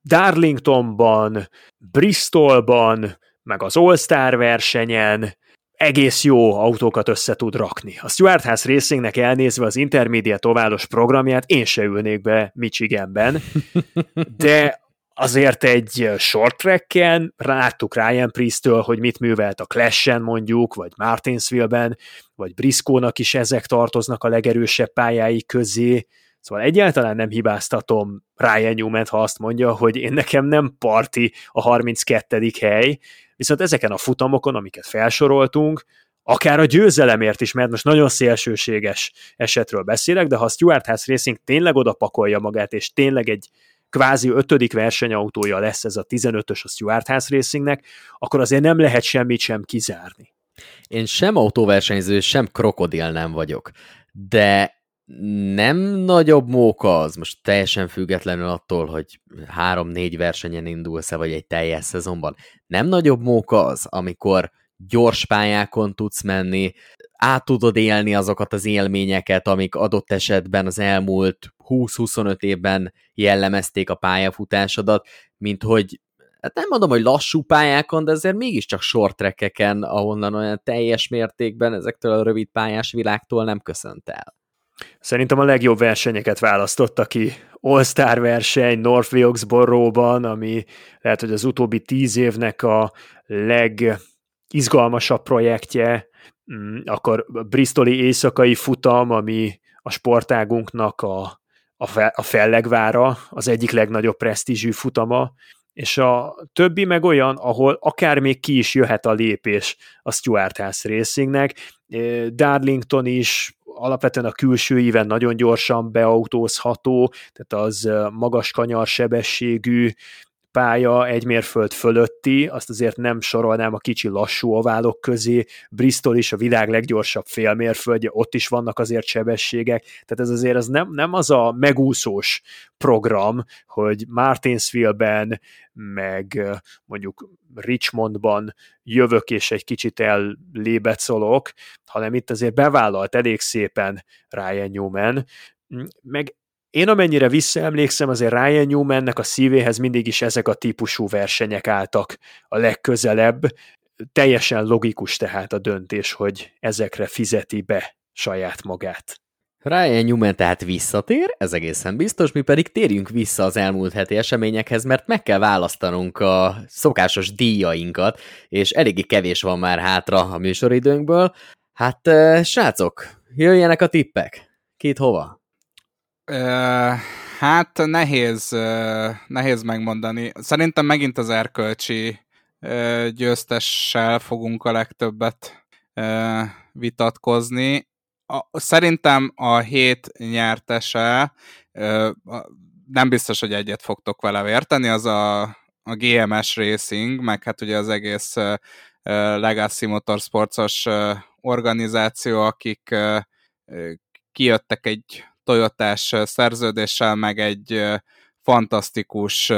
Darlingtonban, Bristolban, meg az All-Star versenyen egész jó autókat össze tud rakni. A Stuart House Racingnek elnézve az Intermediate oválos programját én se ülnék be Michiganben, de azért egy short tracken láttuk Ryan Priest-től, hogy mit művelt a Clash-en mondjuk, vagy Martinsville-ben, vagy Briscoe-nak is ezek tartoznak a legerősebb pályái közé, Szóval egyáltalán nem hibáztatom Ryan newman ha azt mondja, hogy én nekem nem parti a 32. hely, viszont ezeken a futamokon, amiket felsoroltunk, akár a győzelemért is, mert most nagyon szélsőséges esetről beszélek, de ha a Stuart House Racing tényleg oda pakolja magát, és tényleg egy kvázi ötödik versenyautója lesz ez a 15-ös a Stuart House Racingnek, akkor azért nem lehet semmit sem kizárni. Én sem autóversenyző, sem krokodil nem vagyok, de nem nagyobb móka az, most teljesen függetlenül attól, hogy három-négy versenyen indulsz-e, vagy egy teljes szezonban, nem nagyobb móka az, amikor gyors pályákon tudsz menni, át tudod élni azokat az élményeket, amik adott esetben az elmúlt 20-25 évben jellemezték a pályafutásodat, mint hogy hát nem mondom, hogy lassú pályákon, de azért mégiscsak short trackeken, ahonnan olyan teljes mértékben ezektől a rövid pályás világtól nem köszönt el. Szerintem a legjobb versenyeket választotta ki. All-Star verseny North Wilkesboro-ban, ami lehet, hogy az utóbbi tíz évnek a legizgalmasabb projektje, mm, akkor Bristoli éjszakai futam, ami a sportágunknak a, a fellegvára, az egyik legnagyobb presztízsű futama, és a többi meg olyan, ahol akár még ki is jöhet a lépés a Stuart House Racingnek. Darlington is alapvetően a külső íven nagyon gyorsan beautózható, tehát az magas kanyar sebességű pálya egy mérföld fölötti, azt azért nem sorolnám a kicsi lassú oválok közé, Bristol is a világ leggyorsabb félmérföldje, ott is vannak azért sebességek, tehát ez azért az nem, nem az a megúszós program, hogy Martinsville-ben, meg mondjuk Richmondban jövök és egy kicsit ellébecolok, hanem itt azért bevállalt elég szépen Ryan Newman, meg én amennyire visszaemlékszem, azért Ryan Newmannek a szívéhez mindig is ezek a típusú versenyek álltak a legközelebb. Teljesen logikus tehát a döntés, hogy ezekre fizeti be saját magát. Ryan Newman tehát visszatér, ez egészen biztos, mi pedig térjünk vissza az elmúlt heti eseményekhez, mert meg kell választanunk a szokásos díjainkat, és eléggé kevés van már hátra a műsoridőnkből. Hát, srácok, jöjjenek a tippek. Két hova? Hát nehéz, nehéz megmondani. Szerintem megint az erkölcsi győztessel fogunk a legtöbbet vitatkozni. Szerintem a hét nyertese, nem biztos, hogy egyet fogtok vele érteni, az a, a GMS Racing, meg hát ugye az egész Legacy Motorsportos organizáció, akik kijöttek egy Toyotás szerződéssel, meg egy fantasztikus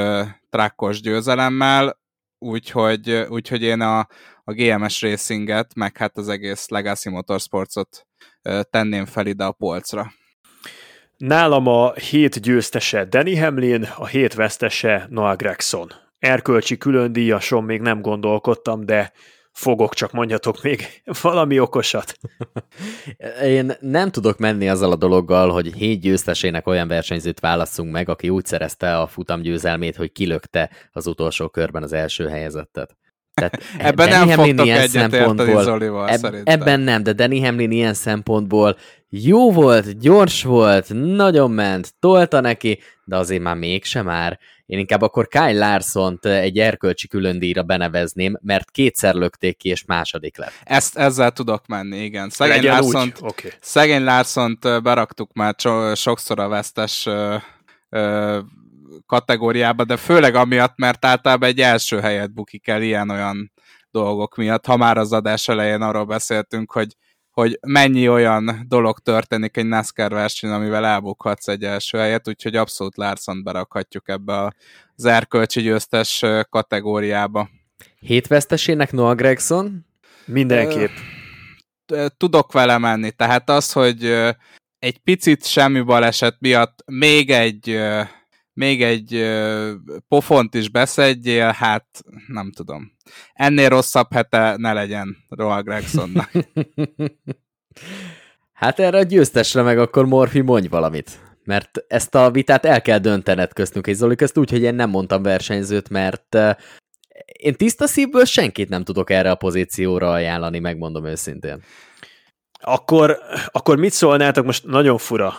trakkos győzelemmel, úgyhogy, úgyhogy én a, a GMS Racinget, meg hát az egész Legacy Motorsportsot tenném fel ide a polcra. Nálam a hét győztese Danny Hamlin, a hét vesztese Noah Gregson. Erkölcsi külön díjason még nem gondolkodtam, de fogok, csak mondjatok még valami okosat. Én nem tudok menni azzal a dologgal, hogy hét győztesének olyan versenyzőt válasszunk meg, aki úgy szerezte a futamgyőzelmét, hogy kilökte az utolsó körben az első helyezettet. Tehát ebben Danny nem Hamlin fogtok ilyen szempontból, Zolival, eb, Ebben nem, de Danny Hamlin ilyen szempontból jó volt, gyors volt, nagyon ment, tolta neki, de azért már mégsem már. Én inkább akkor Kyle larson egy erkölcsi különdíjra benevezném, mert kétszer lökték ki, és második lett. Ezt, ezzel tudok menni, igen. Szegény larson okay. szegény larson beraktuk már sokszor a vesztes ö, ö, kategóriába, de főleg amiatt, mert általában egy első helyet bukik el ilyen-olyan dolgok miatt. Ha már az adás elején arról beszéltünk, hogy, hogy mennyi olyan dolog történik egy NASCAR versenyen, amivel elbukhatsz egy első helyet, úgyhogy abszolút larson berakhatjuk ebbe az erkölcsi győztes kategóriába. Hét vesztesének Noah Gregson? Mindenképp. Tudok vele menni, tehát az, hogy egy picit semmi baleset miatt még egy még egy ö, pofont is beszedjél, hát nem tudom. Ennél rosszabb hete ne legyen Roa Gregsonnak. hát erre a győztesre meg akkor Morfi mondj valamit. Mert ezt a vitát el kell döntened köztünk és Zoli közt úgy, hogy én nem mondtam versenyzőt, mert én tiszta szívből senkit nem tudok erre a pozícióra ajánlani, megmondom őszintén. Akkor, akkor mit szólnátok, most nagyon fura,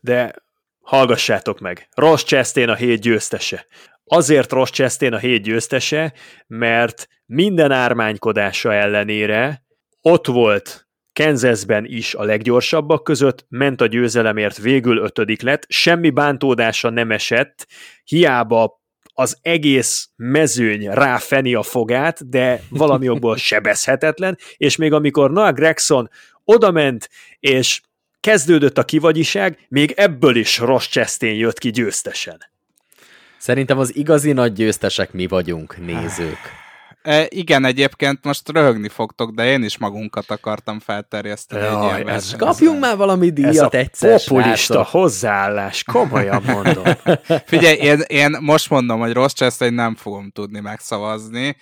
de Hallgassátok meg. Ross Chastain a hét győztese. Azért Ross Chastain a hét győztese, mert minden ármánykodása ellenére ott volt Kansasben is a leggyorsabbak között, ment a győzelemért, végül ötödik lett, semmi bántódása nem esett, hiába az egész mezőny ráfeni a fogát, de valami okból sebezhetetlen, és még amikor Noah Gregson odament, és kezdődött a kivagyiság, még ebből is Ross Chastain jött ki győztesen. Szerintem az igazi nagy győztesek mi vagyunk, nézők. E, igen, egyébként most röhögni fogtok, de én is magunkat akartam felterjeszteni Jaj, ez Kapjunk már valami díjat ez egyszer, populista srácok. hozzáállás, komolyan mondom. Figyelj, én, én most mondom, hogy rossz Chastain nem fogom tudni megszavazni.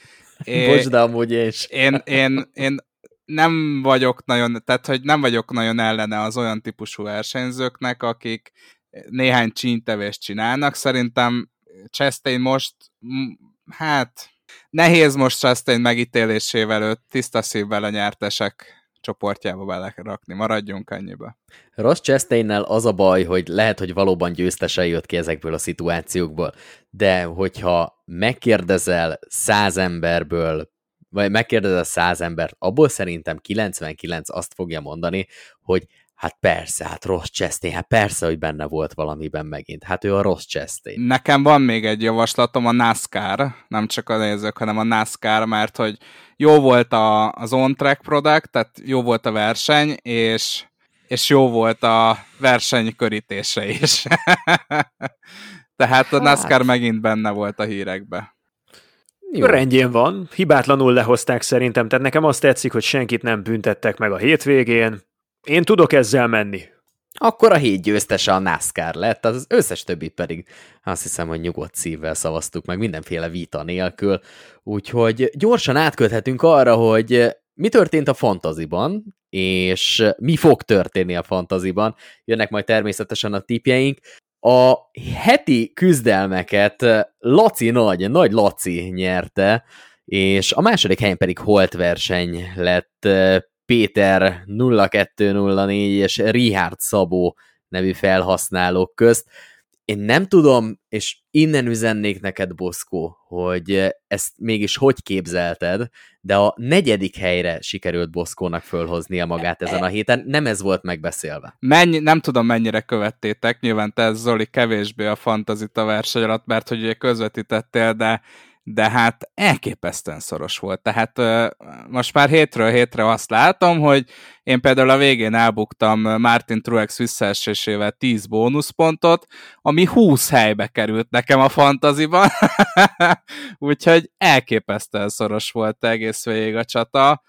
É, Bocs, de amúgy is. Én, én, én nem vagyok nagyon, tehát hogy nem vagyok nagyon ellene az olyan típusú versenyzőknek, akik néhány csíntevést csinálnak. Szerintem Chastain most, hát nehéz most Chastain megítélésével őt tiszta szívvel a nyertesek csoportjába belerakni. Maradjunk ennyibe. Ross Chastainnel az a baj, hogy lehet, hogy valóban győztese jött ki ezekből a szituációkból, de hogyha megkérdezel száz emberből vagy megkérdezel száz embert, abból szerintem 99 azt fogja mondani, hogy hát persze, hát rossz Chastain, hát persze, hogy benne volt valamiben megint. Hát ő a rossz Chastain. Nekem van még egy javaslatom, a NASCAR, nem csak a nézők, hanem a NASCAR, mert hogy jó volt a, az on-track product, tehát jó volt a verseny, és, és jó volt a verseny körítése is. tehát a NASCAR hát... megint benne volt a hírekbe. Jó. Rendjén van, hibátlanul lehozták szerintem, tehát nekem azt tetszik, hogy senkit nem büntettek meg a hétvégén. Én tudok ezzel menni. Akkor a hét győztese a NASCAR lett, az összes többi pedig azt hiszem, hogy nyugodt szívvel szavaztuk meg mindenféle vita nélkül. Úgyhogy gyorsan átköthetünk arra, hogy mi történt a fantaziban, és mi fog történni a fantaziban. Jönnek majd természetesen a tipjeink. A heti küzdelmeket Laci Nagy, Nagy Laci nyerte, és a második helyen pedig Holt verseny lett Péter 0204 és Richard Szabó nevű felhasználók közt. Én nem tudom, és innen üzennék neked, Boszkó, hogy ezt mégis hogy képzelted, de a negyedik helyre sikerült Boszkónak fölhoznia magát ezen a héten, nem ez volt megbeszélve. Mennyi, nem tudom, mennyire követtétek, nyilván te Zoli kevésbé a fantazita verseny alatt, mert hogy ugye közvetítettél, de de hát elképesztően szoros volt. Tehát most már hétről hétre azt látom, hogy én például a végén elbuktam Martin Truex visszaesésével 10 bónuszpontot, ami 20 helybe került nekem a fantaziban, úgyhogy elképesztően szoros volt egész végig a csata.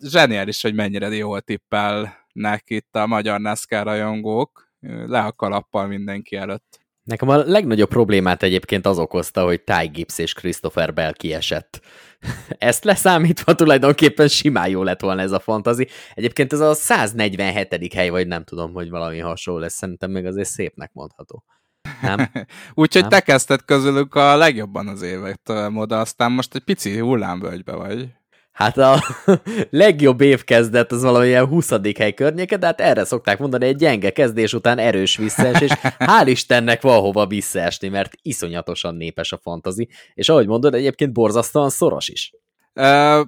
Zseniális, hogy mennyire jól tippelnek itt a magyar NASCAR rajongók, le a kalappal mindenki előtt. Nekem a legnagyobb problémát egyébként az okozta, hogy Ty Gibbs és Christopher Bell kiesett. Ezt leszámítva tulajdonképpen simán jó lett volna ez a fantazi. Egyébként ez a 147. hely, vagy nem tudom, hogy valami hasonló lesz, szerintem még azért szépnek mondható. Nem? Úgyhogy te kezdted közülük a legjobban az évet, Moda, aztán most egy pici hullámvölgybe vagy. Hát a legjobb év kezdett az valamilyen 20. hely környéke, de hát erre szokták mondani, egy gyenge kezdés után erős visszaesés, és hál' Istennek van hova visszaesni, mert iszonyatosan népes a fantazi, és ahogy mondod, egyébként borzasztóan szoros is. Ö,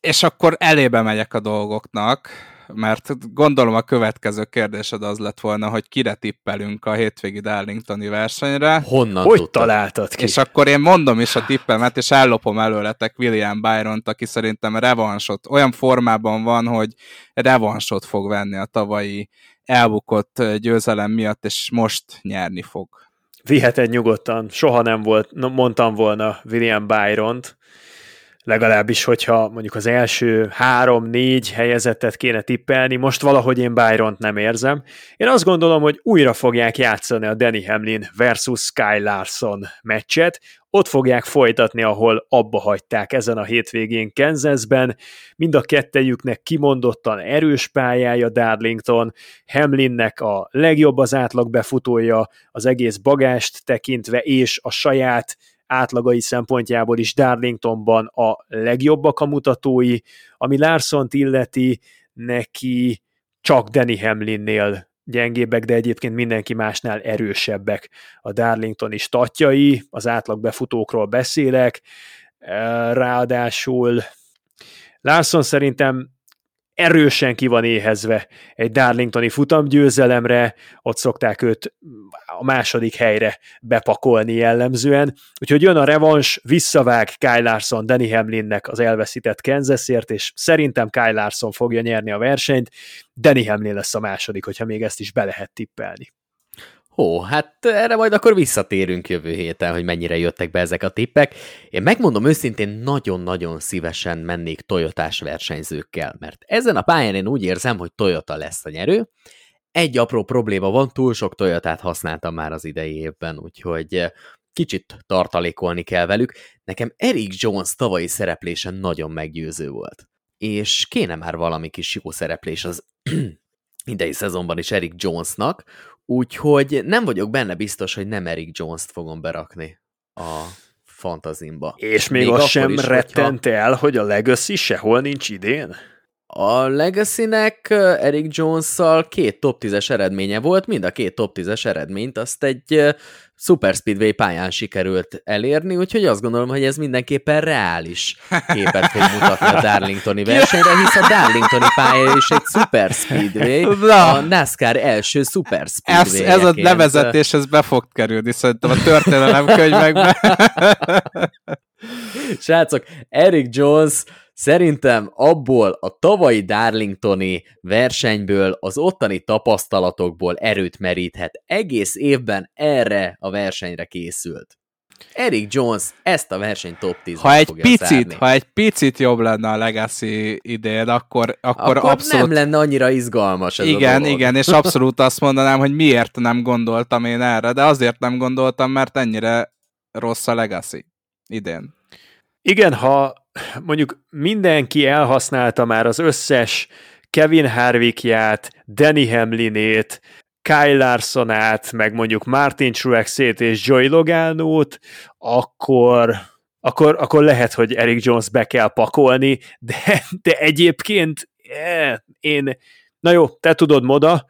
és akkor elébe megyek a dolgoknak mert gondolom a következő kérdésed az lett volna, hogy kire tippelünk a hétvégi Darlingtoni versenyre. Honnan Hogy tudtad? találtad ki? És akkor én mondom is a tippemet, és ellopom előletek William Byron-t, aki szerintem revansot, olyan formában van, hogy revansot fog venni a tavalyi elbukott győzelem miatt, és most nyerni fog. Viheted nyugodtan, soha nem volt, mondtam volna William Byron-t, legalábbis, hogyha mondjuk az első három-négy helyezettet kéne tippelni, most valahogy én byron nem érzem. Én azt gondolom, hogy újra fogják játszani a Danny Hamlin versus Sky Larson meccset, ott fogják folytatni, ahol abba hagyták ezen a hétvégén Kansasben. Mind a kettejüknek kimondottan erős pályája Darlington, Hamlinnek a legjobb az átlag befutója, az egész bagást tekintve, és a saját átlagai szempontjából is Darlingtonban a legjobbak a mutatói, ami larson illeti, neki csak Danny Hamlinnél gyengébbek, de egyébként mindenki másnál erősebbek a Darlingtoni statjai, az átlag befutókról beszélek, ráadásul Larson szerintem erősen ki van éhezve egy Darlingtoni futamgyőzelemre, ott szokták őt a második helyre bepakolni jellemzően, úgyhogy jön a revans, visszavág Kyle Larson Danny Hamlinnek az elveszített Kansasért, és szerintem Kyle Larson fogja nyerni a versenyt, Danny Hamlin lesz a második, hogyha még ezt is be lehet tippelni. Ó, hát erre majd akkor visszatérünk jövő héten, hogy mennyire jöttek be ezek a tippek. Én megmondom őszintén, nagyon-nagyon szívesen mennék Toyotás versenyzőkkel, mert ezen a pályán én úgy érzem, hogy Toyota lesz a nyerő. Egy apró probléma van, túl sok Toyotát használtam már az idei évben, úgyhogy kicsit tartalékolni kell velük. Nekem Eric Jones tavalyi szereplése nagyon meggyőző volt. És kéne már valami kis jó szereplés az idei szezonban is Eric Jonesnak, Úgyhogy nem vagyok benne biztos, hogy nem Eric Jones-t fogom berakni a fantazimba. És még, még az sem is, rettent hogyha... el, hogy a Legacy sehol nincs idén? A Legacy-nek Eric Jones-szal két top 10-es eredménye volt, mind a két top 10-es eredményt azt egy Super Speedway pályán sikerült elérni, úgyhogy azt gondolom, hogy ez mindenképpen reális képet fog mutatni a Darlingtoni versenyre, hisz a Darlingtoni pálya is egy Super Speedway, Na. a NASCAR első Super Speedway. Ez, ez a nevezetés, ez be fog kerülni szerintem a történelem könyvekbe. Srácok, Eric Jones Szerintem abból a tavalyi Darlingtoni versenyből, az ottani tapasztalatokból erőt meríthet. Egész évben erre a versenyre készült. Eric Jones ezt a versenyt top 10 ha egy picit, szárni. Ha egy picit jobb lenne a Legacy idén, akkor, akkor, akkor abszolút... nem lenne annyira izgalmas ez Igen, a dolog. igen, és abszolút azt mondanám, hogy miért nem gondoltam én erre, de azért nem gondoltam, mert ennyire rossz a Legacy idén. Igen, ha mondjuk mindenki elhasználta már az összes Kevin Harvickját, Danny Hamlinét, Kyle Larsonát, meg mondjuk Martin Truexét és Joy Logánót, akkor, akkor, akkor lehet, hogy Eric Jones be kell pakolni, de, de egyébként eh, én, Na jó, te tudod, Moda,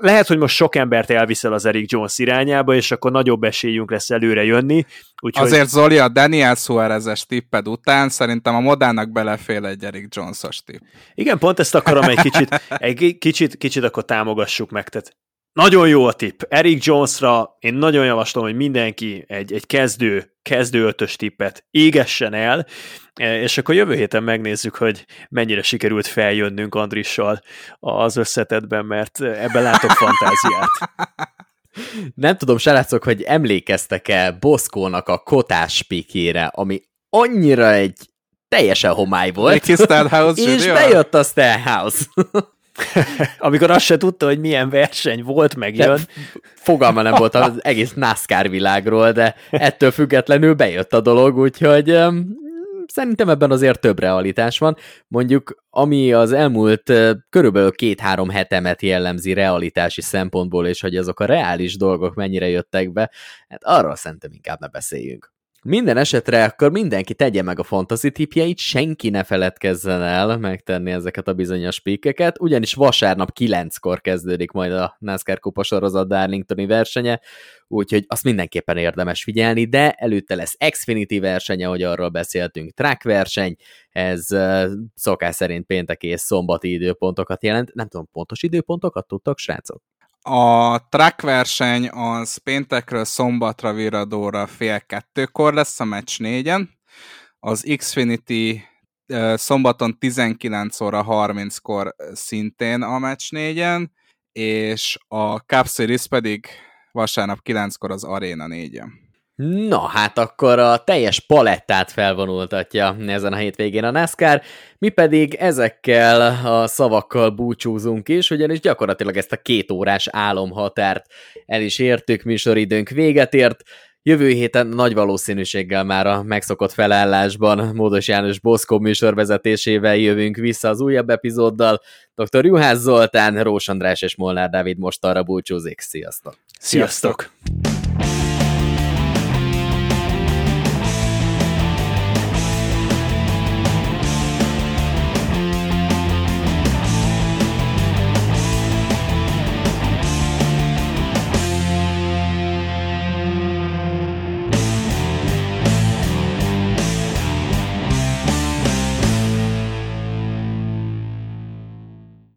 lehet, hogy most sok embert elviszel az Eric Jones irányába, és akkor nagyobb esélyünk lesz előre jönni. Úgyhogy... Azért Zoli, a Daniel Suarez-es tipped után szerintem a Modának belefél egy Eric Jones-os tipp. Igen, pont ezt akarom egy kicsit, egy kicsit, kicsit akkor támogassuk meg. Tehát nagyon jó a tipp. Eric Jonesra én nagyon javaslom, hogy mindenki egy, egy kezdő, kezdő ötös tippet égessen el, e, és akkor jövő héten megnézzük, hogy mennyire sikerült feljönnünk Andrissal az összetetben, mert ebben látok fantáziát. Nem tudom, srácok, hogy emlékeztek-e Boszkónak a kotás pikére, ami annyira egy teljesen homály volt, és bejött a Stenhouse. Amikor azt se tudta, hogy milyen verseny volt, megjön. De fogalma nem volt az egész NASCAR világról, de ettől függetlenül bejött a dolog, úgyhogy szerintem ebben azért több realitás van. Mondjuk, ami az elmúlt körülbelül két-három hetemet jellemzi realitási szempontból, és hogy azok a reális dolgok mennyire jöttek be, hát arról szerintem inkább ne beszéljünk. Minden esetre akkor mindenki tegye meg a fantasy tipjeit, senki ne feledkezzen el megtenni ezeket a bizonyos píkeket, ugyanis vasárnap 9-kor kezdődik majd a NASCAR kupa sorozat Darlingtoni versenye, úgyhogy azt mindenképpen érdemes figyelni, de előtte lesz Xfinity versenye, hogy arról beszéltünk, track verseny, ez szokás szerint pénteki és szombati időpontokat jelent. Nem tudom, pontos időpontokat tudtok, srácok? A track verseny az péntekről szombatra viradóra fél kettőkor lesz a meccs négyen. Az Xfinity szombaton 19 óra 30-kor szintén a meccs négyen, és a Cup Series pedig vasárnap 9-kor az Arena négyen. Na hát akkor a teljes palettát felvonultatja ezen a hétvégén a NASCAR, mi pedig ezekkel a szavakkal búcsúzunk is, ugyanis gyakorlatilag ezt a két órás álomhatárt el is értük, műsoridőnk véget ért, Jövő héten nagy valószínűséggel már a megszokott felállásban Módos János Boszkó műsorvezetésével jövünk vissza az újabb epizóddal. Dr. Juhász Zoltán, Rós András és Molnár Dávid most arra búcsúzik. Sziasztok! Sziasztok! Sziasztok.